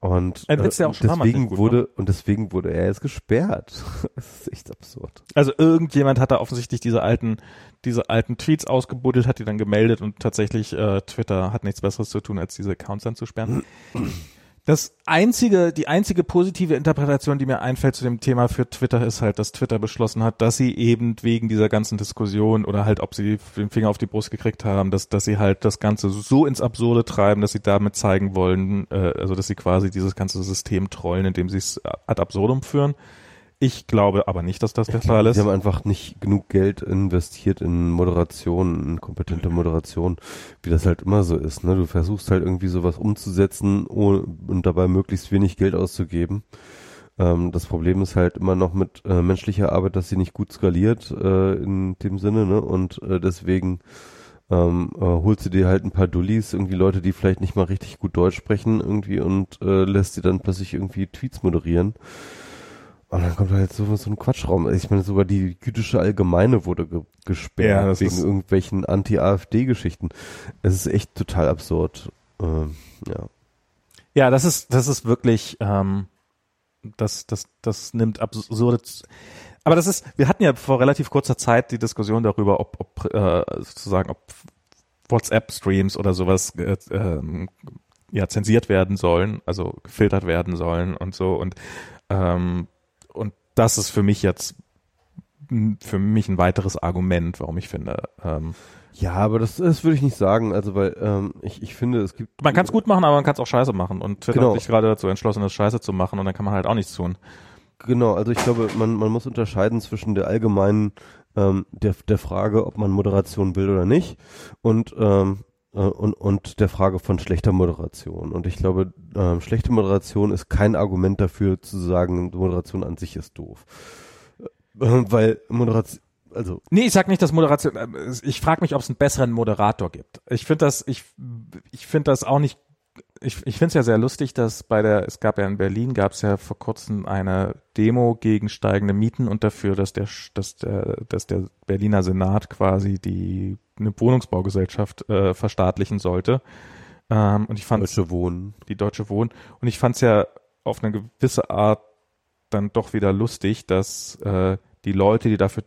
und schon damals deswegen gut wurde, und deswegen wurde er jetzt gesperrt. *laughs* das ist echt absurd. Also irgendjemand hat da offensichtlich diese alten, diese alten Tweets ausgebuddelt, hat die dann gemeldet und tatsächlich äh, Twitter hat nichts Besseres zu tun, als diese Accounts dann zu sperren. *clears throat* Das einzige, die einzige positive Interpretation, die mir einfällt zu dem Thema für Twitter, ist halt, dass Twitter beschlossen hat, dass sie eben wegen dieser ganzen Diskussion oder halt, ob sie den Finger auf die Brust gekriegt haben, dass, dass sie halt das Ganze so ins Absurde treiben, dass sie damit zeigen wollen, äh, also dass sie quasi dieses ganze System trollen, indem sie es ad absurdum führen. Ich glaube aber nicht, dass das der Fall ist. Sie haben einfach nicht genug Geld investiert in Moderation, in kompetente Moderation, wie das halt immer so ist. Ne? Du versuchst halt irgendwie sowas umzusetzen ohne, und dabei möglichst wenig Geld auszugeben. Ähm, das Problem ist halt immer noch mit äh, menschlicher Arbeit, dass sie nicht gut skaliert äh, in dem Sinne. Ne? Und äh, deswegen ähm, äh, holst du dir halt ein paar Dullis, irgendwie Leute, die vielleicht nicht mal richtig gut Deutsch sprechen irgendwie und äh, lässt sie dann plötzlich irgendwie Tweets moderieren. Und dann kommt da jetzt so, so ein Quatschraum. Ich meine, sogar die jüdische Allgemeine wurde ge gesperrt Ja, wegen irgendwelchen Anti-AfD-Geschichten. Es ist echt total absurd. Ähm, ja. Ja, das ist, das ist wirklich, ähm, das, das, das nimmt absurde. Aber das ist, wir hatten ja vor relativ kurzer Zeit die Diskussion darüber, ob, ob äh, sozusagen, ob WhatsApp-Streams oder sowas äh, ähm, ja zensiert werden sollen, also gefiltert werden sollen und so und ähm, und das ist für mich jetzt für mich ein weiteres Argument, warum ich finde, ähm, Ja, aber das, das würde ich nicht sagen. Also, weil ähm, ich, ich finde, es gibt. man kann es gut machen, aber man kann es auch scheiße machen und Twitter Genau. hat sich gerade dazu entschlossen, das scheiße zu machen und dann kann man halt auch nichts tun. Genau, also ich glaube, man, man muss unterscheiden zwischen der allgemeinen, ähm, der, der Frage, ob man Moderation will oder nicht und, ähm, äh, und, und der Frage von schlechter Moderation. Und ich glaube, ähm, schlechte Moderation ist kein Argument dafür zu sagen, Moderation an sich ist doof. Äh, weil Moderation, also Nee, ich sag nicht, dass Moderation. äh, Ich frage mich, ob es einen besseren Moderator gibt. Ich finde das, ich, ich finde das auch nicht. Ich, ich finde es ja sehr lustig, dass bei der, es gab ja in Berlin, gab es ja vor kurzem eine Demo gegen steigende Mieten und dafür, dass der, dass der, dass der Berliner Senat quasi die eine Wohnungsbaugesellschaft äh, verstaatlichen sollte. Ähm, und ich fand Deutsche Wohnen. die Deutsche Wohnen. Und ich fand es ja auf eine gewisse Art dann doch wieder lustig, dass äh, die Leute, die dafür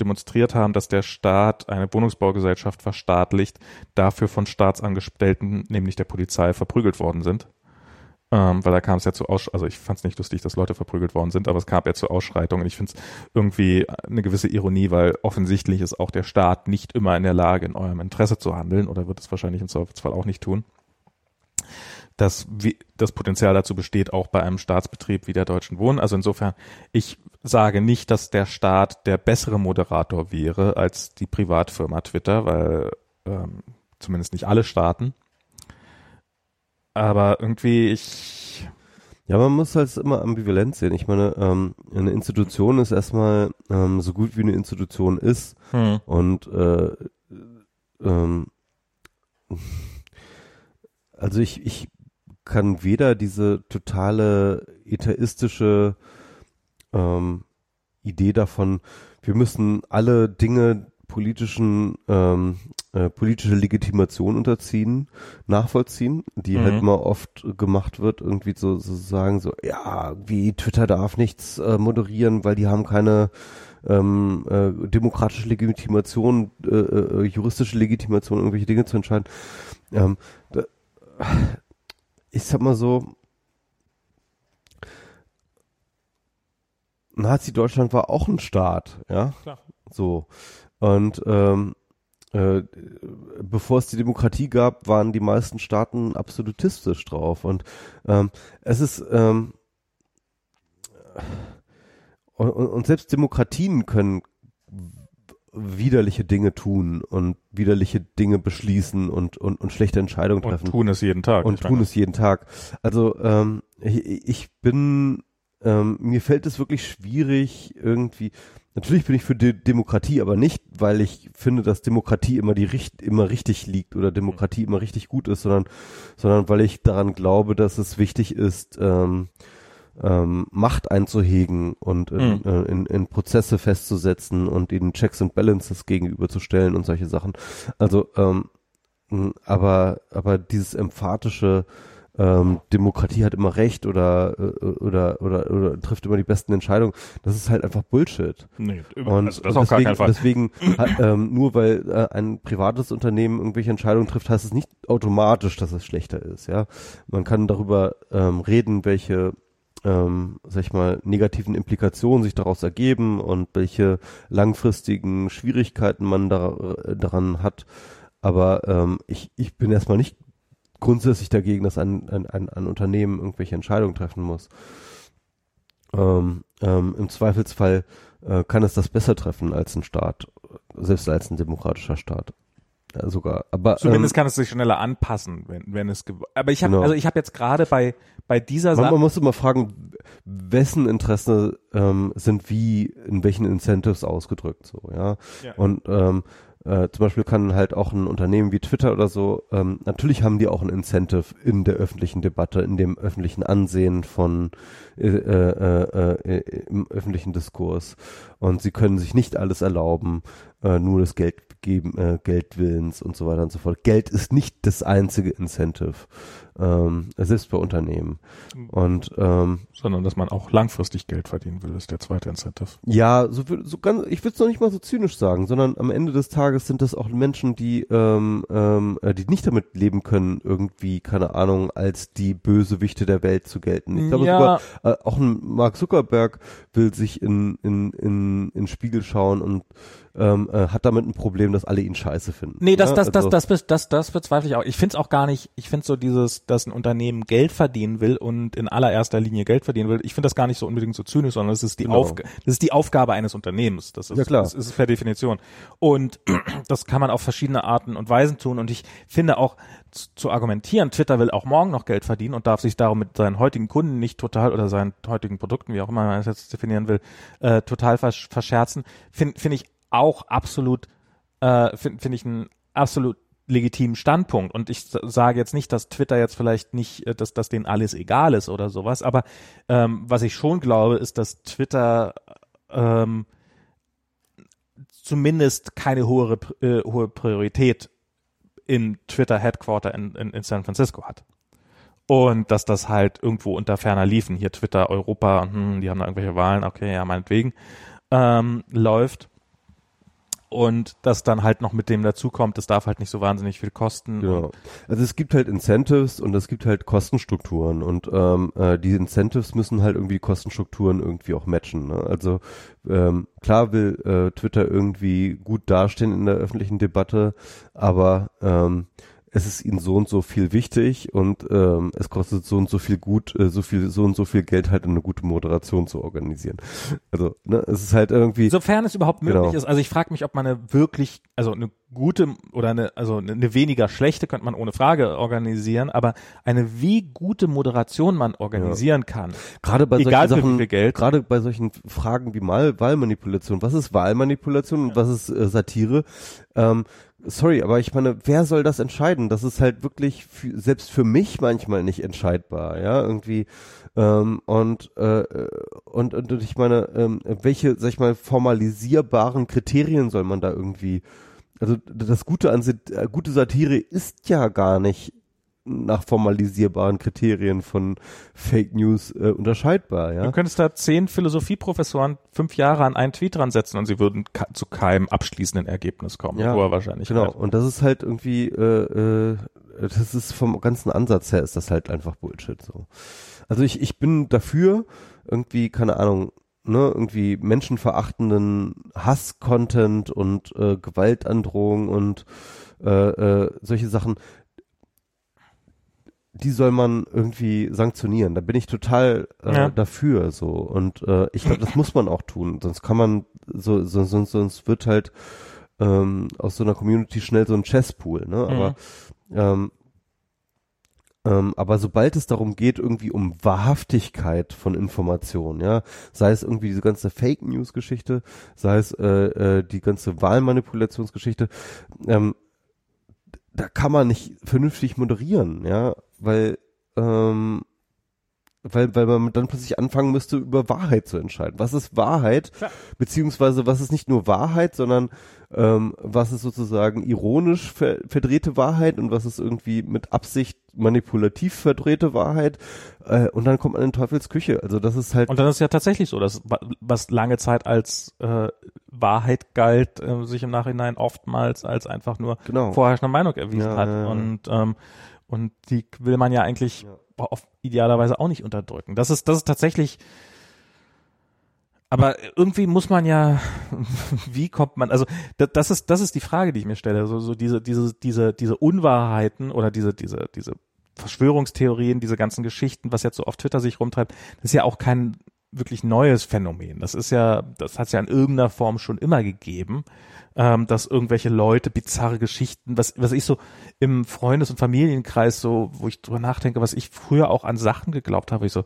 demonstriert haben, dass der Staat eine Wohnungsbaugesellschaft verstaatlicht, dafür von Staatsangestellten, nämlich der Polizei, verprügelt worden sind. Ähm, weil da kam es ja zu Aussch also ich fand es nicht lustig, dass Leute verprügelt worden sind, aber es kam ja zu Ausschreitungen. Ich finde es irgendwie eine gewisse Ironie, weil offensichtlich ist auch der Staat nicht immer in der Lage, in eurem Interesse zu handeln oder wird es wahrscheinlich im Zweifelsfall auch nicht tun dass wie, das Potenzial dazu besteht, auch bei einem Staatsbetrieb wie der Deutschen Wohnen. Also insofern, ich sage nicht, dass der Staat der bessere Moderator wäre als die Privatfirma Twitter, weil ähm, zumindest nicht alle Staaten. Aber irgendwie, ich, Ja, man muss halt immer ambivalent sehen. Ich meine, ähm, eine Institution ist erstmal ähm, so gut wie eine Institution ist. hm, Und äh, ähm, also ich, ich kann weder diese totale etheistische ähm, Idee davon, wir müssen alle Dinge politischen ähm, äh, politische Legitimation unterziehen, nachvollziehen, die halt Mhm. halt mal oft gemacht wird, irgendwie so, so sagen so, ja, wie Twitter darf nichts äh, moderieren, weil die haben keine ähm, äh, demokratische Legitimation, äh, äh, juristische Legitimation, irgendwelche Dinge zu entscheiden. Ähm, da, ich sag mal so, Nazi-Deutschland war auch ein Staat, ja. Klar. So. Und ähm, äh, bevor es die Demokratie gab, waren die meisten Staaten absolutistisch drauf. Und ähm, es ist ähm, und, und und selbst Demokratien können widerliche Dinge tun und widerliche Dinge beschließen und, und, und schlechte Entscheidungen Und treffen tun es jeden Tag. und tun es jeden Tag. Also ähm, ich, ich bin, ähm, mir fällt es wirklich schwierig irgendwie. Natürlich bin ich für die Demokratie, aber nicht, weil ich finde, dass Demokratie immer die richt immer richtig liegt oder Demokratie immer richtig gut ist, sondern sondern weil ich daran glaube, dass es wichtig ist, ähm, ähm, Macht einzuhegen und in, Mhm. äh, in, in Prozesse festzusetzen und ihnen Checks and Balances gegenüberzustellen und solche Sachen. Also, ähm, aber aber dieses emphatische ähm, Demokratie hat immer Recht oder, äh, oder oder oder trifft immer die besten Entscheidungen. Das ist halt einfach Bullshit. Nee, Und also das auf gar deswegen, Fall. deswegen ähm, nur weil äh, ein privates Unternehmen irgendwelche Entscheidungen trifft, heißt es nicht automatisch, dass es schlechter ist. Ja, man kann darüber ähm, reden, welche ähm, sag ich mal, negativen Implikationen sich daraus ergeben und welche langfristigen Schwierigkeiten man da, äh, daran hat. Aber ähm, ich, ich bin erstmal nicht grundsätzlich dagegen, dass ein, ein, ein, ein Unternehmen irgendwelche Entscheidungen treffen muss. Ähm, ähm, Im Zweifelsfall äh, kann es das besser treffen als ein Staat, selbst als ein demokratischer Staat. Ja, sogar. Aber Zumindest ähm, kann es sich schneller anpassen, wenn, wenn es aber ich habe Genau. also ich habe jetzt gerade bei bei dieser man, man Sache muss immer fragen, wessen Interesse ähm, sind wie in welchen Incentives ausgedrückt, so, ja. Ja. Und ähm, äh, zum Beispiel kann halt auch ein Unternehmen wie Twitter oder so, ähm, natürlich haben die auch ein Incentive in der öffentlichen Debatte, in dem öffentlichen Ansehen von äh, äh, äh, äh, im öffentlichen Diskurs. Und sie können sich nicht alles erlauben, äh, nur das Geld geben, äh, Geldwillens und so weiter und so fort. Geld ist nicht das einzige Incentive, ähm, selbst bei Unternehmen. Und ähm, sondern dass man auch langfristig Geld verdienen will, ist der zweite Incentive. ja, so, so ganz, ich würde es noch nicht mal so zynisch sagen, sondern am Ende des Tages sind das auch Menschen, die, ähm, ähm, äh, die nicht damit leben können, irgendwie, keine Ahnung, als die Bösewichte der Welt zu gelten. Ich glaube Ja. sogar, äh, auch ein Mark Zuckerberg will sich in, in, in, in den Spiegel schauen und ähm, äh, hat damit ein Problem, dass alle ihn scheiße finden. Nee, das, Ja, das, das, also- das, das, das, das bezweifle ich auch. Ich finde es auch gar nicht, ich finde so dieses, dass ein Unternehmen Geld verdienen will und in allererster Linie Geld verdienen will, ich finde das gar nicht so unbedingt so zynisch, sondern das ist die, Genau. Aufga das ist die Aufgabe eines Unternehmens. Das ist, Ja, klar. Das ist per Definition. Und *clears throat* das kann man auf verschiedene Arten und Weisen tun. Und ich finde auch zu, zu argumentieren, Twitter will auch morgen noch Geld verdienen und darf sich darum mit seinen heutigen Kunden nicht total oder seinen heutigen Produkten, wie auch immer man es jetzt definieren will, äh, total versch verscherzen, finde find ich auch absolut äh, finde find ich einen absolut legitimen Standpunkt. Und ich sage jetzt nicht, dass Twitter jetzt vielleicht nicht, äh, dass, dass denen alles egal ist oder sowas, aber ähm, was ich schon glaube, ist, dass Twitter ähm, zumindest keine hohe, äh, hohe Priorität in Twitter Headquarter in, in, in San Francisco hat. Und dass das halt irgendwo unter ferner liefen, hier Twitter, Europa, hm, die haben da irgendwelche Wahlen, okay, ja, meinetwegen, ähm, läuft. Und das dann halt noch mit dem dazukommt, das darf halt nicht so wahnsinnig viel kosten. Genau. Also es gibt halt Incentives und es gibt halt Kostenstrukturen und ähm, äh, die Incentives müssen halt irgendwie die Kostenstrukturen irgendwie auch matchen. Ne? Also ähm, klar will äh, Twitter irgendwie gut dastehen in der öffentlichen Debatte, aber ähm, es ist ihnen so und so viel wichtig und ähm, es kostet so und so viel gut, äh, so viel, so und so viel Geld halt eine gute Moderation zu organisieren. Also, ne, es ist halt irgendwie. Sofern es überhaupt möglich Genau. ist. Also ich frage mich, ob man eine wirklich, also eine gute oder eine, also eine weniger schlechte könnte man ohne Frage organisieren, aber eine wie gute Moderation man organisieren ja. kann. Gerade bei egal solchen Sachen, Geld. gerade bei solchen Fragen wie Mal Wahlmanipulation. Was ist Wahlmanipulation und was ist äh, Satire? Ähm, sorry, aber ich meine, wer soll das entscheiden? Das ist halt wirklich für, selbst für mich manchmal nicht entscheidbar, ja, irgendwie. Ähm, und, äh, und, und, und ich meine, ähm, welche, sag ich mal, formalisierbaren Kriterien soll man da irgendwie also das Gute an äh, gute Satire ist ja gar nicht nach formalisierbaren Kriterien von Fake News äh, unterscheidbar. Ja? Du könntest da zehn Philosophieprofessoren fünf Jahre an einen Tweet dran setzen und sie würden zu keinem abschließenden Ergebnis kommen. Ja, hoher wahrscheinlich. Genau. Und das ist halt irgendwie, äh, äh, das ist vom ganzen Ansatz her ist das halt einfach Bullshit. So. Also ich ich bin dafür irgendwie keine Ahnung ne, irgendwie menschenverachtenden Hass-Content und äh, Gewaltandrohung und äh, äh, solche Sachen, die soll man irgendwie sanktionieren. Da bin ich total äh, ja. dafür so. Und äh, ich glaube, das muss man auch tun. Sonst kann man so, so sonst, sonst wird halt ähm, aus so einer Community schnell so ein Chesspool, ne? Aber mhm. ähm, ähm, aber sobald es darum geht, irgendwie um Wahrhaftigkeit von Informationen, ja, sei es irgendwie diese ganze Fake News Geschichte, sei es äh, äh, die ganze Wahlmanipulationsgeschichte, ähm, da kann man nicht vernünftig moderieren, ja, weil ähm, weil, weil man dann plötzlich anfangen müsste, über Wahrheit zu entscheiden. Was ist Wahrheit? Ja. Beziehungsweise was ist nicht nur Wahrheit, sondern ähm, was ist sozusagen ironisch ver verdrehte Wahrheit und was ist irgendwie mit Absicht manipulativ verdrehte Wahrheit. Äh, und dann kommt man in Teufels Küche. Also das ist halt. Und dann ist ja tatsächlich so, dass was lange Zeit als äh, Wahrheit galt, äh, sich im Nachhinein oftmals als einfach nur genau. vorherrschende Meinung erwiesen ja, hat. Ja, ja. Und ähm, und die will man ja eigentlich ja auf idealerweise auch nicht unterdrücken. Das ist, das ist tatsächlich, aber irgendwie muss man ja, *laughs* wie kommt man, also das ist, das ist die Frage, die ich mir stelle. So, so diese, diese, diese, diese Unwahrheiten oder diese, diese, diese Verschwörungstheorien, diese ganzen Geschichten, was jetzt so auf Twitter sich rumtreibt, das ist ja auch kein wirklich neues Phänomen. Das ist ja, das hat es ja in irgendeiner Form schon immer gegeben ähm, dass irgendwelche Leute bizarre Geschichten, was, was ich so im Freundes- und Familienkreis so, wo ich drüber nachdenke, was ich früher auch an Sachen geglaubt habe, ich so,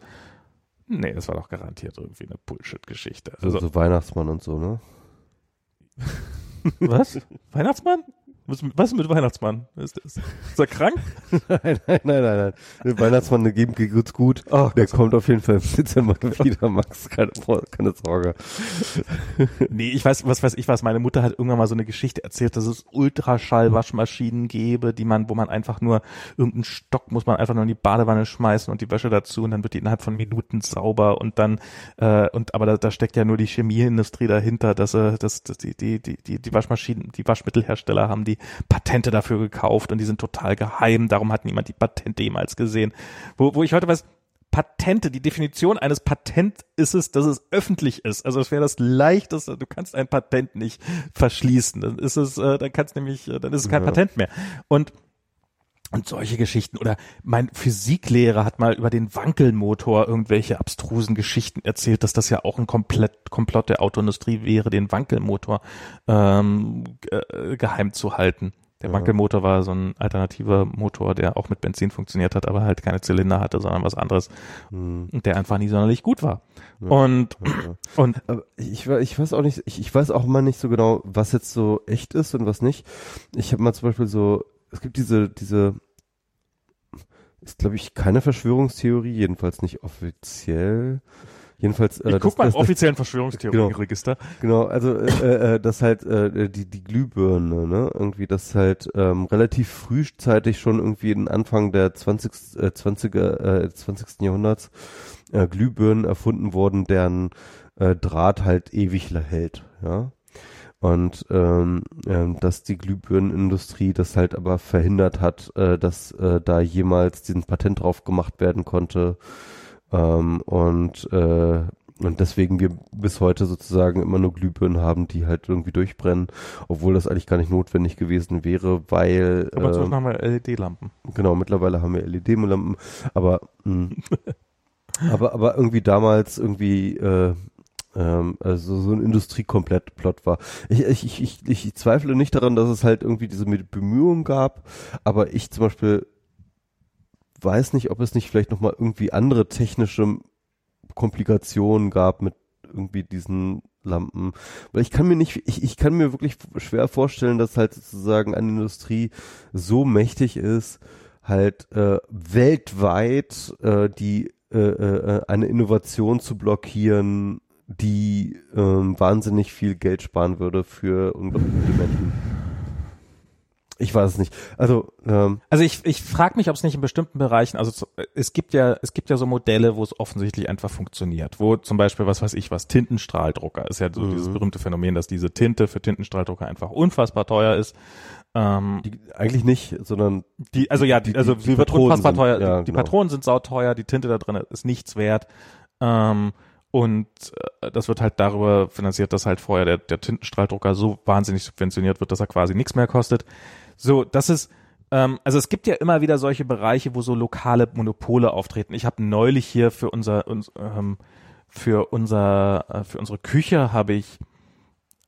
nee, das war doch garantiert irgendwie eine Bullshit-Geschichte. Also, so Weihnachtsmann und so, ne? was? Weihnachtsmann? Was, was mit Weihnachtsmann? Ist, ist, ist er krank? *laughs* nein, nein, nein, nein, nein. Weihnachtsmann, geben geht's gut. Oh, der kommt auf jeden Fall im Dezember *laughs* wieder, Max. Keine, keine Sorge. *laughs* nee, ich weiß, was weiß ich was. Meine Mutter hat irgendwann mal so eine Geschichte erzählt, dass es Ultraschallwaschmaschinen gäbe, die man, wo man einfach nur, irgendeinen Stock muss man einfach nur in die Badewanne schmeißen und die Wäsche dazu und dann wird die innerhalb von Minuten sauber und dann, äh, und, aber da, da steckt ja nur die Chemieindustrie dahinter, dass, äh, dass, dass die, die, die, die, die Waschmaschinen, die Waschmittelhersteller haben die Patente dafür gekauft und die sind total geheim, darum hat niemand die Patente jemals gesehen. Wo, wo ich heute weiß, Patente, die Definition eines Patent ist es, dass es öffentlich ist. Also es wäre das leichteste, du kannst ein Patent nicht verschließen. Dann ist es, äh, dann kannst nämlich, äh, dann ist es kein ja. Patent mehr. Und und solche Geschichten. Oder mein Physiklehrer hat mal über den Wankelmotor irgendwelche abstrusen Geschichten erzählt, dass das ja auch ein komplett Komplott der Autoindustrie wäre, den Wankelmotor ähm, äh, geheim zu halten. Der ja. Wankelmotor war so ein alternativer Motor, der auch mit Benzin funktioniert hat, aber halt keine Zylinder hatte, sondern was anderes, mhm. der einfach nie sonderlich gut war. Ja. Und, ja. *clears throat* und aber ich, ich weiß auch nicht, ich, ich weiß auch mal nicht so genau, was jetzt so echt ist und was nicht. Ich habe mal zum Beispiel so es gibt diese, diese, ist glaube ich keine Verschwörungstheorie, jedenfalls nicht offiziell. Jedenfalls. Äh, ich guck das, mal im offiziellen Verschwörungstheorieregister. *laughs* Genau, genau, also äh, äh, das halt äh, die die Glühbirne, ne, irgendwie das halt ähm, relativ frühzeitig schon irgendwie in Anfang der 20. Äh, 20er äh, 20. Jahrhunderts äh, Glühbirnen erfunden wurden, deren äh, Draht halt ewig hält, ja und ähm, äh, dass die Glühbirnenindustrie das halt aber verhindert hat, äh, dass äh, da jemals diesen Patent drauf gemacht werden konnte ähm, und äh, und deswegen wir bis heute sozusagen immer nur Glühbirnen haben, die halt irgendwie durchbrennen, obwohl das eigentlich gar nicht notwendig gewesen wäre, weil. Aber inzwischen äh, haben wir LED-Lampen. Genau, mittlerweile haben wir LED-Lampen, aber mh, *laughs* aber aber irgendwie damals irgendwie äh, ähm, also so ein Industriekomplett-Plot war. Ich, ich, ich, ich, ich zweifle nicht daran, dass es halt irgendwie diese Bemühungen gab, aber ich zum Beispiel weiß nicht, ob es nicht vielleicht nochmal irgendwie andere technische Komplikationen gab mit irgendwie diesen Lampen. Weil ich kann mir nicht, ich, ich kann mir wirklich schwer vorstellen, dass halt sozusagen eine Industrie so mächtig ist, halt äh, weltweit äh, die äh, äh, eine Innovation zu blockieren, die äh, wahnsinnig viel Geld sparen würde für unglaubliche Menschen. Ich weiß es nicht. Also ähm, also ich, ich frage mich, ob es nicht in bestimmten Bereichen, also es gibt ja es gibt ja so Modelle, wo es offensichtlich einfach funktioniert, wo zum Beispiel was weiß ich was Tintenstrahldrucker ist ja so mhm. dieses berühmte Phänomen, dass diese Tinte für Tintenstrahldrucker einfach unfassbar teuer ist. Ähm, die, eigentlich nicht, sondern die also ja die, also die, die wird Patronen unfassbar sind, teuer. Ja, die genau. Patronen sind sauteuer, die Tinte da drin ist nichts wert. Ähm, und äh, das wird halt darüber finanziert, dass halt vorher der, der Tintenstrahldrucker so wahnsinnig subventioniert wird, dass er quasi nichts mehr kostet. So, das ist, ähm, also es gibt ja immer wieder solche Bereiche, wo so lokale Monopole auftreten. Ich habe neulich hier für unser, uns, ähm, für unser, äh, für unsere Küche habe ich,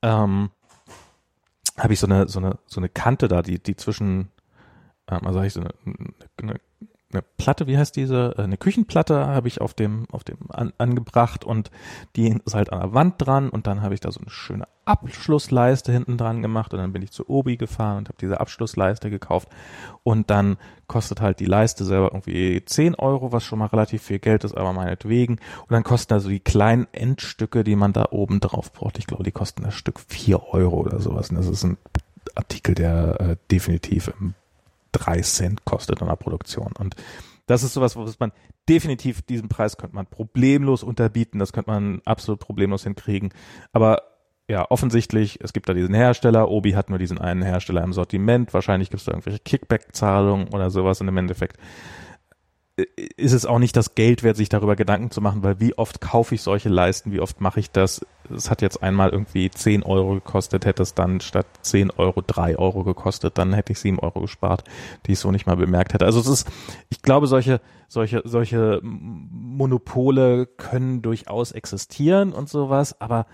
ähm, habe ich so eine, so eine, so eine Kante da, die, die zwischen, ähm, also habe ich so eine, eine eine Platte, wie heißt diese? Äh, eine Küchenplatte habe ich auf dem, auf dem an, angebracht und die ist halt an der Wand dran und dann habe ich da so eine schöne Abschlussleiste hinten dran gemacht und dann bin ich zu Obi gefahren und habe diese Abschlussleiste gekauft und dann kostet halt die Leiste selber irgendwie 10 Euro, was schon mal relativ viel Geld ist, aber meinetwegen. Und dann kosten also die kleinen Endstücke, die man da oben drauf braucht. Ich glaube, die kosten das Stück 4 Euro oder sowas. Und das ist ein Artikel, der äh, definitiv im drei Cent kostet an der Produktion. Und das ist sowas, was man definitiv, diesen Preis könnte man problemlos unterbieten, das könnte man absolut problemlos hinkriegen. Aber ja, offensichtlich, es gibt da diesen Hersteller, Obi hat nur diesen einen Hersteller im Sortiment, wahrscheinlich gibt es da irgendwelche Kickback-Zahlungen oder sowas und im Endeffekt ist es auch nicht das Geld wert, sich darüber Gedanken zu machen, weil wie oft kaufe ich solche Leisten, wie oft mache ich das? Es hat jetzt einmal irgendwie 10 Euro gekostet, hätte es dann statt 10 Euro 3 Euro gekostet, dann hätte ich 7 Euro gespart, die ich so nicht mal bemerkt hätte. Also es ist, ich glaube, solche, solche, solche Monopole können durchaus existieren und sowas, aber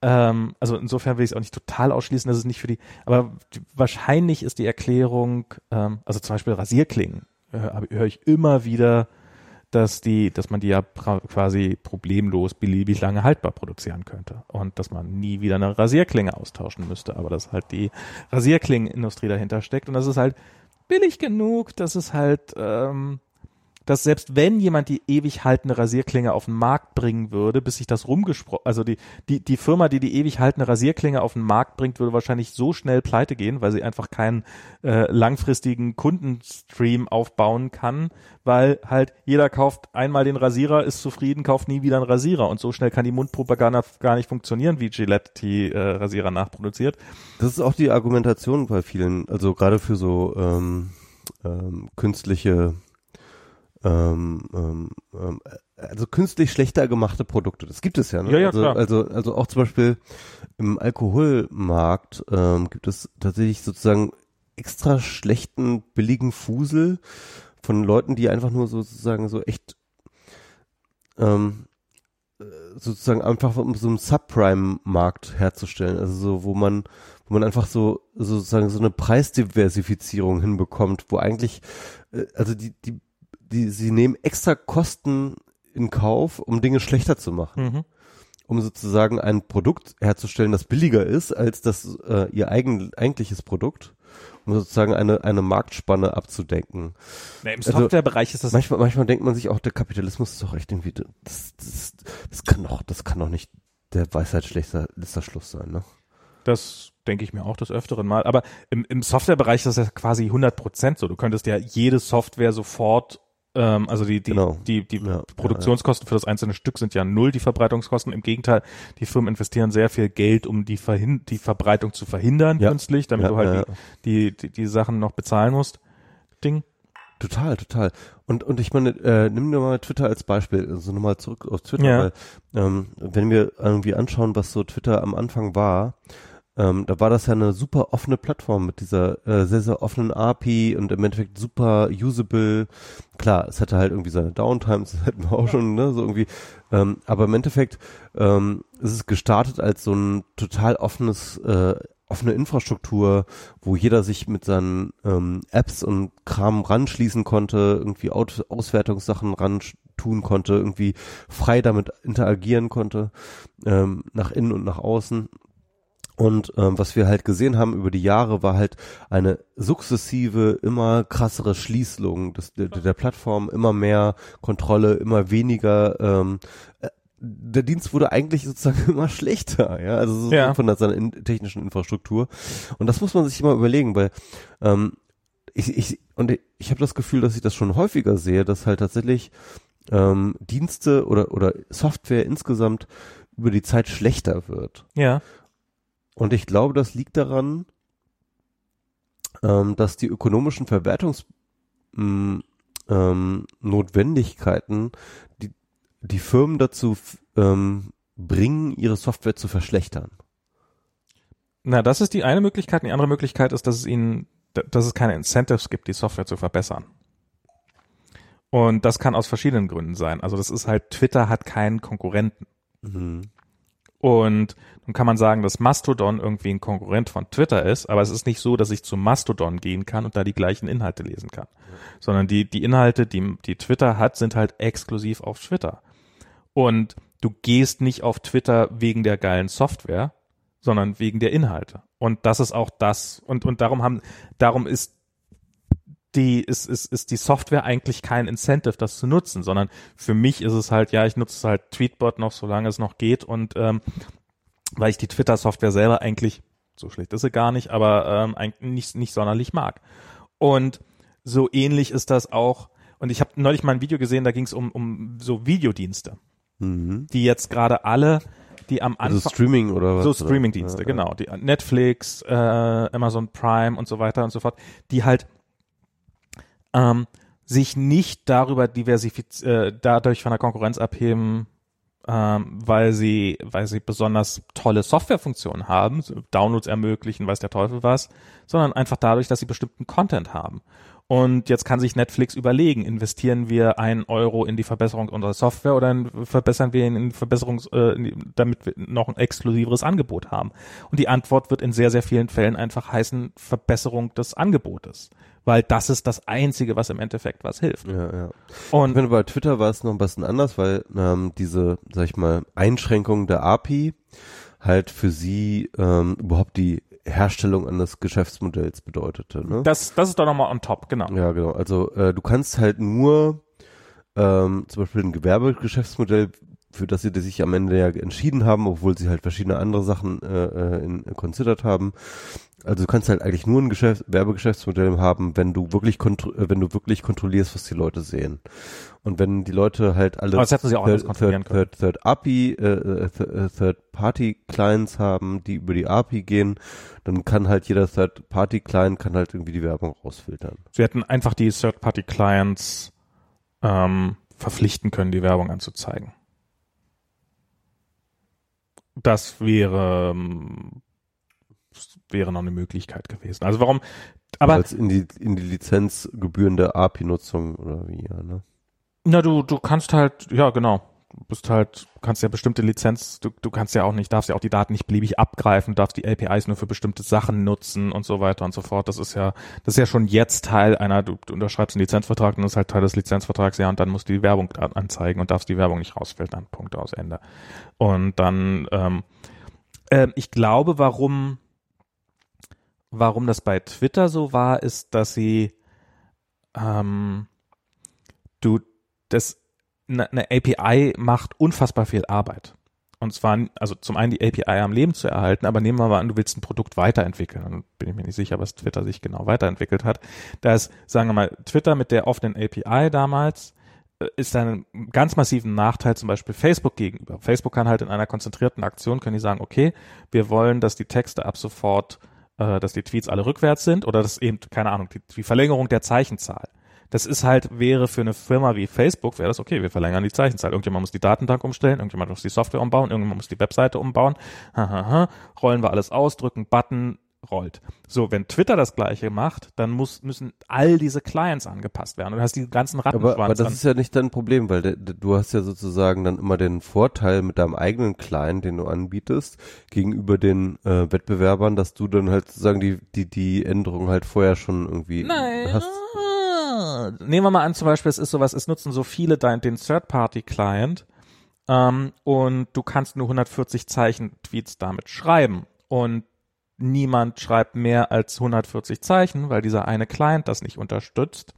ähm, also insofern will ich es auch nicht total ausschließen, dass es nicht für die, aber wahrscheinlich ist die Erklärung, ähm, also zum Beispiel Rasierklingen höre hör ich immer wieder, dass die, dass man die ja quasi problemlos beliebig lange haltbar produzieren könnte und dass man nie wieder eine Rasierklinge austauschen müsste, aber dass halt die Rasierklingenindustrie dahinter steckt und das ist halt billig genug, dass es halt ähm, dass selbst wenn jemand die ewig haltende Rasierklinge auf den Markt bringen würde, bis sich das rumgesprochen, also die, die, die Firma, die die ewig haltende Rasierklinge auf den Markt bringt, würde wahrscheinlich so schnell pleite gehen, weil sie einfach keinen äh, langfristigen Kundenstream aufbauen kann, weil halt jeder kauft einmal den Rasierer, ist zufrieden, kauft nie wieder einen Rasierer und so schnell kann die Mundpropaganda gar nicht funktionieren, wie Gillette die äh, Rasierer nachproduziert. Das ist auch die Argumentation bei vielen, also gerade für so ähm, ähm, künstliche ähm, ähm, ähm, also künstlich schlechter gemachte Produkte. Das gibt es ja. Ne? Ja, ja, also, klar. also also auch zum Beispiel im Alkoholmarkt ähm, gibt es tatsächlich sozusagen extra schlechten billigen Fusel von Leuten, die einfach nur sozusagen so echt ähm, sozusagen einfach um so einen Subprime-Markt herzustellen, also so, wo man, wo man einfach so sozusagen so eine Preisdiversifizierung hinbekommt, wo eigentlich, äh, also die, die die, sie nehmen extra Kosten in Kauf, um Dinge schlechter zu machen. Mhm. Um sozusagen ein Produkt herzustellen, das billiger ist als das äh, ihr eigen, eigentliches Produkt, um sozusagen eine, eine Marktspanne abzudenken. Na, Im also Softwarebereich ist das. Manchmal, manchmal denkt man sich auch, der Kapitalismus ist doch echt irgendwie, das, das, das kann doch, das kann doch nicht der Weisheit schlechter letzter Schluss sein, ne? Das denke ich mir auch des Öfteren mal. Aber im, im Softwarebereich ist das ja quasi 100 Prozent so. Du könntest ja jede Software sofort ähm, also die, die, genau. die, die ja, Produktionskosten für das einzelne Stück sind ja null, die Verbreitungskosten. Im Gegenteil, die Firmen investieren sehr viel Geld, um die, Verhin die Verbreitung zu verhindern ja. künstlich, damit du halt die, die, die, Sachen noch bezahlen musst. Ding. Total, total. Und und ich meine, äh, nimm dir mal Twitter als Beispiel, also nochmal zurück auf Twitter, ja. weil ähm, wenn wir irgendwie anschauen, was so Twitter am Anfang war, ähm, da war das ja eine super offene Plattform mit dieser äh, sehr, sehr offenen API und im Endeffekt super usable. Klar, es hatte halt irgendwie seine Downtimes, *laughs* das hätten wir auch schon, ne, so irgendwie. Ähm, aber im Endeffekt ähm, ist es gestartet als so ein total offenes, äh, offene Infrastruktur, wo jeder sich mit seinen ähm, Apps und Kram ranschließen konnte, irgendwie Aus Auswertungssachen ran tun konnte, irgendwie frei damit interagieren konnte, ähm, nach innen und nach außen. Und ähm, was wir halt gesehen haben über die Jahre war halt eine sukzessive, immer krassere Schließung des, der, der Plattform, immer mehr Kontrolle, immer weniger. Ähm, äh, der Dienst wurde eigentlich sozusagen *laughs* immer schlechter, ja, also so Ja. von der, seiner in, technischen Infrastruktur. Und das muss man sich immer überlegen, weil ähm, ich, ich und ich, ich habe das Gefühl, dass ich das schon häufiger sehe, dass halt tatsächlich ähm, Dienste oder oder Software insgesamt über die Zeit schlechter wird. Ja. Und ich glaube, das liegt daran, ähm, dass die ökonomischen Verwertungs mh, ähm, die, die Firmen dazu ähm, bringen, ihre Software zu verschlechtern. Na, das ist die eine Möglichkeit. Die andere Möglichkeit ist, dass es ihnen, dass es keine Incentives gibt, die Software zu verbessern. Und das kann aus verschiedenen Gründen sein. Also das ist halt, Twitter hat keinen Konkurrenten. Und nun kann man sagen, dass Mastodon irgendwie ein Konkurrent von Twitter ist, aber es ist nicht so, dass ich zu Mastodon gehen kann und da die gleichen Inhalte lesen kann. Sondern die, die Inhalte, die, die Twitter hat, sind halt exklusiv auf Twitter. Und du gehst nicht auf Twitter wegen der geilen Software, sondern wegen der Inhalte. Und das ist auch das. Und, und darum haben, darum ist die, ist, ist, ist die Software eigentlich kein Incentive, das zu nutzen, sondern für mich ist es halt, ja, ich nutze halt Tweetbot noch, solange es noch geht und ähm, weil ich die Twitter-Software selber eigentlich, so schlecht ist sie gar nicht, aber ähm, eigentlich nicht, nicht sonderlich mag. Und so ähnlich ist das auch, und ich habe neulich mal ein Video gesehen, da ging es um, um so Videodienste, Mhm. die jetzt gerade alle, die am Anfang Also Streaming oder was? so? Streamingdienste, Ja, genau. Die Netflix, äh, Amazon Prime und so weiter und so fort, die halt ähm, sich nicht darüber diversifiz äh, dadurch von der Konkurrenz abheben, ähm, weil sie, weil sie besonders tolle Softwarefunktionen haben, Downloads ermöglichen, weiß der Teufel was, sondern einfach dadurch, dass sie bestimmten Content haben. Und jetzt kann sich Netflix überlegen, investieren wir einen Euro in die Verbesserung unserer Software oder verbessern wir ihn in die Verbesserung, äh, damit wir noch ein exklusiveres Angebot haben. Und die Antwort wird in sehr, sehr vielen Fällen einfach heißen Verbesserung des Angebotes. Weil das ist das Einzige, was im Endeffekt was hilft. Ja, ja. Ich Und finde, bei Twitter war es noch ein bisschen anders, weil ähm, diese, sag ich mal, Einschränkung der API halt für sie ähm, überhaupt die Herstellung eines Geschäftsmodells bedeutete. Ne? das, das ist doch nochmal on top, genau. Ja, genau. Also äh, du kannst halt nur ähm, zum Beispiel ein Gewerbegeschäftsmodell, für das sie sich am Ende ja entschieden haben, obwohl sie halt verschiedene andere Sachen äh, äh, in, äh, considered haben. Also du kannst halt eigentlich nur ein Geschäft, Werbegeschäftsmodell haben, wenn du wirklich äh, wenn du wirklich kontrollierst, was die Leute sehen. Und wenn die Leute halt alle kontrollieren Third, Third, Third API, äh, äh, Th- äh, Third Party Clients haben, die über die API gehen, dann kann halt jeder Third Party Client kann halt irgendwie die Werbung rausfiltern. Sie hätten einfach die Third-Party-Clients ähm, verpflichten können, die Werbung anzuzeigen. Das wäre, ähm, wäre noch eine Möglichkeit gewesen. Also warum, aber als in die in die lizenzgebührende API-Nutzung oder wie, ja, ne? Na, du, du kannst halt, ja, genau. Bist halt, kannst ja bestimmte Lizenz, du, du kannst ja auch nicht, darfst ja auch die Daten nicht beliebig abgreifen, darfst die APIs nur für bestimmte Sachen nutzen und so weiter und so fort. Das ist ja, das ist ja schon jetzt Teil einer, du, du unterschreibst einen Lizenzvertrag und das ist halt Teil des Lizenzvertrags, ja, und dann musst du die Werbung anzeigen und darfst die Werbung nicht rausfiltern. Punkt aus Ende. Und dann, ähm, ähm, ich glaube, warum, warum das bei Twitter so war, ist, dass sie, ähm, du, das, eine eine API macht unfassbar viel Arbeit. Und zwar, also zum einen die API am Leben zu erhalten, aber nehmen wir mal an, du willst ein Produkt weiterentwickeln. Dann bin ich mir nicht sicher, was Twitter sich genau weiterentwickelt hat. Da ist, sagen wir mal, Twitter mit der offenen API damals äh, ist ein ganz massiven Nachteil zum Beispiel Facebook gegenüber. Facebook kann halt in einer konzentrierten Aktion, können die sagen, okay, wir wollen, dass die Texte ab sofort, äh, dass die Tweets alle rückwärts sind oder dass eben, keine Ahnung, die, die Verlängerung der Zeichenzahl Das ist halt, wäre für eine Firma wie Facebook, wäre das okay, wir verlängern die Zeichenzeit. Irgendjemand muss die Datenbank umstellen, irgendjemand muss die Software umbauen, irgendjemand muss die Webseite umbauen. Hahaha, rollen wir alles aus, drücken Button, rollt. So, wenn Twitter das gleiche macht, dann muss, müssen all diese Clients angepasst werden. Und du hast die ganzen Rattenschwanz. Aber, aber das ist ja nicht dein Problem, weil de, de, du hast ja sozusagen dann immer den Vorteil mit deinem eigenen Client, den du anbietest, gegenüber den äh, Wettbewerbern, dass du dann halt sozusagen die, die, die Änderungen halt vorher schon irgendwie Nein. hast. Nehmen wir mal an, zum Beispiel, es ist sowas, es nutzen so viele dein, den Third-Party-Client ähm, und du kannst nur 140 Zeichen Tweets damit schreiben. Und niemand schreibt mehr als 140 Zeichen, weil dieser eine Client das nicht unterstützt,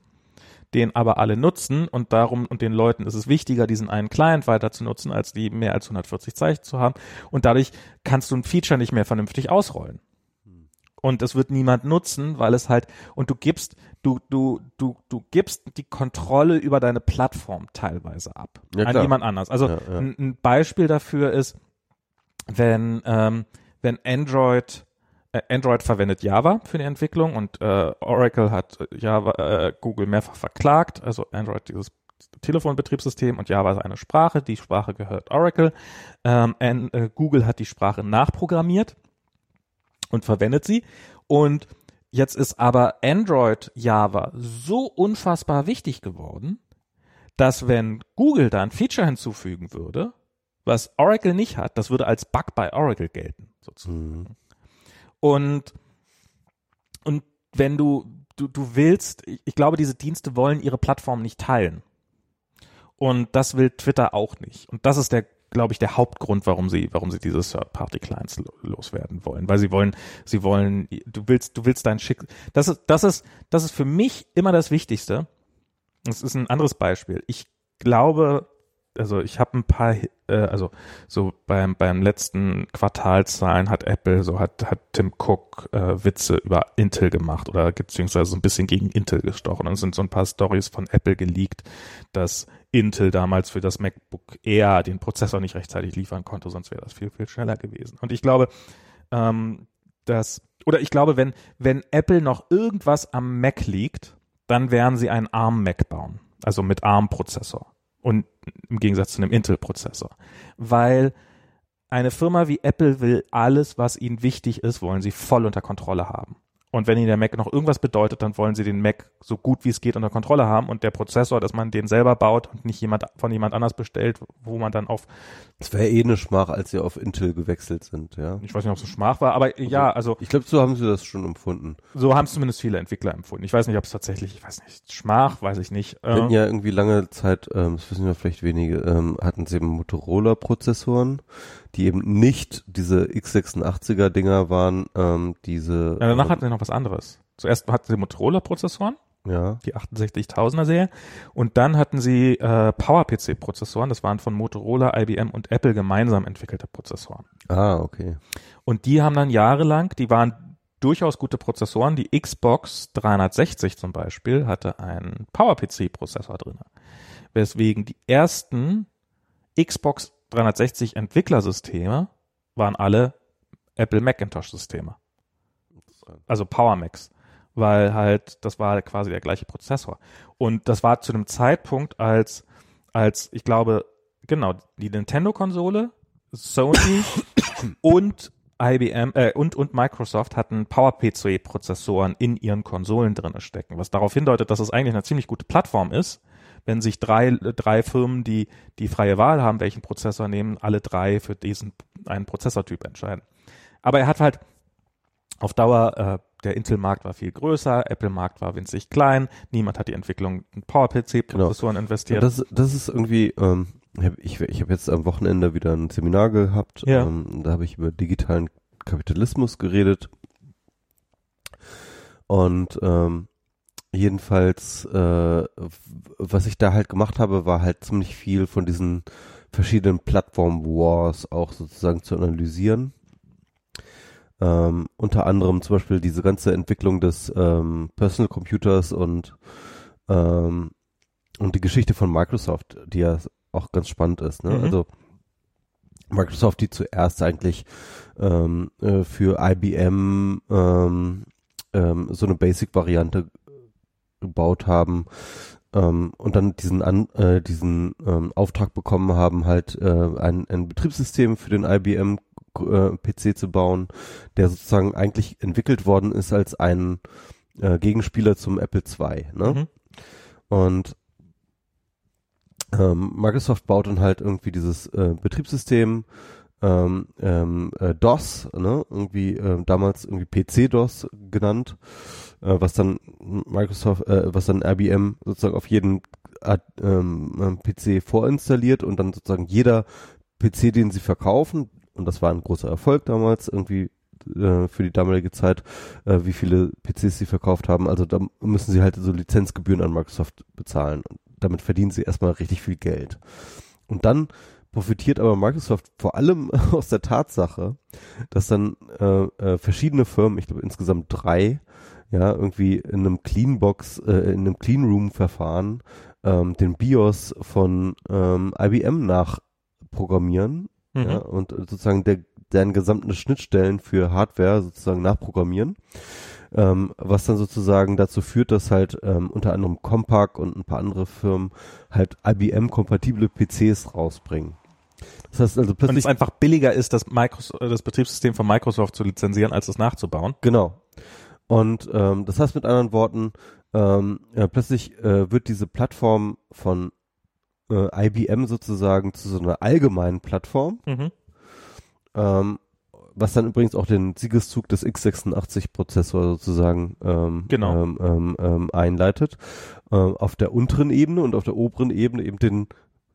den aber alle nutzen und darum und den Leuten ist es wichtiger, diesen einen Client weiter zu nutzen, als die mehr als 140 Zeichen zu haben und dadurch kannst du ein Feature nicht mehr vernünftig ausrollen. Und es wird niemand nutzen, weil es halt, und du gibst, du, du, du, du gibst die Kontrolle über deine Plattform teilweise ab. Ja, an jemand anders. Also Ja, ja. Ein, ein Beispiel dafür ist, wenn, ähm, wenn Android, äh, Android verwendet Java für die Entwicklung und äh, Oracle hat Java, äh, Google mehrfach verklagt, also Android dieses Telefonbetriebssystem und Java ist eine Sprache, die Sprache gehört Oracle. Ähm, and, äh, Google hat die Sprache nachprogrammiert und verwendet sie. Und jetzt ist aber Android Java so unfassbar wichtig geworden, dass wenn Google da ein Feature hinzufügen würde, was Oracle nicht hat, das würde als Bug bei Oracle gelten, sozusagen. Mhm. Und, und wenn du, du, du willst, ich, ich glaube, diese Dienste wollen ihre Plattform nicht teilen. Und das will Twitter auch nicht. Und das ist der, glaube ich, der Hauptgrund, warum sie, warum sie diese Third-Party-Clients lo- loswerden wollen. Weil sie wollen, sie wollen, du willst, du willst dein Schick, das ist, das ist, das ist für mich immer das Wichtigste. Das ist ein anderes Beispiel. Ich glaube, also ich habe ein paar, äh, also so beim beim letzten Quartalzahlen hat Apple, so hat hat Tim Cook äh, Witze über Intel gemacht oder beziehungsweise so ein bisschen gegen Intel gestochen. Und es sind so ein paar Stories von Apple geleakt, dass Intel damals für das MacBook Air den Prozessor nicht rechtzeitig liefern konnte, sonst wäre das viel viel schneller gewesen. Und ich glaube, ähm, dass oder ich glaube, wenn wenn Apple noch irgendwas am Mac liegt, dann werden sie einen ARM Mac bauen, also mit ARM Prozessor und im Gegensatz zu einem Intel-Prozessor. Weil eine Firma wie Apple will alles, was ihnen wichtig ist, wollen sie voll unter Kontrolle haben. Und wenn ihnen der Mac noch irgendwas bedeutet, dann wollen sie den Mac so gut wie es geht unter Kontrolle haben und der Prozessor, dass man den selber baut und nicht jemand von jemand anders bestellt, wo man dann auf, Es wäre eh eine Schmach, als sie auf Intel gewechselt sind, ja. ich weiß nicht, ob es ein Schmach war, aber ja, also Ich glaube, so haben sie das schon empfunden. so haben es zumindest viele Entwickler empfunden. Ich weiß nicht, ob es tatsächlich, ich weiß nicht, Schmach, weiß ich nicht. Wir hatten Äh, ja irgendwie lange Zeit, ähm, das wissen ja vielleicht wenige, ähm, hatten sie eben Motorola-Prozessoren, die eben nicht diese x86er-Dinger waren, ähm, diese. ja, danach ähm, hatten sie noch was anderes. Zuerst hatten sie Motorola-Prozessoren, ja, die 68.000er Serie. Und dann hatten sie äh, PowerPC-Prozessoren, das waren von Motorola, IBM und Apple gemeinsam entwickelte Prozessoren. ah, okay. Und die haben dann jahrelang, die waren durchaus gute Prozessoren. Die Xbox 360 zum Beispiel hatte einen PowerPC-Prozessor drin. Weswegen die ersten Xbox 360 Entwicklersysteme waren alle Apple Macintosh-Systeme. Also Power Macs. Weil halt, das war quasi der gleiche Prozessor. Und das war zu einem Zeitpunkt, als, als, ich glaube, genau, die Nintendo-Konsole, Sony *coughs* und IBM äh, und, und Microsoft hatten PowerPC-Prozessoren in ihren Konsolen drinne stecken, was darauf hindeutet, dass es eigentlich eine ziemlich gute Plattform ist, wenn sich drei, drei Firmen, die die freie Wahl haben, welchen Prozessor nehmen, alle drei für diesen einen Prozessortyp entscheiden. Aber er hat halt auf Dauer, äh, der Intel-Markt war viel größer, Apple-Markt war winzig klein, niemand hat die Entwicklung in PowerPC-Prozessoren Ja, investiert. das, das ist irgendwie, ähm, ich, ich habe jetzt am Wochenende wieder ein Seminar gehabt, Ja. ähm, da habe ich über digitalen Kapitalismus geredet und ähm, jedenfalls, äh, was ich da halt gemacht habe, war halt ziemlich viel von diesen verschiedenen Plattform-Wars auch sozusagen zu analysieren. Ähm, unter anderem zum Beispiel diese ganze Entwicklung des ähm, Personal Computers und ähm, und die Geschichte von Microsoft, die ja auch ganz spannend ist. Ne? Mhm. Also Microsoft, die zuerst eigentlich ähm, äh, für IBM ähm, ähm, so eine Basic-Variante gebaut haben ähm, und dann diesen an, äh, diesen ähm, Auftrag bekommen haben, halt äh, ein, ein Betriebssystem für den IBM äh, PC zu bauen, der sozusagen eigentlich entwickelt worden ist als ein äh, Gegenspieler zum Apple II. Ne? Mhm. Und ähm, Microsoft baut dann halt irgendwie dieses äh, Betriebssystem ähm, ähm, äh, DOS, ne? irgendwie äh, damals irgendwie PC-DOS genannt, äh, was dann Microsoft, äh, was dann IBM sozusagen auf jeden äh, ähm, PC vorinstalliert und dann sozusagen jeder PC, den sie verkaufen, und das war ein großer Erfolg damals, irgendwie äh, für die damalige Zeit, äh, wie viele PCs sie verkauft haben. Also da müssen sie halt so Lizenzgebühren an Microsoft bezahlen. Und damit verdienen sie erstmal richtig viel Geld. Und dann profitiert aber Microsoft vor allem *laughs* aus der Tatsache, dass dann äh, äh, verschiedene Firmen, ich glaube insgesamt drei, ja, irgendwie in einem Cleanbox, äh, in einem Cleanroom-Verfahren ähm, den BIOS von ähm, IBM nachprogrammieren Mhm. ja, und sozusagen der, deren gesamten Schnittstellen für Hardware sozusagen nachprogrammieren, ähm, was dann sozusagen dazu führt, dass halt ähm, unter anderem Compaq und ein paar andere Firmen halt IBM-kompatible PCs rausbringen. Das heißt also Und plötzlich es einfach billiger ist, das, Microsoft, das Betriebssystem von Microsoft zu lizenzieren, als es nachzubauen. Genau. Und ähm, das heißt mit anderen Worten, ähm, ja, plötzlich äh, wird diese Plattform von äh, IBM sozusagen zu so einer allgemeinen Plattform, Mhm. ähm, was dann übrigens auch den Siegeszug des x86-Prozessor sozusagen ähm, Genau. ähm, ähm, ähm, einleitet. Ähm, auf der unteren Ebene und auf der oberen Ebene eben den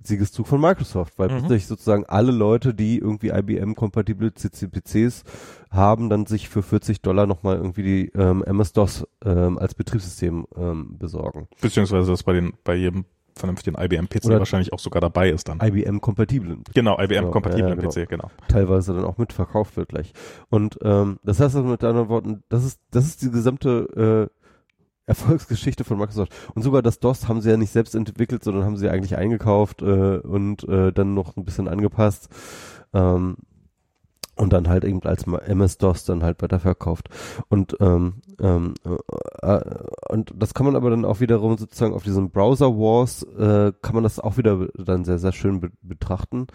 Siegeszug von Microsoft, weil Mhm. plötzlich sozusagen alle Leute, die irgendwie IBM-kompatible CCPCs haben, dann sich für 40 Dollar nochmal irgendwie die ähm, MS-DOS ähm, als Betriebssystem ähm, besorgen. Beziehungsweise das bei den, bei jedem vernünftigen IBM-PC wahrscheinlich auch sogar dabei ist dann. IBM-kompatiblen Genau, IBM-kompatiblen Ja, ja, PC, genau. teilweise dann auch mitverkauft wird gleich. Und ähm, das heißt also mit anderen Worten, das ist, das ist die gesamte äh, Erfolgsgeschichte von Microsoft. Und sogar das DOS haben sie ja nicht selbst entwickelt, sondern haben sie eigentlich eingekauft äh, und äh, dann noch ein bisschen angepasst. Ähm, und dann halt eben als MS-DOS dann halt weiterverkauft. Und ähm, ähm, äh, äh, und das kann man aber dann auch wiederum sozusagen auf diesen Browser Wars äh, kann man das auch wieder dann sehr sehr schön be betrachten,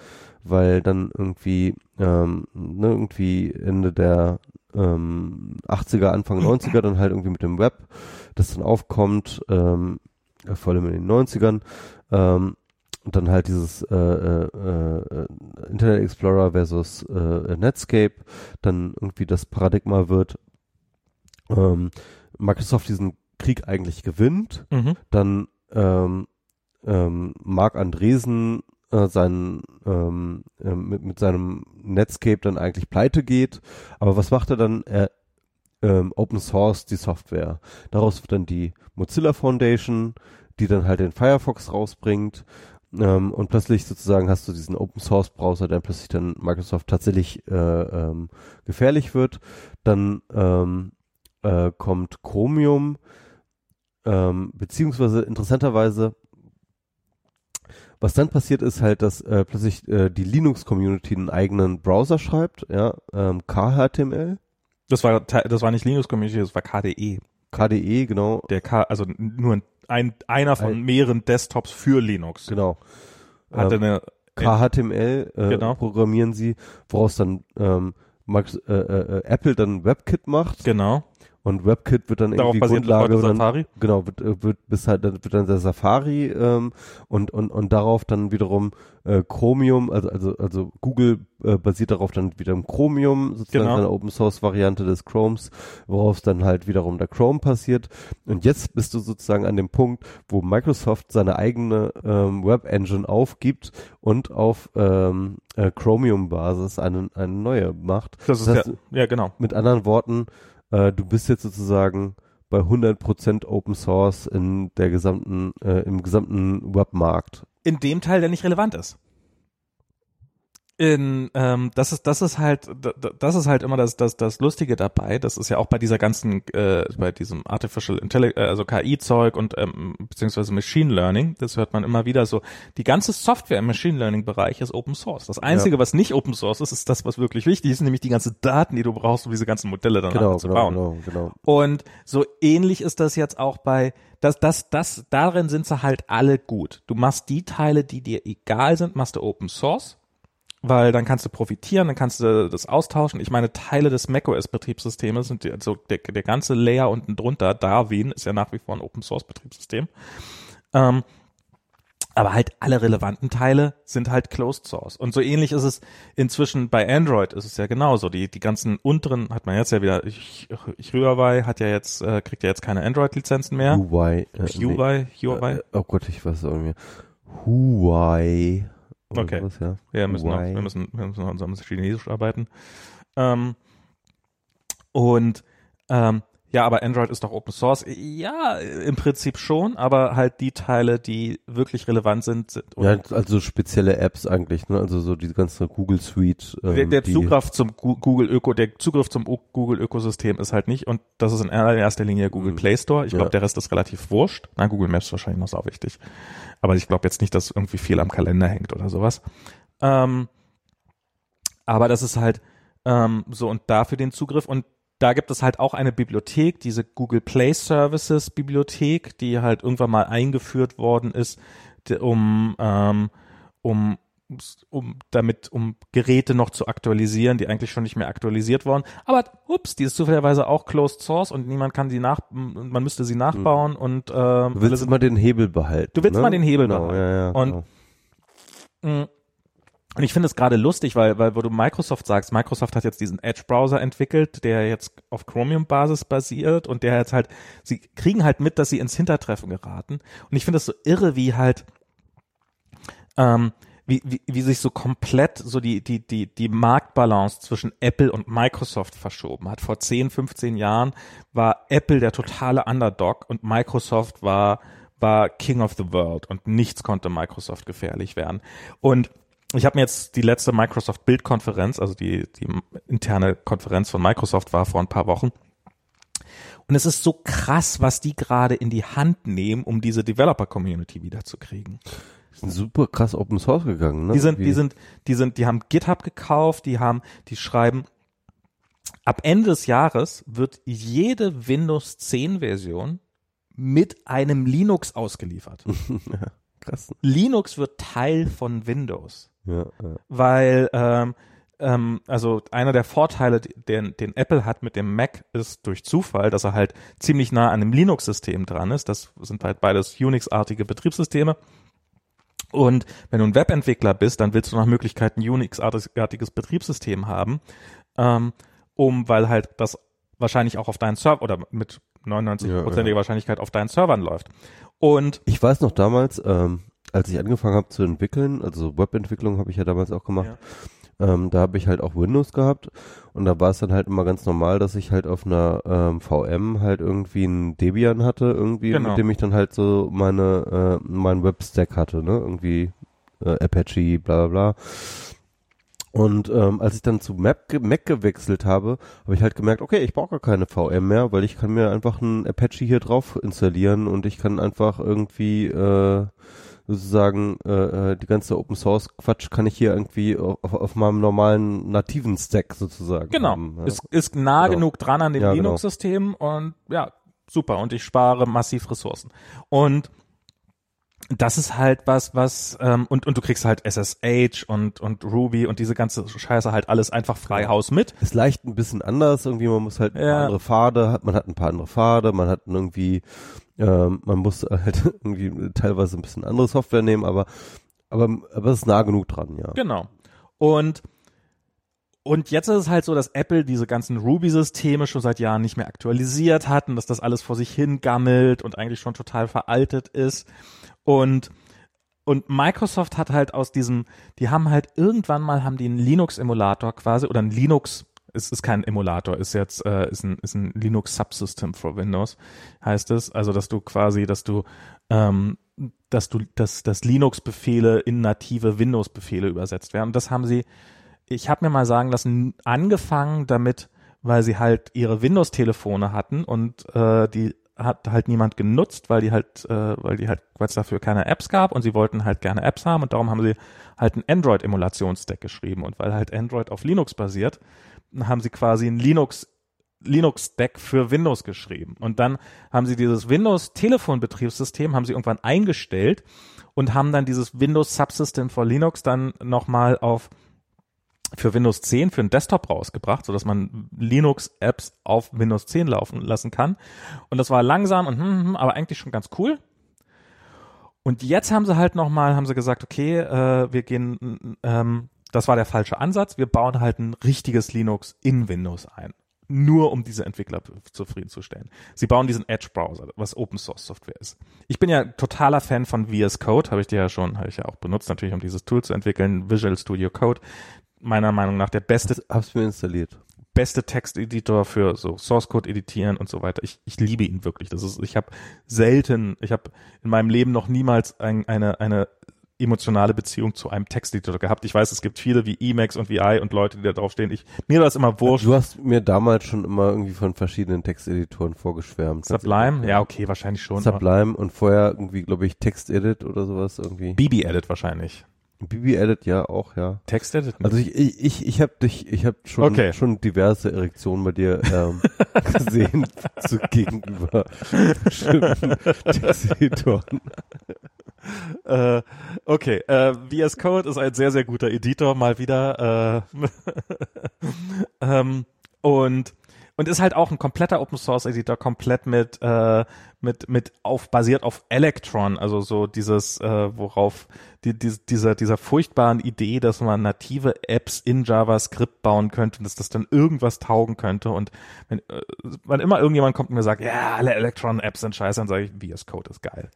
weil dann irgendwie ähm, ne, irgendwie Ende der ähm, 80er Anfang 90er dann halt irgendwie mit dem Web das dann aufkommt, ähm, äh, vor allem in den 90ern ähm, und dann halt dieses äh, äh, äh, Internet Explorer versus äh, Netscape dann irgendwie das Paradigma wird, ähm, Microsoft diesen Krieg eigentlich gewinnt, Mhm. dann ähm, ähm, Mark Andresen äh, seinen, ähm, äh, mit, mit seinem Netscape dann eigentlich pleite geht. Aber was macht er dann? Er ähm, Open Source die Software. Daraus wird dann die Mozilla Foundation, die dann halt den Firefox rausbringt. Ähm, und plötzlich sozusagen hast du diesen Open Source Browser, der plötzlich dann Microsoft tatsächlich äh, ähm, gefährlich wird. Dann ähm, äh, kommt Chromium, ähm, beziehungsweise interessanterweise, was dann passiert ist halt, dass äh, plötzlich äh, die Linux-Community einen eigenen Browser schreibt, ja, ähm, KHTML, Das war, das war nicht Linux Community, das war KDE. KDE, genau, Der K, also nur ein, einer von Ein- mehreren Desktops für Linux. genau. Hatte Ähm, eine, KHTML äh, Genau. programmieren sie, woraus dann ähm, Max, äh, äh, äh, Apple dann WebKit macht genau. Und WebKit wird dann Darauf irgendwie Grundlage dann, Safari. genau wird, äh, wird bis halt dann wird dann der Safari ähm, und und und darauf dann wiederum äh, Chromium also also also Google äh, basiert darauf dann wiederum Chromium sozusagen Genau. eine Open Source Variante des Chromes worauf dann halt wiederum der Chrome passiert und jetzt bist du sozusagen an dem Punkt wo Microsoft seine eigene ähm, Web Engine aufgibt und auf ähm, äh, Chromium Basis eine eine neue macht Das ist Das heißt, ja, ja, genau. mit anderen Worten, äh, du bist jetzt sozusagen bei 100% Open Source in der gesamten, äh, im gesamten Webmarkt. In dem Teil, der nicht relevant ist. In ähm, das ist das ist halt das ist halt immer das das das Lustige dabei. Das ist ja auch bei dieser ganzen äh, bei diesem Artificial Intelligence, äh, also KI Zeug und ähm, beziehungsweise Machine Learning. Das hört man immer wieder so. Die ganze Software im Machine Learning Bereich ist Open Source. Das einzige, ja. was nicht Open Source ist, ist das, was wirklich wichtig ist, nämlich die ganzen Daten, die du brauchst, um diese ganzen Modelle dann genau, zu genau, bauen. Genau, genau. Und so ähnlich ist das jetzt auch bei das, das, das, darin sind sie halt alle gut. Du machst die Teile, die dir egal sind, machst du Open Source weil dann kannst du profitieren, dann kannst du das austauschen. Ich meine, Teile des macOS-Betriebssystems sind also der, der ganze Layer unten drunter, Darwin ist ja nach wie vor ein Open-Source-Betriebssystem. Ähm, aber halt alle relevanten Teile sind halt Closed Source. Und so ähnlich ist es inzwischen bei Android ist es ja genauso. Die, die ganzen unteren hat man jetzt ja wieder, ich, ich Huawei hat ja jetzt, äh, kriegt ja jetzt keine Android-Lizenzen mehr. Huawei. Äh, Huawei, Huawei. Äh, oh Gott, ich weiß nicht mehr. Huawei. Okay. Sowas, ja. ja, müssen noch, wir müssen, wir müssen noch unserem Chinesisch arbeiten. Ähm, und ähm, ja, aber Android ist doch Open Source. Ja, im Prinzip schon, aber halt die Teile, die wirklich relevant sind. sind ja, also spezielle Apps eigentlich, ne? Also so die ganze Google Suite. Ähm, der, der Zugriff zum Google Öko, der Zugriff zum Google Ökosystem ist halt nicht und das ist in erster Linie Google mhm. Play Store. Ich glaube, ja. der Rest ist relativ wurscht. Na, Google Maps wahrscheinlich noch sau wichtig. Aber ich glaube jetzt nicht, dass irgendwie viel am Kalender hängt oder sowas. Ähm, aber das ist halt ähm, so und dafür den Zugriff und da gibt es halt auch eine Bibliothek, diese Google Play Services Bibliothek, die halt irgendwann mal eingeführt worden ist, um, ähm, um, um damit, um Geräte noch zu aktualisieren, die eigentlich schon nicht mehr aktualisiert wurden. Aber ups, die ist zufälligerweise auch Closed Source und niemand kann sie nach, man müsste sie nachbauen mhm. und ähm, Du willst immer den Hebel behalten. Du willst ne? mal den Hebel genau, behalten. Ja, ja, und genau. Und ich finde es gerade lustig, weil, weil, wo du Microsoft sagst, Microsoft hat jetzt diesen Edge-Browser entwickelt, der jetzt auf Chromium-Basis basiert und der jetzt halt, sie kriegen halt mit, dass sie ins Hintertreffen geraten. Und ich finde es so irre, wie halt, ähm, wie, wie, wie sich so komplett so die, die, die, die Marktbalance zwischen Apple und Microsoft verschoben hat. Vor 10, 15 Jahren war Apple der totale Underdog und Microsoft war, war King of the World und nichts konnte Microsoft gefährlich werden. Und ich habe mir jetzt die letzte Microsoft Bildkonferenz, also die, die interne Konferenz von Microsoft war vor ein paar Wochen. Und es ist so krass, was die gerade in die Hand nehmen, um diese Developer-Community wiederzukriegen. Die sind super krass Open Source gegangen, ne? Die sind, die sind, die sind, die haben GitHub gekauft, die haben, die schreiben, ab Ende des Jahres wird jede Windows 10 Version mit einem Linux ausgeliefert. *laughs* *laughs* krass. Linux wird Teil von Windows. Ja, ja. Weil ähm, ähm, also einer der Vorteile, den, den Apple hat mit dem Mac, ist durch Zufall, dass er halt ziemlich nah an einem Linux-System dran ist. Das sind halt beides Unix-artige Betriebssysteme. Und wenn du ein Webentwickler bist, dann willst du nach Möglichkeit ein Unix-artiges Betriebssystem haben, ähm, um, weil halt das wahrscheinlich auch auf deinen Server oder mit 99%iger ja, ja. Wahrscheinlichkeit auf deinen Servern läuft. Und ich weiß noch damals, ähm, als ich angefangen habe zu entwickeln, also Webentwicklung habe ich ja damals auch gemacht, ja. ähm, da habe ich halt auch Windows gehabt und da war es dann halt immer ganz normal, dass ich halt auf einer ähm, VM halt irgendwie ein Debian hatte, irgendwie, Genau. mit dem ich dann halt so meine, äh, meinen Webstack hatte, ne? Irgendwie äh, Apache, bla bla bla. Und ähm, als ich dann zu Mac, Mac gewechselt habe, habe ich halt gemerkt, okay, ich brauche gar keine VM mehr, weil ich kann mir einfach ein Apache hier drauf installieren und ich kann einfach irgendwie äh, sozusagen äh, äh, die ganze Open Source Quatsch kann ich hier irgendwie auf, auf meinem normalen nativen Stack sozusagen. Genau. haben, ja. Ist, ist nah Genau. genug dran an dem Ja, genau. Linux-System und ja, super. Und ich spare massiv Ressourcen. Und das ist halt was, was, ähm, und, und du kriegst halt SSH und, und Ruby und diese ganze Scheiße halt alles einfach frei Haus mit. ist leicht ein bisschen anders, irgendwie, man muss halt ein Ja. andere Pfade, hat, man hat ein paar andere Pfade, man hat irgendwie, ähm, man muss *laughs* halt irgendwie teilweise ein bisschen andere Software nehmen, aber, aber, aber es ist nah genug dran, ja. Genau. Und und jetzt ist es halt so, dass Apple diese ganzen Ruby-Systeme schon seit Jahren nicht mehr aktualisiert hat und dass das alles vor sich hin gammelt und eigentlich schon total veraltet ist. Und und Microsoft hat halt aus diesem, die haben halt irgendwann mal haben die einen Linux-Emulator quasi oder ein Linux, es ist kein Emulator, ist jetzt äh, ist ein ist ein Linux Subsystem for Windows heißt es, also dass du quasi, dass du ähm, dass du, dass, dass Linux-Befehle in native Windows-Befehle übersetzt werden. Das haben sie, ich habe mir mal sagen lassen, angefangen damit, weil sie halt ihre Windows-Telefone hatten und äh, die hat halt niemand genutzt, weil die halt, äh, weil die halt, weil es dafür keine Apps gab und sie wollten halt gerne Apps haben und darum haben sie halt einen Android-Emulationsstack geschrieben und weil halt Android auf Linux basiert, haben sie quasi ein Linux Linux-Stack für Windows geschrieben. Und dann haben sie dieses Windows-Telefonbetriebssystem haben sie irgendwann eingestellt und haben dann dieses Windows Subsystem for Linux dann nochmal auf für Windows 10 für einen Desktop rausgebracht, so dass man Linux-Apps auf Windows 10 laufen lassen kann. Und das war langsam und hm, hm, aber eigentlich schon ganz cool. Und jetzt haben sie halt nochmal, haben sie gesagt, okay, äh, wir gehen, ähm, das war der falsche Ansatz, wir bauen halt ein richtiges Linux in Windows ein. Nur um diese Entwickler zufriedenzustellen. Sie bauen diesen Edge-Browser, was Open Source Software ist. Ich bin ja totaler Fan von VS Code, habe ich dir ja schon, habe ich ja auch benutzt, natürlich, um dieses Tool zu entwickeln, Visual Studio Code meiner Meinung nach der beste. Hab's, mir installiert. Beste Texteditor für so Source Code editieren und so weiter. Ich, ich liebe ihn wirklich. Das ist, ich habe selten, ich habe in meinem Leben noch niemals ein, eine, eine emotionale Beziehung zu einem Texteditor gehabt. Ich weiß, es gibt viele wie Emacs und VI und Leute, die da draufstehen. Ich, mir war das immer wurscht. Du hast mir damals schon immer irgendwie von verschiedenen Texteditoren vorgeschwärmt. Sublime? Ja, okay, wahrscheinlich schon. Sublime und vorher irgendwie, glaube ich, TextEdit oder sowas irgendwie. BB-Edit wahrscheinlich. BB-Edit ja auch, ja. Text-Edit? Also ich, ich, ich, ich habe dich, ich habe schon, Okay. schon diverse Erektionen bei dir ähm, *laughs* gesehen zu gegenüber bestimmten Texteditoren. *laughs* Äh, okay, äh, VS Code ist ein sehr, sehr guter Editor, mal wieder. Äh, *laughs* ähm, und und ist halt auch ein kompletter Open Source Editor, komplett mit äh, mit mit auf basiert auf Electron, also so dieses äh, worauf die, die, dieser dieser furchtbaren Idee, dass man native Apps in JavaScript bauen könnte und dass das dann irgendwas taugen könnte und wenn äh, wann immer irgendjemand kommt und mir sagt, ja, alle Electron Apps sind scheiße, dann sage ich, VS Code ist geil.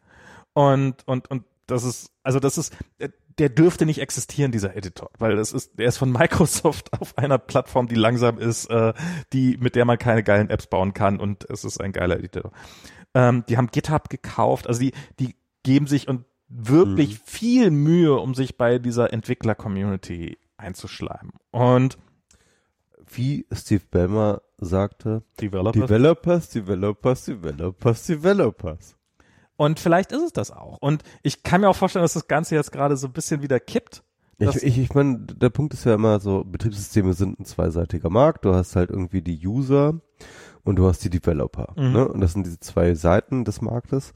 Und und und das ist also das ist äh, der dürfte nicht existieren, dieser Editor, weil das ist, der ist von *laughs* Microsoft auf einer Plattform, die langsam ist, äh, die, mit der man keine geilen Apps bauen kann und es ist ein geiler Editor. Ähm, die haben GitHub gekauft, also die, die geben sich und wirklich Mhm. viel Mühe, um sich bei dieser Entwickler-Community einzuschleimen. Und Wie Steve Ballmer sagte, Developer. Developers, Developers, Developers, Developers. Und vielleicht ist es das auch. Und ich kann mir auch vorstellen, dass das Ganze jetzt gerade so ein bisschen wieder kippt. Ich, ich, ich meine, der Punkt ist ja immer so, Betriebssysteme sind ein zweiseitiger Markt. Du hast halt irgendwie die User und du hast die Developer. Mhm. Ne? Und das sind diese zwei Seiten des Marktes.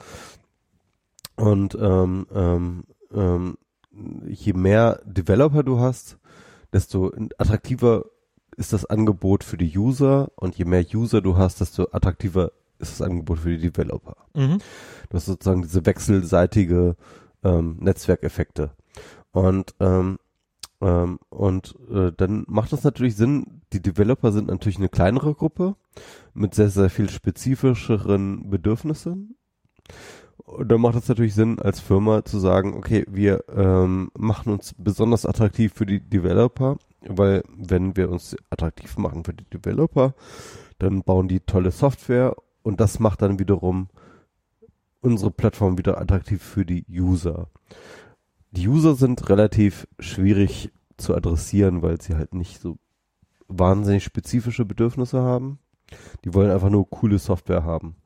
Und ähm, ähm, ähm, je mehr Developer du hast, desto attraktiver ist das Angebot für die User und je mehr User du hast, desto attraktiver ist das Angebot für die Developer. Mhm. Du hast sozusagen diese wechselseitige ähm, Netzwerkeffekte. Und ähm, ähm, und äh, dann macht es natürlich Sinn, die Developer sind natürlich eine kleinere Gruppe mit sehr, sehr viel spezifischeren Bedürfnissen. Und dann macht es natürlich Sinn, als Firma zu sagen, okay, wir ähm, machen uns besonders attraktiv für die Developer, weil wenn wir uns attraktiv machen für die Developer, dann bauen die tolle Software und das macht dann wiederum unsere Plattform wieder attraktiv für die User. Die User sind relativ schwierig zu adressieren, weil sie halt nicht so wahnsinnig spezifische Bedürfnisse haben. Die wollen einfach nur coole Software haben.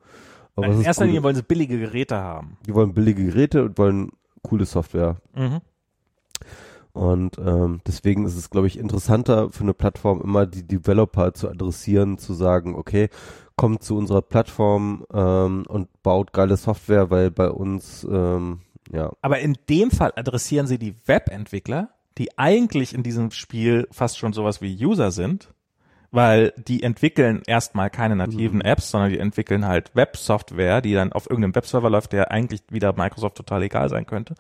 Aber was In erster Linie wollen sie billige Geräte haben. die wollen billige Geräte und wollen coole Software. Mhm. Und ähm, deswegen ist es, glaube ich, interessanter für eine Plattform immer die Developer zu adressieren, zu sagen, okay, kommt zu unserer Plattform ähm, und baut geile Software, weil bei uns, ähm, ja, Aber in dem Fall adressieren sie die Webentwickler, die eigentlich in diesem Spiel fast schon sowas wie User sind, weil die entwickeln erstmal keine nativen Apps, sondern die entwickeln halt Websoftware, die dann auf irgendeinem Webserver läuft, der eigentlich wieder Microsoft total egal sein könnte.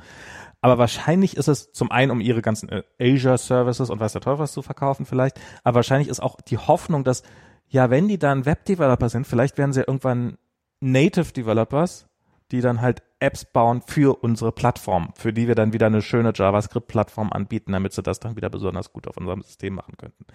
Aber wahrscheinlich ist es zum einen, um ihre ganzen äh, Azure Services und weiß der Teufel was zu verkaufen vielleicht, aber wahrscheinlich ist auch die Hoffnung, dass, ja, wenn die dann Web-Developer sind, vielleicht werden sie ja irgendwann Native Developers, die dann halt Apps bauen für unsere Plattform, für die wir dann wieder eine schöne JavaScript-Plattform anbieten, damit sie das dann wieder besonders gut auf unserem System machen könnten.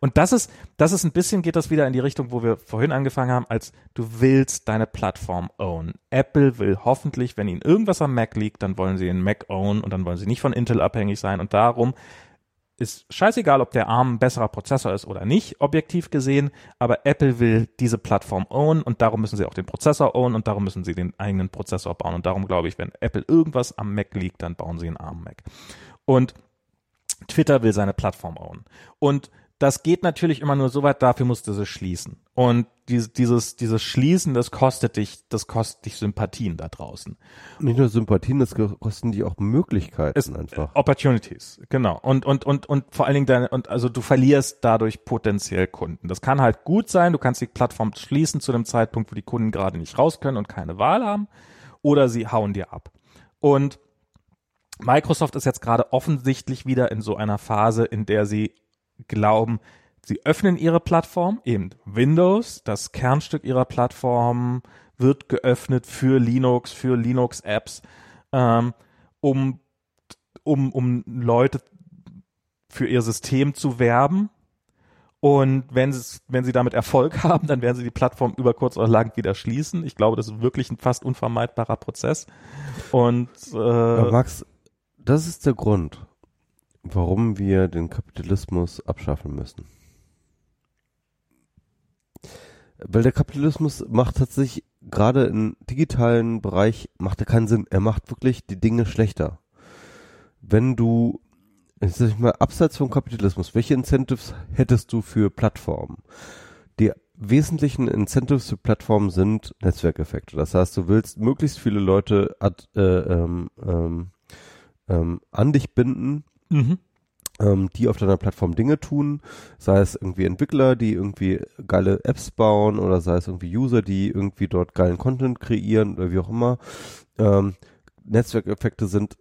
Und das ist, das ist ein bisschen, geht das wieder in die Richtung, wo wir vorhin angefangen haben, als du willst deine Plattform own. Apple will hoffentlich, wenn ihnen irgendwas am Mac liegt, dann wollen sie den Mac own und dann wollen sie nicht von Intel abhängig sein und darum ist scheißegal, ob der ARM ein besserer Prozessor ist oder nicht, objektiv gesehen, aber Apple will diese Plattform own und darum müssen sie auch den Prozessor own und darum müssen sie den eigenen Prozessor bauen und darum glaube ich, wenn Apple irgendwas am Mac liegt, dann bauen sie einen ARM Mac. Und Twitter will seine Plattform own. Und das geht natürlich immer nur so weit, dafür musst du sie schließen. Und dieses, dieses, dieses Schließen, das kostet dich, das kostet dich Sympathien da draußen. Nicht nur Sympathien, das kosten dich auch Möglichkeiten Es- einfach. Opportunities, genau. Und, und, und, und vor allen Dingen deine, und also du verlierst dadurch potenziell Kunden. Das kann halt gut sein, du kannst die Plattform schließen zu dem Zeitpunkt, wo die Kunden gerade nicht raus können und keine Wahl haben, oder sie hauen dir ab. Und Microsoft ist jetzt gerade offensichtlich wieder in so einer Phase, in der sie glauben, sie öffnen ihre Plattform, eben Windows, das Kernstück ihrer Plattform wird geöffnet für Linux, für Linux-Apps, ähm, um, um, um Leute für ihr System zu werben. Und wenn, sie, wenn sie damit Erfolg *laughs* haben, dann werden sie die Plattform über kurz oder lang wieder schließen. Ich glaube, das ist wirklich ein fast unvermeidbarer Prozess. Und äh, Max, das ist der Grund, warum wir den Kapitalismus abschaffen müssen. Weil der Kapitalismus macht tatsächlich gerade im digitalen Bereich macht er keinen Sinn. Er macht wirklich die Dinge schlechter. Wenn du, ich sag mal, abseits vom Kapitalismus, welche Incentives hättest du für Plattformen? Die wesentlichen Incentives für Plattformen sind Netzwerkeffekte. Das heißt, du willst möglichst viele Leute ad, äh, ähm, ähm, ähm, an dich binden, mhm. ähm, die auf deiner Plattform Dinge tun, sei es irgendwie Entwickler, die irgendwie geile Apps bauen oder sei es irgendwie User, die irgendwie dort geilen Content kreieren oder wie auch immer. Ähm, Netzwerkeffekte sind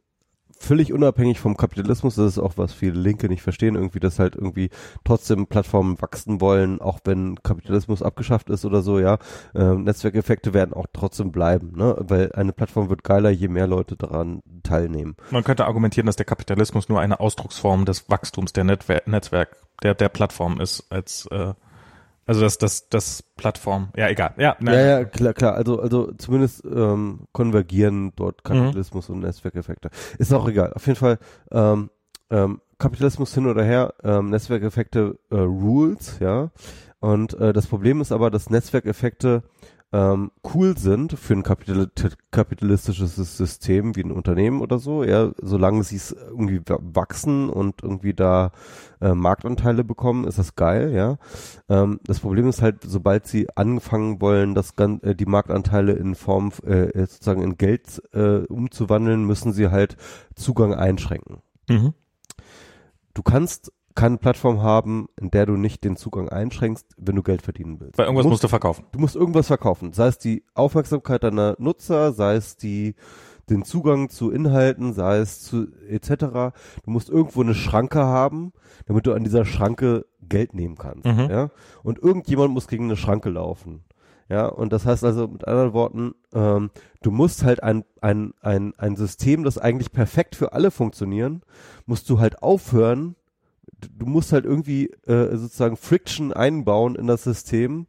völlig unabhängig vom Kapitalismus, das ist auch was viele Linke nicht verstehen, irgendwie, dass halt irgendwie trotzdem Plattformen wachsen wollen, auch wenn Kapitalismus abgeschafft ist oder so, ja. Ähm, Netzwerkeffekte werden auch trotzdem bleiben, ne? Weil eine Plattform wird geiler, je mehr Leute daran teilnehmen. Man könnte argumentieren, dass der Kapitalismus nur eine Ausdrucksform des Wachstums der Netwer Netzwerk, der, der Plattform ist, als äh, also das, das, das Plattform. Ja, egal. Ja, nein. Ja, ja, klar, klar. Also, also zumindest ähm, konvergieren dort Kapitalismus und Netzwerkeffekte. Ist auch egal. Auf jeden Fall ähm, ähm, Kapitalismus hin oder her, ähm, Netzwerkeffekte äh, Rules, ja. Und äh, das Problem ist aber, dass Netzwerkeffekte ähm, cool sind für ein kapital kapitalistisches System wie ein Unternehmen oder so, ja, solange sie es irgendwie wachsen und irgendwie da äh, Marktanteile bekommen, ist das geil, ja. Ähm, das Problem ist halt, sobald sie anfangen wollen, das gan äh, die Marktanteile in Form äh, sozusagen in Geld äh, umzuwandeln, müssen sie halt Zugang einschränken. Mhm. Du kannst keine Plattform haben, in der du nicht den Zugang einschränkst, wenn du Geld verdienen willst. Weil irgendwas du musst du verkaufen. Du musst irgendwas verkaufen. Sei es die Aufmerksamkeit deiner Nutzer, sei es die den Zugang zu Inhalten, sei es zu etc. Du musst irgendwo eine Schranke haben, damit du an dieser Schranke Geld nehmen kannst. Mhm. Ja? Und irgendjemand muss gegen eine Schranke laufen. Ja, und das heißt also mit anderen Worten, ähm, du musst halt ein, ein, ein, ein System, das eigentlich perfekt für alle funktionieren, musst du halt aufhören, du musst halt irgendwie äh, sozusagen Friction einbauen in das System,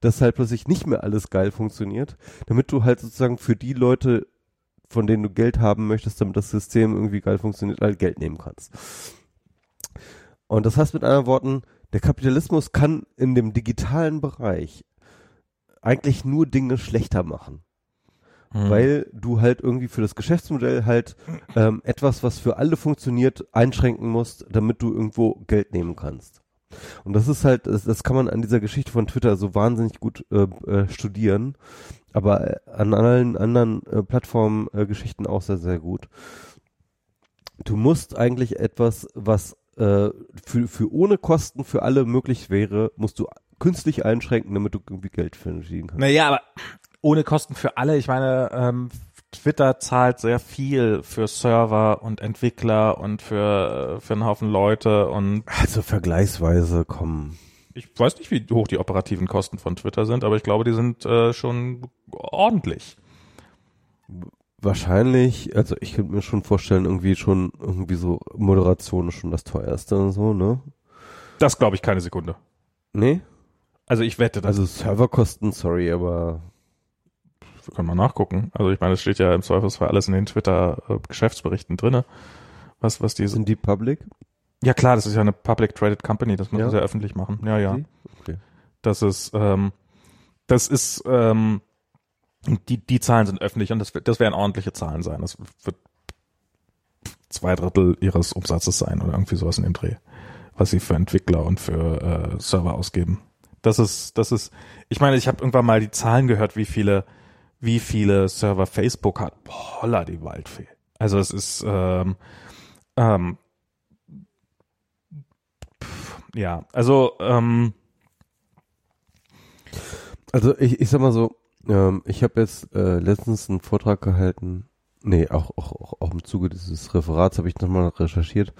dass halt plötzlich nicht mehr alles geil funktioniert, damit du halt sozusagen für die Leute, von denen du Geld haben möchtest, damit das System irgendwie geil funktioniert, halt Geld nehmen kannst. Und das heißt mit anderen Worten, der Kapitalismus kann in dem digitalen Bereich eigentlich nur Dinge schlechter machen Mhm. weil du halt irgendwie für das Geschäftsmodell halt ähm, etwas, was für alle funktioniert, einschränken musst, damit du irgendwo Geld nehmen kannst. Und das ist halt, das, das kann man an dieser Geschichte von Twitter so wahnsinnig gut äh, äh, studieren, aber äh, an allen anderen äh, Plattformen äh, auch sehr, sehr gut. Du musst eigentlich etwas, was äh, für, für ohne Kosten für alle möglich wäre, musst du künstlich einschränken, damit du irgendwie Geld verdienen kannst. Naja, aber ohne Kosten für alle. Ich meine, ähm, Twitter zahlt sehr viel für Server und Entwickler und für, äh, für einen Haufen Leute und Also vergleichsweise kommen. ich weiß nicht, wie hoch die operativen Kosten von Twitter sind, aber ich glaube, die sind äh, schon ordentlich. Wahrscheinlich, also ich könnte mir schon vorstellen, irgendwie schon, irgendwie so Moderation ist schon das teuerste und so, ne? Das glaube ich keine Sekunde. Nee? Also ich wette, das Also Serverkosten, sorry, aber können mal nachgucken. Also ich meine, es steht ja im Zweifelsfall alles in den Twitter-Geschäftsberichten drinne. Was, was die sind die public? Ja klar, das ist ja eine Public Traded Company, das müssen Ja. ja öffentlich machen. Ja, ja. Okay. Das ist, ähm, das ist, ähm, die, die Zahlen sind öffentlich und das, das werden ordentliche Zahlen sein. Das wird zwei Drittel ihres Umsatzes sein oder irgendwie sowas in dem Dreh, was sie für Entwickler und für äh, Server ausgeben. Das ist, das ist, ich meine, ich habe irgendwann mal die Zahlen gehört, wie viele, wie viele Server Facebook hat. Boah, holla die Waldfee. Also es ist, ähm, ähm, pff, ja, also, ähm, Also ich, ich sag mal so, ähm, ich habe jetzt äh, letztens einen Vortrag gehalten, nee, auch, auch, auch, auch im Zuge dieses Referats habe ich nochmal recherchiert,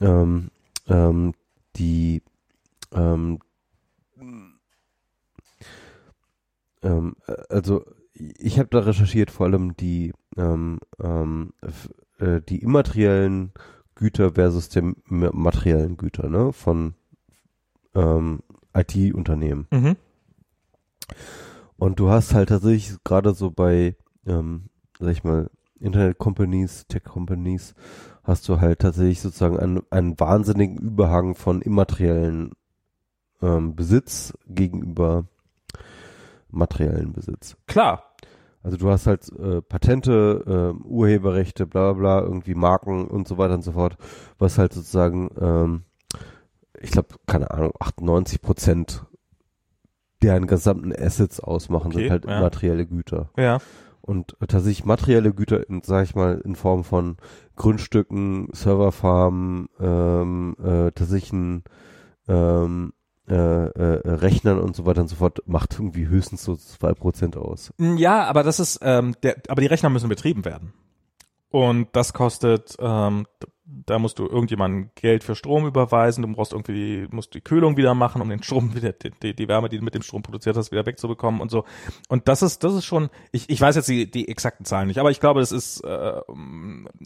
ähm, ähm, die ähm, ähm, äh, also ich habe da recherchiert vor allem die ähm, ähm, äh, die immateriellen Güter versus die ma- materiellen Güter ne von ähm, IT-Unternehmen. mhm. Und du hast halt tatsächlich gerade so bei, ähm, sag ich mal, Internet-Companies, Tech-Companies, hast du halt tatsächlich sozusagen einen, einen wahnsinnigen Überhang von immateriellen ähm, Besitz gegenüber materiellen Besitz. klar, Also du hast halt äh, Patente, ähm, Urheberrechte, bla bla bla, irgendwie Marken und so weiter und so fort, was halt sozusagen, ähm, ich glaube, keine Ahnung, 98 Prozent deren gesamten Assets ausmachen, Okay, sind halt ja. immaterielle Güter. ja. Und tatsächlich materielle Güter, in, sag ich mal, in Form von Grundstücken, Serverfarmen, ähm, äh, tatsächlich ein, ähm, äh, äh, Rechnern und so weiter und so fort, macht irgendwie höchstens so zwei Prozent aus. Ja, aber das ist, ähm, der, aber die Rechner müssen betrieben werden. Und das kostet, ähm, da musst du irgendjemandem Geld für Strom überweisen, du brauchst irgendwie, musst die Kühlung wieder machen, um den Strom wieder, die, die, Wärme, die du mit dem Strom produziert hast, wieder wegzubekommen und so. Und das ist, das ist schon, ich, ich weiß jetzt die, die exakten Zahlen nicht, aber ich glaube, das ist, äh,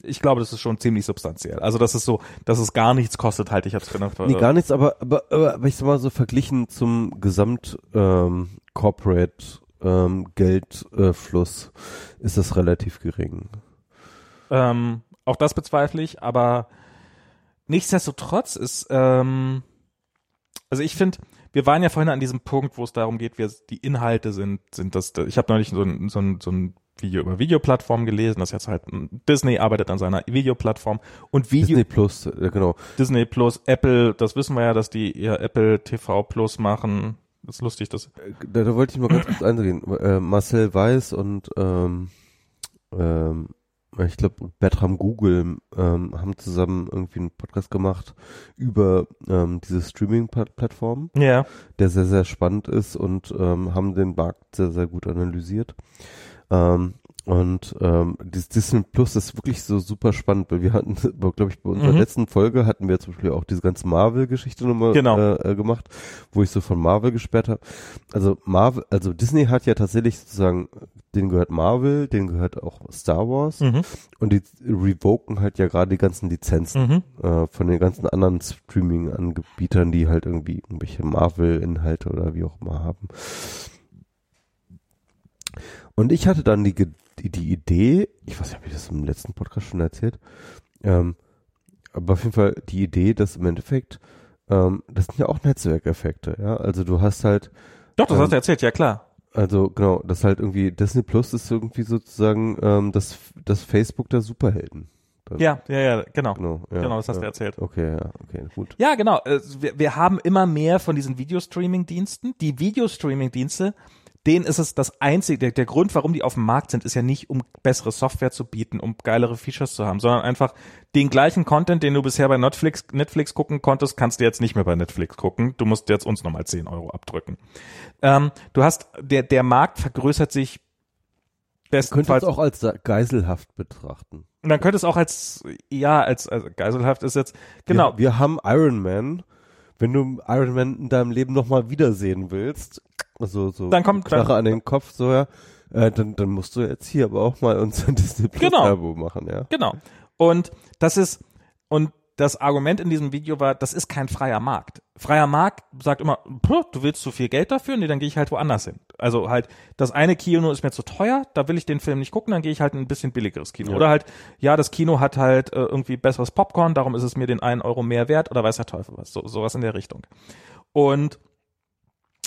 ich glaube, das ist schon ziemlich substanziell. Also das ist so, dass es gar nichts kostet, halte ich jetzt für eine, Nee, gar nichts, aber, aber, aber, aber ich sag mal so verglichen zum Gesamt ähm, Corporate ähm, Geldfluss ist das relativ gering. Ähm, auch das bezweifle ich, aber nichtsdestotrotz ist, ähm, also ich finde, wir waren ja vorhin an diesem Punkt, wo es darum geht, wir, die Inhalte sind, sind das, ich habe neulich so ein, so, ein, so ein Video über Videoplattformen gelesen, das jetzt halt Disney arbeitet an seiner Videoplattform und Video Disney Plus, äh, genau. Disney Plus, Apple, das wissen wir ja, dass die ihr Apple TV Plus machen. Das ist lustig, dass Äh, Da, da wollte ich mal ganz kurz eingehen. Äh, Marcel Weiß und ähm, ähm, ich glaube Bertram Google ähm, haben zusammen irgendwie einen Podcast gemacht über ähm, diese Streaming-Plattform, ja, der sehr, sehr spannend ist und ähm, haben den Markt sehr, sehr gut analysiert. Ähm, und ähm, das Disney Plus ist wirklich so super spannend, weil wir hatten, *laughs* glaube ich, bei unserer Mhm. letzten Folge hatten wir zum Beispiel auch diese ganze Marvel-Geschichte nochmal Genau. äh, äh, gemacht, wo ich so von Marvel gesperrt habe. Also Marvel, also Disney hat ja tatsächlich sozusagen, denen gehört Marvel, denen gehört auch Star Wars mhm. und die revoken halt ja gerade die ganzen Lizenzen Mhm. äh, von den ganzen anderen Streaming-Anbietern, die halt irgendwie irgendwelche Marvel-Inhalte oder wie auch immer haben. Und ich hatte dann die, die, die Idee, ich weiß nicht, habe ich das im letzten Podcast schon erzählt, ähm, aber auf jeden Fall die Idee, dass im Endeffekt, ähm, das sind ja auch Netzwerkeffekte, ja, also du hast halt, Doch, das Ähm, hast du erzählt, ja klar. also genau, das halt irgendwie, Disney Plus ist irgendwie sozusagen ähm, das, das Facebook der Superhelden. Ja, ja, ja, genau. Genau, ja, Genau, das hast ja. du erzählt. Okay, ja, okay, gut. Ja, genau. Äh, Wir, wir haben immer mehr von diesen Videostreaming-Diensten. Die Videostreaming-Dienste, denen ist es das einzige, der, der Grund, warum die auf dem Markt sind, ist ja nicht, um bessere Software zu bieten, um geilere Features zu haben, sondern einfach den gleichen Content, den du bisher bei Netflix, Netflix gucken konntest, kannst du jetzt nicht mehr bei Netflix gucken. Du musst jetzt uns nochmal 10 Euro abdrücken. Ähm, du hast, der, der Markt vergrößert sich Könnte bestenfalls es auch als Geiselhaft betrachten. und dann könnte es auch als, ja, als, als Geiselhaft ist jetzt, genau. Wir, wir haben Iron Man. Wenn du Iron Man in deinem Leben nochmal wiedersehen willst, also so Dann kommt- Knarre dann- an den Kopf, so ja, Äh, dann, dann musst du jetzt hier aber auch mal unser *laughs* Disney Plus Genau. Abo machen, ja. Genau. Und das ist, und das Argument in diesem Video war, das ist kein freier Markt. Freier Markt sagt immer, "Puh, du willst zu viel Geld dafür? Nee, dann gehe ich halt woanders hin. Also halt, das eine Kino ist mir zu teuer, da will ich den Film nicht gucken, dann gehe ich halt in ein bisschen billigeres Kino. Ja. Oder halt, ja, das Kino hat halt äh, irgendwie besseres Popcorn, darum ist es mir den einen Euro mehr wert oder weiß der Teufel was. So, sowas in der Richtung. Und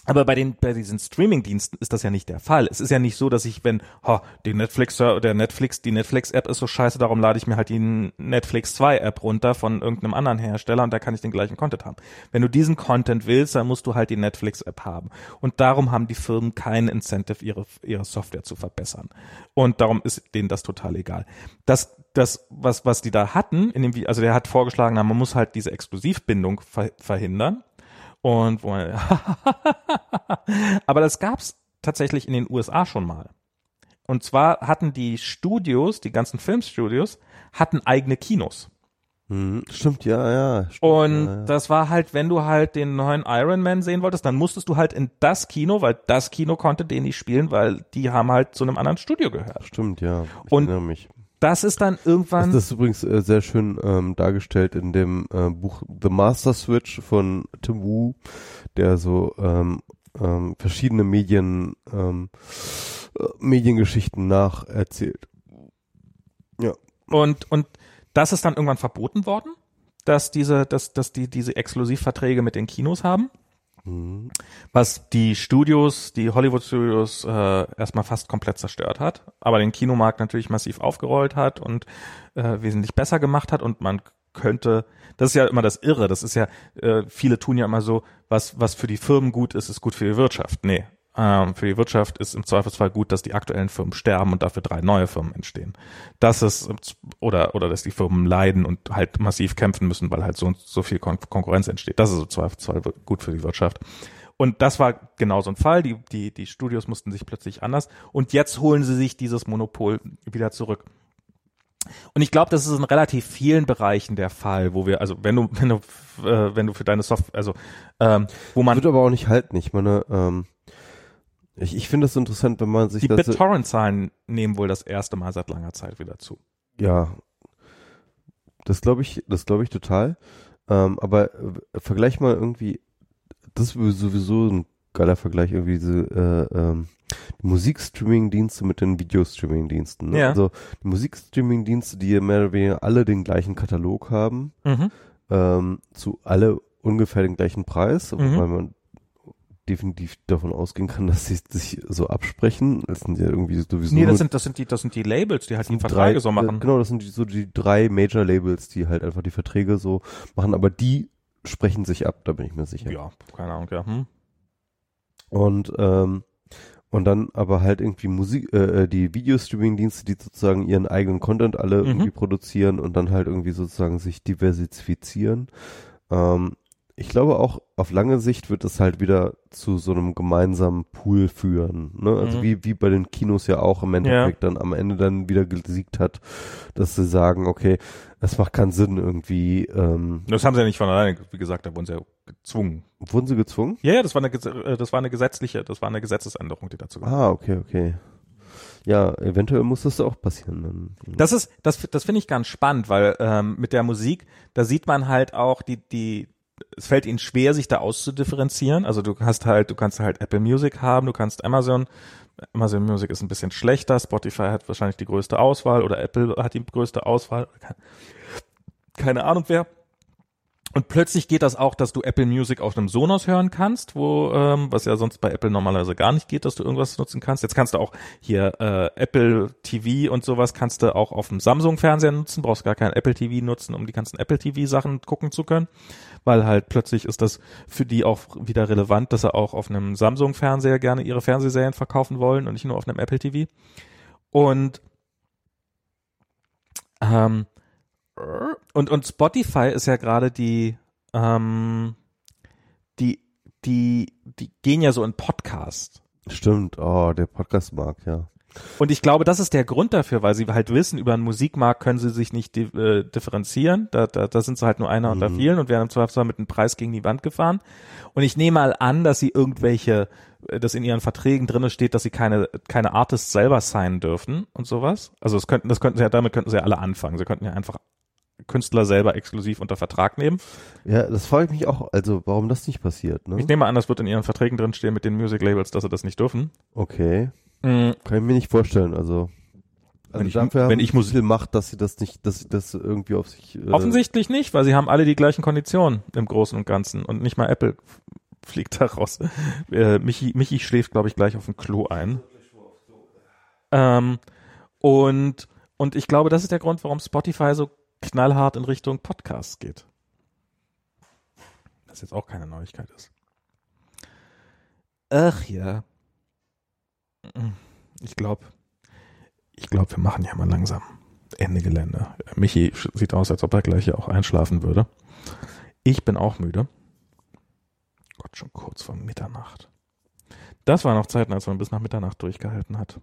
aber bei den bei diesen Streaming-Diensten ist das ja nicht der Fall. Es ist ja nicht so, dass ich, wenn ha, die Netflix der Netflix die Netflix-App ist so scheiße, darum lade ich mir halt die Netflix 2 App runter von irgendeinem anderen Hersteller und da kann ich den gleichen Content haben. Wenn du diesen Content willst, dann musst du halt die Netflix-App haben. Und darum haben die Firmen keinen Incentive, ihre ihre Software zu verbessern. Und darum ist denen das total egal. Das das was was die da hatten in dem also der hat vorgeschlagen, man muss halt diese Exklusivbindung ver verhindern. Und wo man, *laughs* aber das gab's tatsächlich in den USA schon mal. Und zwar hatten die Studios, die ganzen Filmstudios, hatten eigene Kinos. Mhm. Stimmt, ja, ja. Stimmt, Und ja, ja. das war halt, wenn du halt den neuen Iron Man sehen wolltest, dann musstest du halt in das Kino, weil das Kino konnte den nicht spielen, weil die haben halt zu einem anderen Studio gehört. Stimmt, ja. Ich Und. Das ist dann irgendwann. Das ist übrigens äh, sehr schön ähm, dargestellt in dem äh, Buch The Master Switch von Tim Wu, der so ähm, ähm, verschiedene Medien ähm, äh, Mediengeschichten nacherzählt. Ja. Und, und das ist dann irgendwann verboten worden, dass diese, dass, dass die diese Exklusivverträge mit den Kinos haben. Mhm. Was die Studios, die Hollywood Studios äh, erstmal fast komplett zerstört hat, aber den Kinomarkt natürlich massiv aufgerollt hat und äh, wesentlich besser gemacht hat und man könnte, das ist ja immer das Irre, das ist ja, äh, viele tun ja immer so, was, was für die Firmen gut ist, ist gut für die Wirtschaft. Nee, ähm, für die Wirtschaft ist im Zweifelsfall gut, dass die aktuellen Firmen sterben und dafür drei neue Firmen entstehen. Das ist, oder, oder dass die Firmen leiden und halt massiv kämpfen müssen, weil halt so, so viel Kon Konkurrenz entsteht. Das ist im Zweifelsfall gut für die Wirtschaft. Und das war genau so ein Fall. Die, die, die Studios mussten sich plötzlich anders. Und jetzt holen sie sich dieses Monopol wieder zurück. Und ich glaube, das ist in relativ vielen Bereichen der Fall, wo wir, also wenn du, *laughs* wenn du, äh, wenn du für deine Software, also ähm, wo man Wird aber auch nicht halten. Ich meine, ähm, ich, ich finde es interessant, wenn man sich die das BitTorrent-Zahlen nehmen wohl das erste Mal seit langer Zeit wieder zu. Ja, das glaube ich, das glaube ich total. Ähm, aber äh, vergleich mal irgendwie, das ist sowieso ein geiler Vergleich, irgendwie diese äh, ähm, die Musikstreaming-Dienste mit den Videostreaming-Diensten. Ne? Ja. Also die Musikstreaming-Dienste, die mehr oder weniger alle den gleichen Katalog haben, Mhm. ähm, zu alle ungefähr den gleichen Preis, Mhm. weil man definitiv davon ausgehen kann, *laughs* dass sie sich so absprechen. Das sind ja irgendwie sowieso Nee, das sind, das sind die, das sind die Labels, die halt die Verträge so machen. Genau, das sind die, so die drei Major Labels, die halt einfach die Verträge so machen, aber die sprechen sich ab, da bin ich mir sicher. Ja, keine Ahnung, ja. Hm. Und ähm, und dann aber halt irgendwie Musik, äh, äh, die Videostreaming-Dienste, die sozusagen ihren eigenen Content alle Mhm. irgendwie produzieren und dann halt irgendwie sozusagen sich diversifizieren. Ähm, ich glaube auch auf lange Sicht wird es halt wieder zu so einem gemeinsamen Pool führen. Ne? Also Mhm. wie, wie bei den Kinos ja auch im Endeffekt dann am Ende dann wieder gesiegt hat, dass sie sagen, okay, es macht keinen Sinn irgendwie. Ähm, Das haben sie ja nicht von alleine, wie gesagt, da wurden sie ja gezwungen. wurden sie gezwungen? Ja, ja, das war eine, äh, das war eine gesetzliche, das war eine Gesetzesänderung, die dazu kam. Ah, okay, okay. Ja, eventuell muss das auch passieren. Dann. Das ist, das, das finde ich ganz spannend, weil ähm, mit der Musik, da sieht man halt auch die, die, es fällt ihnen schwer, sich da auszudifferenzieren. Also du hast halt, du kannst halt Apple Music haben, du kannst Amazon, Amazon Music ist ein bisschen schlechter, Spotify hat wahrscheinlich die größte Auswahl oder Apple hat die größte Auswahl. Keine, Ahnung wer. Und plötzlich geht das auch, dass du Apple Music auf einem Sonos hören kannst, wo ähm, was ja sonst bei Apple normalerweise gar nicht geht, dass du irgendwas nutzen kannst. Jetzt kannst du auch hier äh, Apple TV und sowas kannst du auch auf dem Samsung Fernseher nutzen, brauchst gar kein Apple TV nutzen, um die ganzen Apple TV Sachen gucken zu können, weil halt plötzlich ist das für die auch wieder relevant, dass sie auch auf einem Samsung Fernseher gerne ihre Fernsehserien verkaufen wollen und nicht nur auf einem Apple TV. Und ähm, und, und Spotify ist ja gerade die, ähm, die, die, die gehen ja so in Podcast. Stimmt, oh, der Podcast-Markt, ja. Und ich glaube, das ist der Grund dafür, weil sie halt wissen, über einen Musikmarkt können sie sich nicht äh, differenzieren. Da, da, da sind sie halt nur einer mhm. unter vielen und werden im Zweifelsfall mit einem Preis gegen die Wand gefahren. Und ich nehme mal an, dass sie irgendwelche, äh, dass in ihren Verträgen drinne steht, dass sie keine, keine Artists selber signen dürfen und sowas. Also das könnten, das könnten sie ja, damit könnten sie ja alle anfangen. Sie könnten ja einfach Künstler selber exklusiv unter Vertrag nehmen. Ja, das frage ich mich auch, also warum das nicht passiert. Ne? Ich nehme an, das wird in ihren Verträgen drinstehen mit den Music Labels, dass sie das nicht dürfen. Okay. Mhm. Kann ich mir nicht vorstellen, also. Also wenn ich, dafür wenn ich Musik macht, dass sie das nicht, dass sie das irgendwie auf sich. Äh Offensichtlich nicht, weil sie haben alle die gleichen Konditionen im Großen und Ganzen und nicht mal Apple fliegt da raus. *laughs* Äh, Michi, Michi schläft, glaube ich, gleich auf dem Klo ein. Ähm, und und ich glaube, das ist der Grund, warum Spotify so knallhart in Richtung Podcasts geht. Was jetzt auch keine Neuigkeit ist. Ach ja. Ich glaube, ich glaube, wir machen ja mal langsam Ende Gelände. Michi sieht aus, als ob er gleich hier auch einschlafen würde. Ich bin auch müde. Gott, schon kurz vor Mitternacht. Das war noch Zeiten, als man bis nach Mitternacht durchgehalten hat.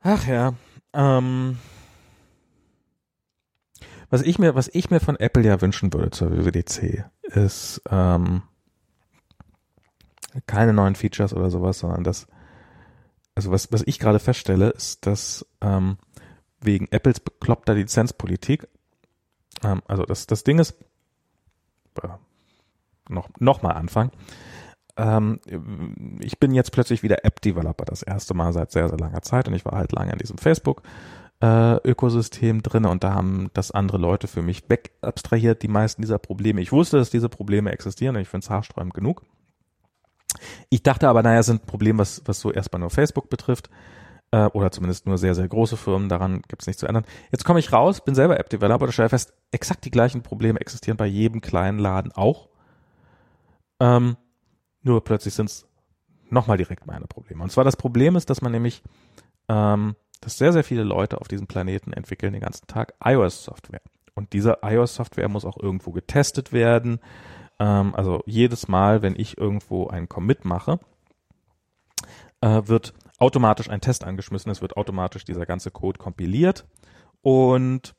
Ach ja, ähm, was ich mir, was ich mir von Apple ja wünschen würde zur WWDC, ist ähm, keine neuen Features oder sowas, sondern das, also was, was ich gerade feststelle, ist, dass ähm, wegen Apples bekloppter Lizenzpolitik, ähm, also das, das Ding ist, äh, noch, noch mal anfangen, ähm, ich bin jetzt plötzlich wieder App-Developer, das erste Mal seit sehr, sehr langer Zeit und ich war halt lange in diesem Facebook. Äh, Ökosystem drin und da haben das andere Leute für mich wegabstrahiert, die meisten dieser Probleme. Ich wusste, dass diese Probleme existieren und ich finde es haarsträubend genug. Ich dachte aber, naja, sind Probleme, was, was so erstmal nur Facebook betrifft äh, oder zumindest nur sehr, sehr große Firmen, daran gibt es nichts zu ändern. Jetzt komme ich raus, bin selber App-Developer und stelle fest, exakt die gleichen Probleme existieren bei jedem kleinen Laden auch. Ähm, nur plötzlich sind es nochmal direkt meine Probleme. Und zwar das Problem ist, dass man nämlich, ähm, dass sehr, sehr viele Leute auf diesem Planeten entwickeln den ganzen Tag iOS-Software. Und diese iOS-Software muss auch irgendwo getestet werden. Ähm, also jedes Mal, wenn ich irgendwo einen Commit mache, äh, wird automatisch ein Test angeschmissen. Es wird automatisch dieser ganze Code kompiliert und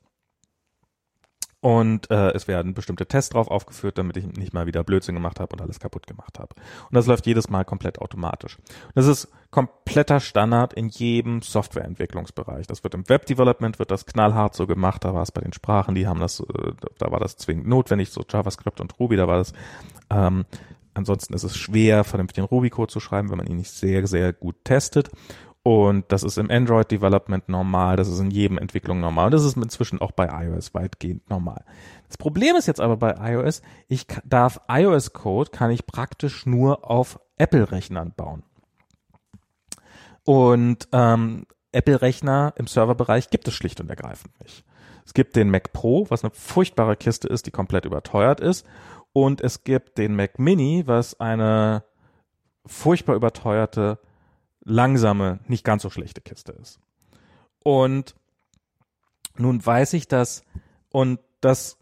und äh, es werden bestimmte Tests drauf aufgeführt, damit ich nicht mal wieder Blödsinn gemacht habe und alles kaputt gemacht habe. Und das läuft jedes Mal komplett automatisch. Und das ist kompletter Standard in jedem Softwareentwicklungsbereich. Das wird im Web-Development wird das knallhart so gemacht. Da war es bei den Sprachen, die haben das, äh, da war das zwingend notwendig, so JavaScript und Ruby, da war das. Ähm, ansonsten ist es schwer, vernünftig den Ruby-Code zu schreiben, wenn man ihn nicht sehr, sehr gut testet. Und das ist im Android Development normal, das ist in jedem Entwicklung normal. Und das ist inzwischen auch bei iOS weitgehend normal. Das Problem ist jetzt aber bei iOS, ich darf iOS Code kann ich praktisch nur auf Apple Rechnern bauen. Und ähm, Apple Rechner im Serverbereich gibt es schlicht und ergreifend nicht. Es gibt den Mac Pro, was eine furchtbare Kiste ist, die komplett überteuert ist. Und es gibt den Mac Mini, was eine furchtbar überteuerte langsame, nicht ganz so schlechte Kiste ist. Und nun weiß ich das und das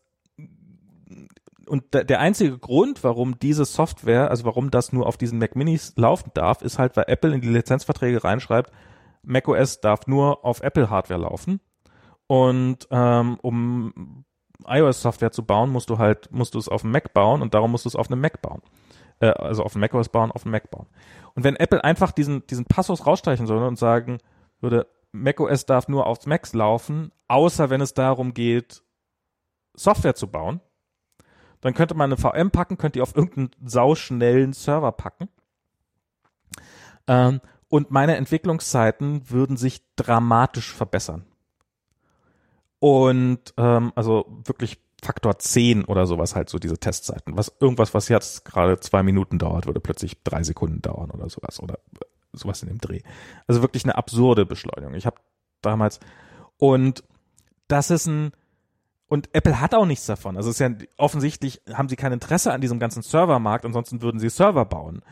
und der einzige Grund, warum diese Software, also warum das nur auf diesen Mac Minis laufen darf, ist halt, weil Apple in die Lizenzverträge reinschreibt, macOS darf nur auf Apple Hardware laufen. Und ähm, um iOS-Software zu bauen, musst du halt, musst du es auf dem Mac bauen und darum musst du es auf einem Mac bauen. Äh, also auf dem macOS bauen, auf dem Mac bauen. Und wenn Apple einfach diesen, diesen Passus rausstreichen würde und sagen würde, macOS darf nur auf Macs laufen, außer wenn es darum geht, Software zu bauen, dann könnte man eine VM packen, könnte die auf irgendeinen sauschnellen Server packen. Ähm, und meine Entwicklungszeiten würden sich dramatisch verbessern. Und ähm, also wirklich Faktor 10 oder sowas halt so diese Testzeiten. Was irgendwas, was jetzt gerade zwei Minuten dauert, würde plötzlich drei Sekunden dauern oder sowas oder sowas in dem Dreh. Also wirklich eine absurde Beschleunigung. Ich habe damals und das ist ein und Apple hat auch nichts davon. Also es ist ja offensichtlich haben sie kein Interesse an diesem ganzen Servermarkt, ansonsten würden sie Server bauen.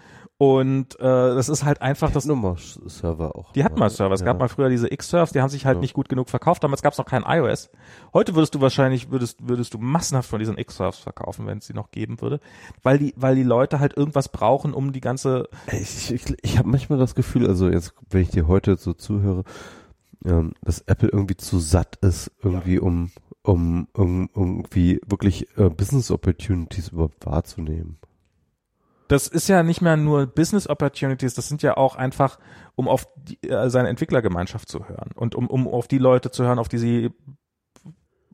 Und äh, das ist halt einfach das. Nummer Server auch. Die hatten mal Server. Es Ja. gab mal früher diese X-Surfs, die haben sich halt Ja. nicht gut genug verkauft. Damals gab es noch kein iOS. Heute würdest du wahrscheinlich, würdest, würdest du massenhaft von diesen X-Surfs verkaufen, wenn es sie noch geben würde. Weil die, weil die Leute halt irgendwas brauchen, um die ganze Ich, ich, ich habe manchmal das Gefühl, also jetzt, wenn ich dir heute so zuhöre, ähm, dass Apple irgendwie zu satt ist, irgendwie um, um, um irgendwie wirklich äh, Business Opportunities überhaupt wahrzunehmen. Das ist ja nicht mehr nur Business Opportunities, das sind ja auch einfach, um auf die, äh, seine Entwicklergemeinschaft zu hören und um, um auf die Leute zu hören, auf die sie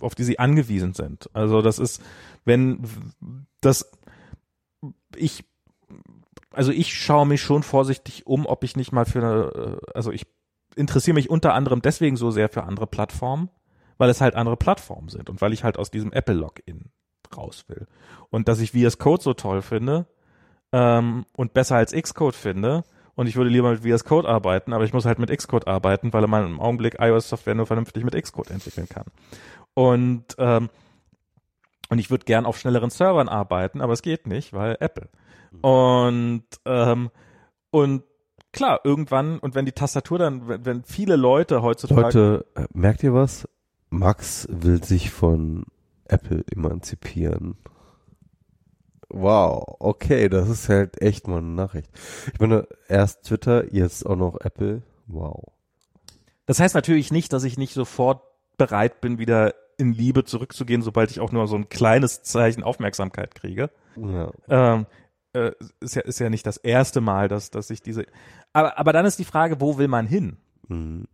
auf die sie angewiesen sind. Also das ist, wenn das ich also ich schaue mich schon vorsichtig um, ob ich nicht mal für eine, äh, also ich interessiere mich unter anderem deswegen so sehr für andere Plattformen, weil es halt andere Plattformen sind und weil ich halt aus diesem Apple Login raus will. Und dass ich VS Code so toll finde, ähm, und besser als Xcode finde. Und ich würde lieber mit VS Code arbeiten, aber ich muss halt mit Xcode arbeiten, weil man im Augenblick iOS-Software nur vernünftig mit Xcode entwickeln kann. Und, ähm, und ich würde gern auf schnelleren Servern arbeiten, aber es geht nicht, weil Apple. Und, ähm, und klar, irgendwann, und wenn die Tastatur dann, wenn, wenn viele Leute heutzutage. Leute, äh, merkt ihr was? Max will sich von Apple emanzipieren. Wow, okay, das ist halt echt mal eine Nachricht. Ich meine, erst Twitter, jetzt auch noch Apple. Wow. Das heißt natürlich nicht, dass ich nicht sofort bereit bin, wieder in Liebe zurückzugehen, sobald ich auch nur so ein kleines Zeichen Aufmerksamkeit kriege. Ja. Ähm, äh, ist ja ist ja nicht das erste Mal, dass dass ich diese. Aber aber dann ist die Frage, wo will man hin? Mhm.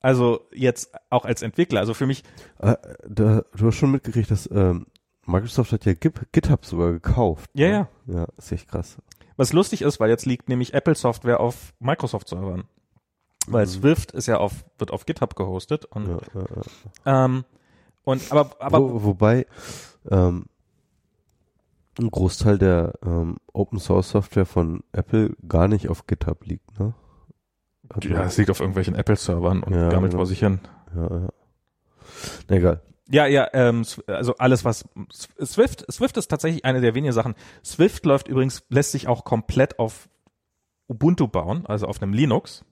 Also jetzt auch als Entwickler. Also für mich. Äh, da, du hast schon mitgekriegt, dass ähm, Microsoft hat ja Git, GitHub sogar gekauft. Ja, ne? ja. Ja, ist echt krass. Was lustig ist, weil jetzt liegt nämlich Apple Software auf Microsoft Servern. Weil Mhm. Swift ist ja auf wird auf GitHub gehostet und Ja, ja, ja. ähm, und aber aber Wo, wobei ähm, ein Großteil der ähm, Open Source Software von Apple gar nicht auf GitHub liegt, ne? Also, ja, es liegt auf irgendwelchen Apple Servern und gammelt genau. vor sich hin. ja, ja. Na egal. Ja, ja, ähm, also alles was Swift, Swift ist tatsächlich eine der wenigen Sachen. Swift läuft übrigens, lässt sich auch komplett auf Ubuntu bauen, also auf einem Linux.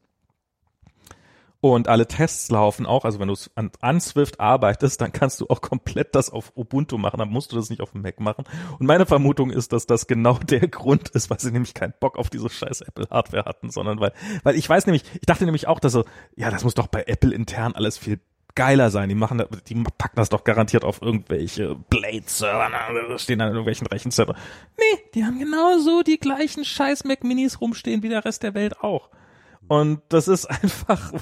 Und alle Tests laufen auch, also wenn du an, an Swift arbeitest, dann kannst du auch komplett das auf Ubuntu machen, dann musst du das nicht auf dem Mac machen. Und meine Vermutung ist, dass das genau *laughs* der Grund ist, weil sie nämlich keinen Bock auf diese scheiß Apple-Hardware hatten, sondern weil, weil ich weiß nämlich, ich dachte nämlich auch, dass so, ja, das muss doch bei Apple intern alles viel geiler sein. Die machen, die packen das doch garantiert auf irgendwelche Blade-Server, da stehen dann in irgendwelchen Rechenzentren. Nee, die haben genauso die gleichen scheiß Mac Minis rumstehen wie der Rest der Welt auch. Und das ist *laughs* einfach,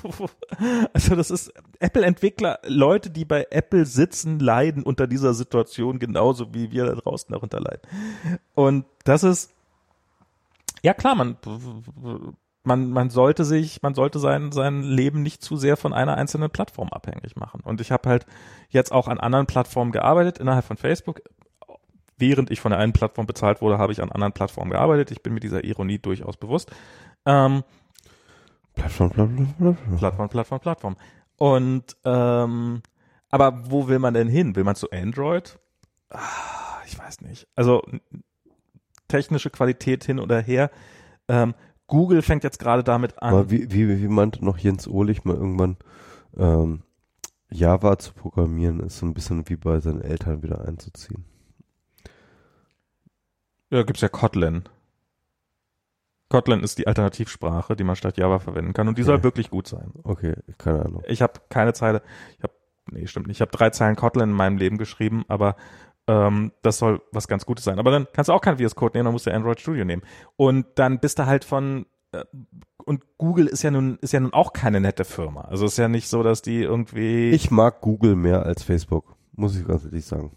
also das ist Apple-Entwickler, Leute, die bei Apple sitzen, leiden unter dieser Situation genauso wie wir da draußen darunter leiden. Und das ist, ja klar, man, man, man sollte sich, man sollte sein, sein Leben nicht zu sehr von einer einzelnen Plattform abhängig machen. Und ich habe halt jetzt auch an anderen Plattformen gearbeitet, innerhalb von Facebook. Während ich von der einen Plattform bezahlt wurde, habe ich an anderen Plattformen gearbeitet. Ich bin mir dieser Ironie durchaus bewusst. Ähm, Plattform, Plattform, Plattform. Plattform, Plattform, Plattform. Und ähm, aber wo will man denn hin? Will man zu Android? Ah, ich weiß nicht. Also technische Qualität hin oder her. Ähm, Google fängt jetzt gerade damit an. Aber wie, wie, wie meinte noch Jens Ohlich mal irgendwann, ähm, Java zu programmieren ist so ein bisschen wie bei seinen Eltern wieder einzuziehen. Ja, gibt's ja Kotlin. Kotlin ist die Alternativsprache, die man statt Java verwenden kann und die soll Okay. wirklich gut sein. Okay, keine Ahnung. Ich habe keine Zeile, ich habe, nee, stimmt nicht, ich habe drei Zeilen Kotlin in meinem Leben geschrieben, aber ähm, das soll was ganz Gutes sein. Aber dann kannst du auch kein VS Code nehmen, dann musst du Android Studio nehmen. Und dann bist du halt von äh, und Google ist ja nun ist ja nun auch keine nette Firma. Also ist ja nicht so, dass die irgendwie Ich mag Google mehr als Facebook, muss ich ganz ehrlich sagen.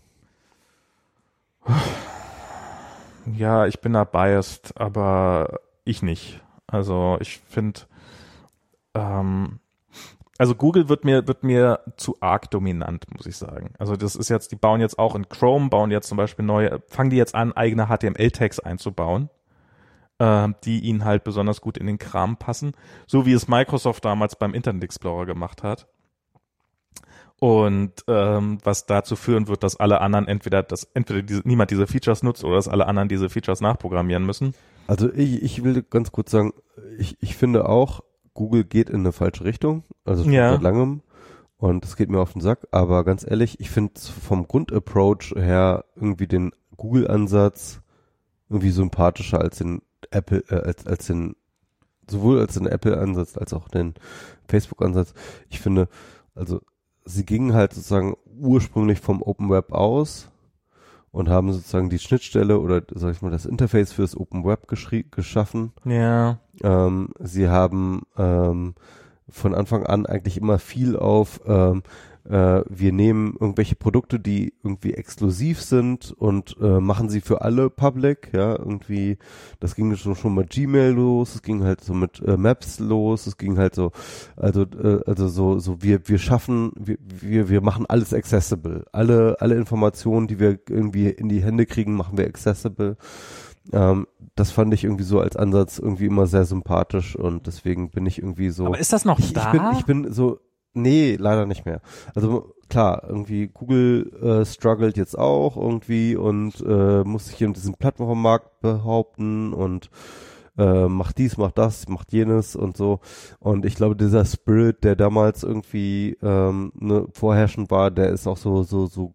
Ja, ich bin da biased, aber ich nicht. Also ich finde, ähm, also Google wird mir wird mir zu arg dominant, muss ich sagen. Also das ist jetzt, die bauen jetzt auch in Chrome, bauen jetzt zum Beispiel neue, fangen die jetzt an, eigene HTML-Tags einzubauen, ähm, die ihnen halt besonders gut in den Kram passen, so wie es Microsoft damals beim Internet Explorer gemacht hat. Und ähm, was dazu führen wird, dass alle anderen entweder, dass entweder diese, niemand diese Features nutzt oder dass alle anderen diese Features nachprogrammieren müssen. Also ich, ich will ganz kurz sagen, ich, ich finde auch, Google geht in eine falsche Richtung, also schon Ja. seit langem. Und es geht mir auf den Sack, aber ganz ehrlich, ich finde vom Grundapproach her irgendwie den Google-Ansatz irgendwie sympathischer als den Apple, äh, als, als den, sowohl als den Apple-Ansatz als auch den Facebook-Ansatz. Ich finde, also sie gingen halt sozusagen ursprünglich vom Open Web aus und haben sozusagen die Schnittstelle oder sag ich mal das Interface fürs Open Web geschaffen. Ja. Ähm, sie haben ähm, von Anfang an eigentlich immer viel auf, ähm, äh, wir nehmen irgendwelche Produkte, die irgendwie exklusiv sind und äh, machen sie für alle public, ja, irgendwie, das ging schon, schon mit Gmail los, es ging halt so mit äh, Maps los, es ging halt so, also, äh, also so, so wir, wir schaffen, wir, wir, wir machen alles accessible. Alle, alle Informationen, die wir irgendwie in die Hände kriegen, machen wir accessible. Ähm, das fand ich irgendwie so als Ansatz irgendwie immer sehr sympathisch und deswegen bin ich irgendwie so. Aber ist das noch ich, da? ich bin, ich bin so, nee, leider nicht mehr. Also klar, irgendwie Google äh, struggelt jetzt auch irgendwie und äh, muss sich in diesem Plattformmarkt behaupten und äh, macht dies, macht das, macht jenes und so. Und ich glaube, dieser Spirit, der damals irgendwie ähm, ne, vorherrschend war, der ist auch so, so, so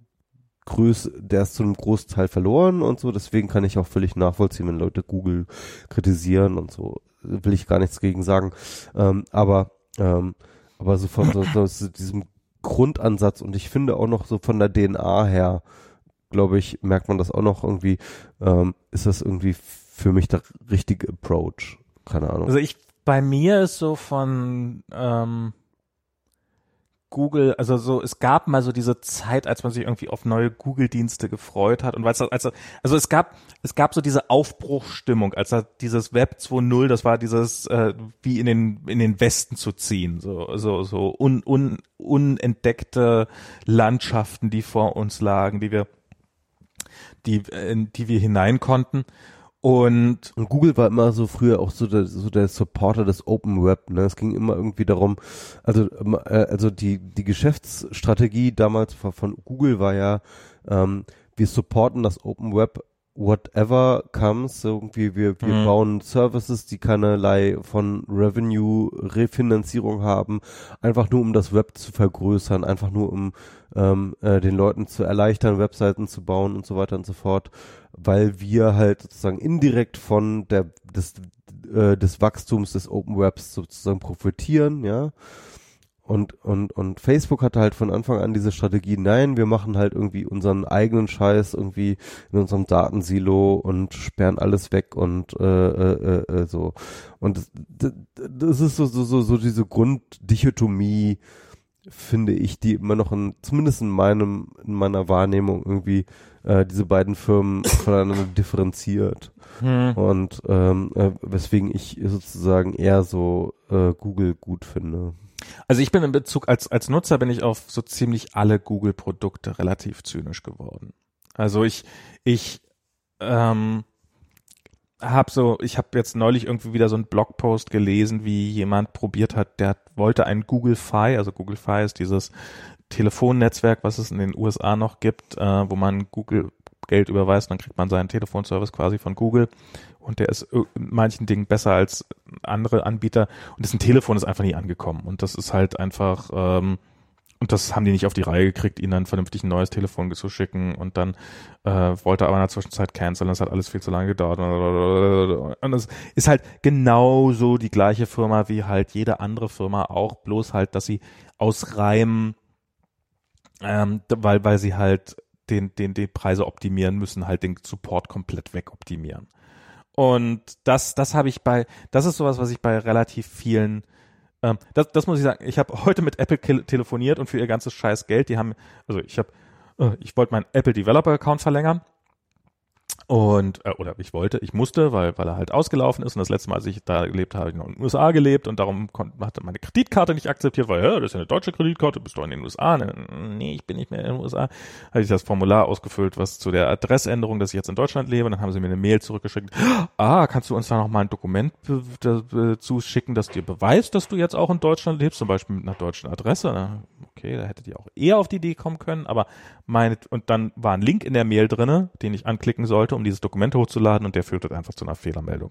größ, der ist zu einem Großteil verloren und so. Deswegen kann ich auch völlig nachvollziehen, wenn Leute Google kritisieren und so. Will ich gar nichts gegen sagen. Ähm, aber, ähm, aber so von so, so, so diesem Grundansatz und ich finde auch noch so von der DNA her, glaube ich, merkt man das auch noch irgendwie, ähm, ist das irgendwie für mich der richtige Approach. Keine Ahnung. Also ich, bei mir ist so von ähm, Google, also so, es gab mal so diese Zeit, als man sich irgendwie auf neue Google-Dienste gefreut hat und weil es also, also es gab, es gab so diese Aufbruchstimmung, als da dieses Web 2.0, das war dieses, äh, wie in den, in den Westen zu ziehen, so, so, so un, un, unentdeckte Landschaften, die vor uns lagen, die wir, die, in die wir hinein konnten. Und Und Google war immer so früher auch so der, so der Supporter des Open Web. Ne? Es ging immer irgendwie darum, also ähm, äh, also die die Geschäftsstrategie damals von, von Google war ja, ähm, wir supporten das Open Web whatever comes, irgendwie wir, wir Mhm. bauen Services, die keinerlei von Revenue Refinanzierung haben, einfach nur um das Web zu vergrößern, einfach nur um ähm, äh, den Leuten zu erleichtern, Webseiten zu bauen und so weiter und so fort, weil wir halt sozusagen indirekt von der des äh, des Wachstums des Open Webs sozusagen profitieren, ja. Und, und, und Facebook hatte halt von Anfang an diese Strategie, nein, wir machen halt irgendwie unseren eigenen Scheiß irgendwie in unserem Datensilo und sperren alles weg und äh, äh, äh, äh, so. Und das, das, das ist so, so, so, so diese Grunddichotomie, finde ich, die immer noch in, zumindest in meinem, in meiner Wahrnehmung irgendwie äh, diese beiden Firmen voneinander *laughs* differenziert. hm, Und ähm, äh, weswegen ich sozusagen eher so äh, Google gut finde. Also ich bin in Bezug als als Nutzer bin ich auf so ziemlich alle Google Produkte relativ zynisch geworden. Also ich ich ähm, habe so ich habe jetzt neulich irgendwie wieder so einen Blogpost gelesen, wie jemand probiert hat, der wollte ein Google Fi, also Google Fi ist dieses Telefonnetzwerk, was es in den USA noch gibt, äh, wo man Google Geld überweist, dann kriegt man seinen Telefonservice quasi von Google und der ist in manchen Dingen besser als andere Anbieter und dessen Telefon ist einfach nie angekommen und das ist halt einfach ähm, und das haben die nicht auf die Reihe gekriegt, ihnen dann vernünftig ein neues Telefon zu schicken und dann äh, wollte er aber in der Zwischenzeit canceln, das hat alles viel zu lange gedauert und es ist halt genauso die gleiche Firma wie halt jede andere Firma auch, bloß halt, dass sie aus reinem ähm, weil, weil sie halt den, den, die Preise optimieren müssen, halt den Support komplett wegoptimieren. Und das, das habe ich bei, das ist sowas, was ich bei relativ vielen, ähm, das, das muss ich sagen, ich habe heute mit Apple telefoniert und für ihr ganzes scheiß Geld, die haben, also ich habe, äh, ich wollte meinen Apple Developer Account verlängern und, äh, oder ich wollte, ich musste, weil, weil er halt ausgelaufen ist und das letzte Mal, als ich da gelebt habe, habe ich noch in den USA gelebt und darum konnte, hatte meine Kreditkarte nicht akzeptiert, weil, ja, das ist ja eine deutsche Kreditkarte, bist du in den USA? Nee, ich bin nicht mehr in den USA. Habe ich das Formular ausgefüllt, was zu der Adressänderung, dass ich jetzt in Deutschland lebe, und dann haben sie mir eine Mail zurückgeschickt. Ah, kannst du uns da noch mal ein Dokument zuschicken, das dir beweist, dass du jetzt auch in Deutschland lebst, zum Beispiel mit einer deutschen Adresse? Okay, da hättet ihr auch eher auf die Idee kommen können, aber meine, und dann war ein Link in der Mail drinne, den ich anklicken sollte, sollte, um dieses Dokument hochzuladen und der führte einfach zu einer Fehlermeldung.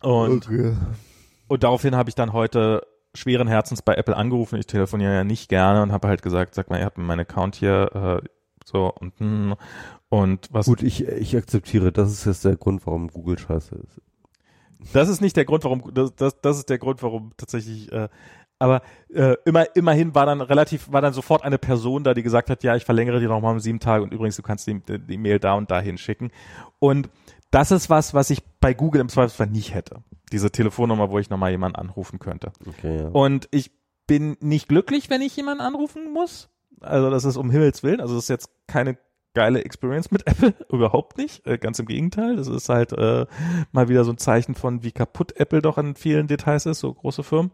Und, Okay. und daraufhin habe ich dann heute schweren Herzens bei Apple angerufen. Ich telefoniere ja nicht gerne und habe halt gesagt, sag mal, ihr habt meinen Account hier äh, so und hm, und was Gut, ich, ich akzeptiere, das ist jetzt der Grund, warum Google scheiße ist. Das ist nicht der Grund, warum das, das, das ist der Grund, warum tatsächlich. Äh, aber äh, immer, immerhin war dann relativ, war dann sofort eine Person da, die gesagt hat, ja, ich verlängere dir noch mal um sieben Tage und übrigens, du kannst die, die Mail da und dahin schicken. Und das ist was, was ich bei Google im Zweifelsfall nicht hätte. Diese Telefonnummer, wo ich nochmal jemanden anrufen könnte. Okay, ja. Und ich bin nicht glücklich, wenn ich jemanden anrufen muss. Also das ist um Himmels Willen. Also das ist jetzt keine geile Experience mit *laughs* Apple, überhaupt nicht. Äh, ganz im Gegenteil. Das ist halt äh, mal wieder so ein Zeichen von, wie kaputt Apple doch an vielen Details ist, so große Firmen.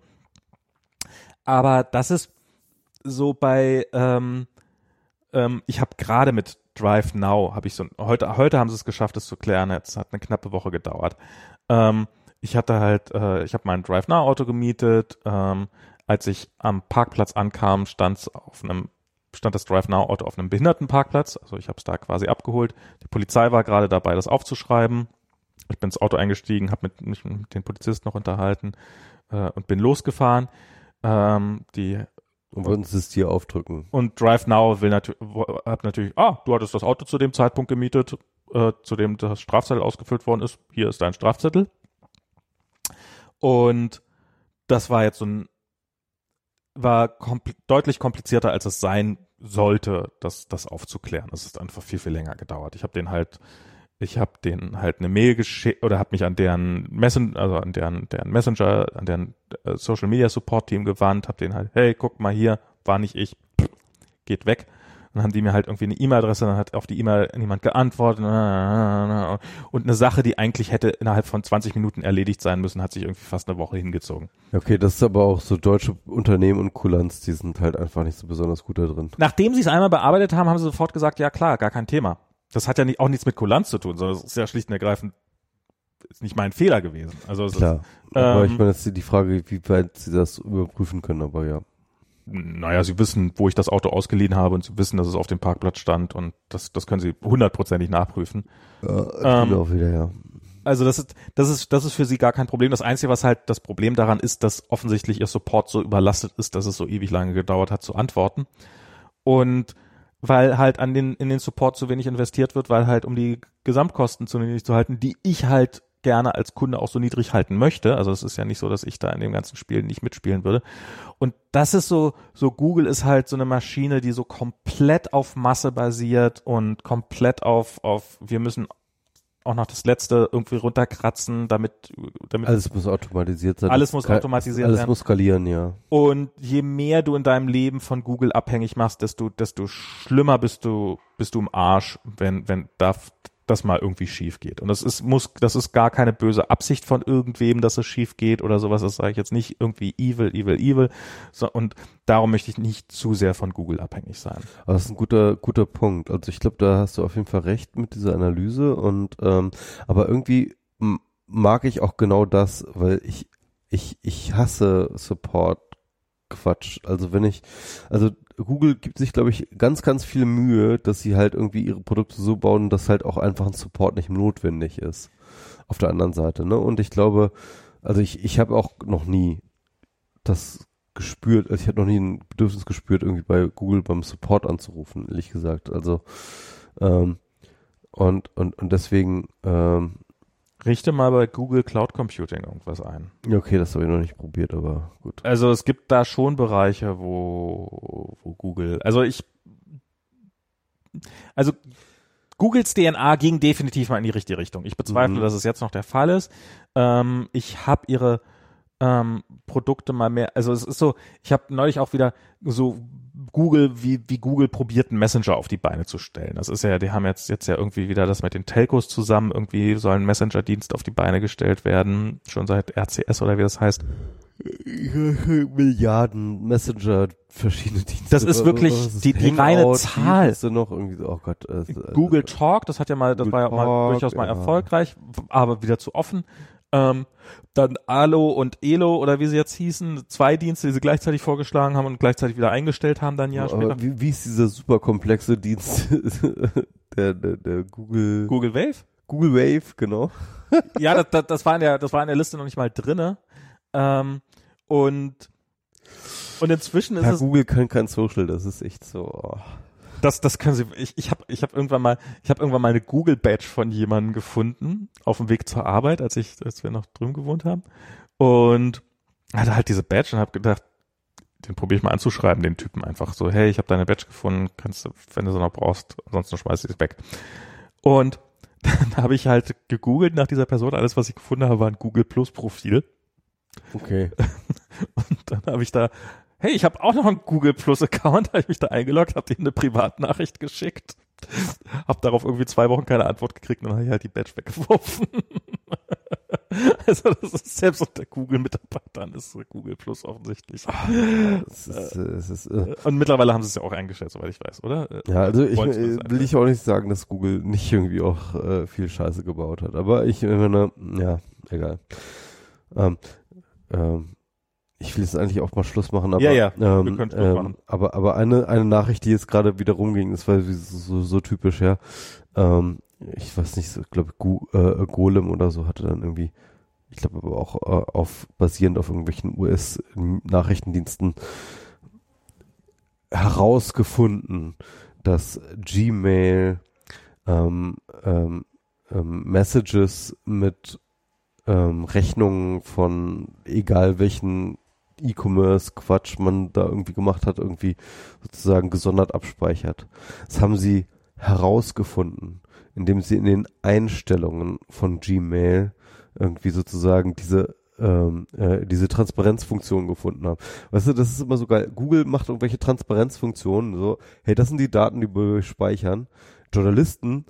Aber das ist so bei, ähm, ähm, ich habe gerade mit Drive Now, habe ich so, heute, heute haben sie es geschafft, es zu klären. Jetzt hat eine knappe Woche gedauert. Ähm, ich hatte halt, äh, ich habe mein Drive Now Auto gemietet. Ähm, als ich am Parkplatz ankam, stand auf einem stand das Drive Now Auto auf einem Behindertenparkplatz. Also ich habe es da quasi abgeholt. Die Polizei war gerade dabei, das aufzuschreiben. Ich bin ins Auto eingestiegen, habe mit, mich mit den Polizisten noch unterhalten äh, und bin losgefahren. Ähm, die Und würden sie es dir aufdrücken. und Drive Now will natürlich, hat natürlich, ah, du hattest das Auto zu dem Zeitpunkt gemietet, äh, zu dem das Strafzettel ausgefüllt worden ist. Hier ist dein Strafzettel. Und das war jetzt so ein, war kompl deutlich komplizierter, als es sein sollte, das, das aufzuklären. Es ist einfach viel, viel länger gedauert. Ich habe den halt, ich habe den halt eine Mail geschickt oder habe mich an deren Messen, also an deren, deren Messenger, an deren äh, Social Media Support Team gewandt, habe den halt, hey, guck mal hier, war nicht ich, pff, geht weg. Dann haben die mir halt irgendwie eine E-Mail-Adresse, dann hat auf die E-Mail niemand geantwortet. Und eine Sache, die eigentlich hätte innerhalb von 20 Minuten erledigt sein müssen, hat sich irgendwie fast eine Woche hingezogen. Okay, das ist aber auch so deutsche Unternehmen und Kulanz, die sind halt einfach nicht so besonders gut da drin. Nachdem sie es einmal bearbeitet haben, haben sie sofort gesagt, ja klar, gar kein Thema. Das hat ja nicht, auch nichts mit Kulanz zu tun, sondern es ist ja schlicht und ergreifend ist nicht mein Fehler gewesen. Also es Klar. Aber Ähm, ich meine, das ist die Frage, wie weit sie das überprüfen können, aber ja. ist, naja, sie wissen, wo ich das Auto ausgeliehen habe und sie wissen, dass es auf dem Parkplatz stand und das, das können sie hundertprozentig nachprüfen. Ja, Ähm, auch wieder, ja. Also das ist, das ist, das ist für sie gar kein Problem. Das Einzige, was halt das Problem daran ist, dass offensichtlich ihr Support so überlastet ist, dass es so ewig lange gedauert hat zu antworten. Und weil halt an den, in den Support zu wenig investiert wird, weil halt um die Gesamtkosten zu niedrig zu halten, die ich halt gerne als Kunde auch so niedrig halten möchte. Also es ist ja nicht so, dass ich da in dem ganzen Spiel nicht mitspielen würde. Und das ist so, so Google ist halt so eine Maschine, die so komplett auf Masse basiert und komplett auf, auf, wir müssen auch noch das letzte irgendwie runterkratzen, damit, damit Alles muss automatisiert sein. Alles muss automatisiert Alles werden. muss skalieren, ja. und je mehr du in deinem Leben von Google abhängig machst, desto, desto schlimmer bist du, bist du im Arsch, wenn, wenn da das mal irgendwie schief geht. Und das ist, muss, das ist gar keine böse Absicht von irgendwem, dass es schief geht oder sowas. Das sage ich jetzt nicht irgendwie evil, evil, evil. So, und darum möchte ich nicht zu sehr von Google abhängig sein. Das ist ein guter, guter Punkt. Also ich glaube, da hast du auf jeden Fall recht mit dieser Analyse und ähm, aber irgendwie mag ich auch genau das, weil ich ich ich hasse Support Quatsch. Also wenn ich also Google gibt sich glaube ich ganz ganz viel Mühe, dass sie halt irgendwie ihre Produkte so bauen, dass halt auch einfach ein Support nicht notwendig ist. Auf der anderen Seite, ne? Und ich glaube, also ich ich habe auch noch nie das gespürt, also ich habe noch nie ein Bedürfnis gespürt, irgendwie bei Google beim Support anzurufen, ehrlich gesagt. Also ähm, und und und deswegen ähm, Richte mal bei Google Cloud Computing irgendwas ein. okay, das habe ich noch nicht probiert, aber gut. Also es gibt da schon Bereiche, wo, wo Google, also ich, also Googles DNA ging definitiv mal in die richtige Richtung. Ich bezweifle, Mhm. dass es jetzt noch der Fall ist. Ähm, ich habe ihre ähm, Produkte mal mehr, also es ist so, ich habe neulich auch wieder so Google, wie, wie Google probiert, einen Messenger auf die Beine zu stellen. Das ist ja, die haben jetzt, jetzt ja irgendwie wieder das mit den Telcos zusammen, irgendwie soll ein Messenger-Dienst auf die Beine gestellt werden, schon seit RCS oder wie das heißt. *laughs* Milliarden Messenger, verschiedene Dienste. Das ist wirklich ist die- die reine Zahl. Denn noch irgendwie so, oh Gott. Äh, Google Talk, das hat ja mal, das Google war ja mal Talk, durchaus mal ja. erfolgreich, aber wieder zu offen. Ähm, dann Alo und Elo oder wie sie jetzt hießen, zwei Dienste, die sie gleichzeitig vorgeschlagen haben und gleichzeitig wieder eingestellt haben, dann ein Jahr später. wie, wie ist dieser super komplexe Dienst *laughs* der, der, der Google Google Wave? Google Wave, genau. *laughs* ja, das, das, das war in der, das war in der Liste noch nicht mal drinne. Ähm, und und inzwischen ist Ja, es Google kann kein Social, das ist echt so. oh. Das, das können Sie. Ich, ich habe, ich habe irgendwann mal, ich habe irgendwann mal eine Google Badge von jemandem gefunden auf dem Weg zur Arbeit, als ich, als wir noch drüben gewohnt haben, und hatte halt diese Badge und habe gedacht, den probiere ich mal anzuschreiben, den Typen einfach so, hey, ich habe deine Badge gefunden, kannst du, wenn du sie noch brauchst, ansonsten schmeiß ich sie weg. Und *laughs* dann habe ich halt gegoogelt nach dieser Person, alles was ich gefunden habe, war ein Google Plus Profil. Okay. *laughs* Und dann habe ich da, hey, ich habe auch noch einen Google Plus Account, *laughs* habe ich mich da eingeloggt, habe denen eine Privatnachricht geschickt, habe darauf irgendwie zwei Wochen keine Antwort gekriegt und dann habe ich halt die Badge weggeworfen. *laughs* also das ist selbst unter Google-Mitarbeitern ist Google Plus offensichtlich. Es ist, äh, es ist, äh, Und mittlerweile haben sie es ja auch eingestellt, soweit ich weiß, oder? Äh, ja, also ich äh, will ich auch nicht sagen, dass Google nicht irgendwie auch äh, viel Scheiße gebaut hat. Aber ich meine, ja, egal. Ähm, ähm, ich will jetzt eigentlich auch mal Schluss machen, aber, Ja, ja, wir ähm, können Schluss ähm, machen. aber aber eine eine Nachricht, die jetzt gerade wieder rumging, das war so, so, typisch, ja. Ähm, ich weiß nicht, ich glaube Go, äh, Golem oder so hatte dann irgendwie, ich glaube aber auch äh, auf basierend auf irgendwelchen US-Nachrichtendiensten herausgefunden, dass Gmail ähm, ähm, ähm, Messages mit ähm, Rechnungen von egal welchen E-Commerce-Quatsch man da irgendwie gemacht hat, irgendwie sozusagen gesondert abspeichert. Das haben sie herausgefunden, indem sie in den Einstellungen von Gmail irgendwie sozusagen diese ähm, äh, diese Transparenzfunktion gefunden haben. Weißt du, das ist immer so geil. Google macht irgendwelche Transparenzfunktionen, so, hey, das sind die Daten, die wir speichern. Journalisten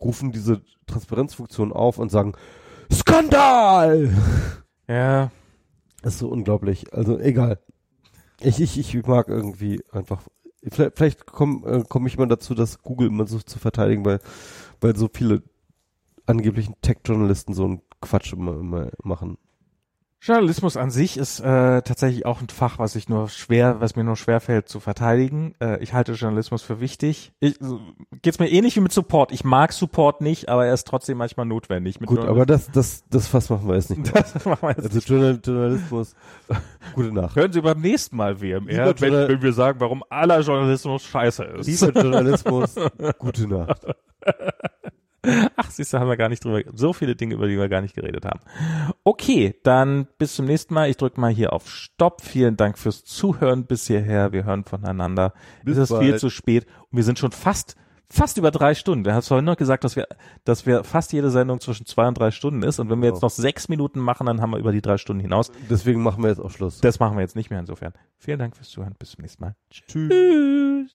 rufen diese Transparenzfunktion auf und sagen, Skandal! ja, Das ist so unglaublich. Also egal. Ich, ich, ich mag irgendwie einfach. Vielleicht, vielleicht komme äh, komm ich mal dazu, das Google immer so zu verteidigen, weil, weil so viele angeblichen Tech-Journalisten so einen Quatsch immer, immer machen. Journalismus an sich ist äh, tatsächlich auch ein Fach, was ich nur schwer, was mir nur schwer fällt zu verteidigen. Äh, ich halte Journalismus für wichtig. Ich, so, geht's mir ähnlich wie mit Support. Ich mag Support nicht, aber er ist trotzdem manchmal notwendig. Mit Gut, aber das, das, das Fass machen wir jetzt nicht. mehr. *laughs* das machen wir jetzt Also Journal Journalismus, *laughs* gute Nacht. Hören Sie beim nächsten Mal WMR, wenn, wenn wir sagen, warum aller Journalismus scheiße ist. Lieber *laughs* Journalismus, gute Nacht. *laughs* Ach, siehst du, haben wir gar nicht drüber, so viele Dinge, über die wir gar nicht geredet haben. Okay, dann bis zum nächsten Mal. Ich drücke mal hier auf Stopp. Vielen Dank fürs Zuhören bis hierher. Wir hören voneinander. Bis es ist bald. viel zu spät und wir sind schon fast, fast über drei Stunden. Wir haben vorhin noch gesagt, dass wir, dass wir fast jede Sendung zwischen zwei und drei Stunden ist und wenn wir Genau. jetzt noch sechs Minuten machen, dann haben wir über die drei Stunden hinaus. Deswegen machen wir jetzt auch Schluss. Das machen wir jetzt nicht mehr insofern. Vielen Dank fürs Zuhören. Bis zum nächsten Mal. Tschüss. Tschüss.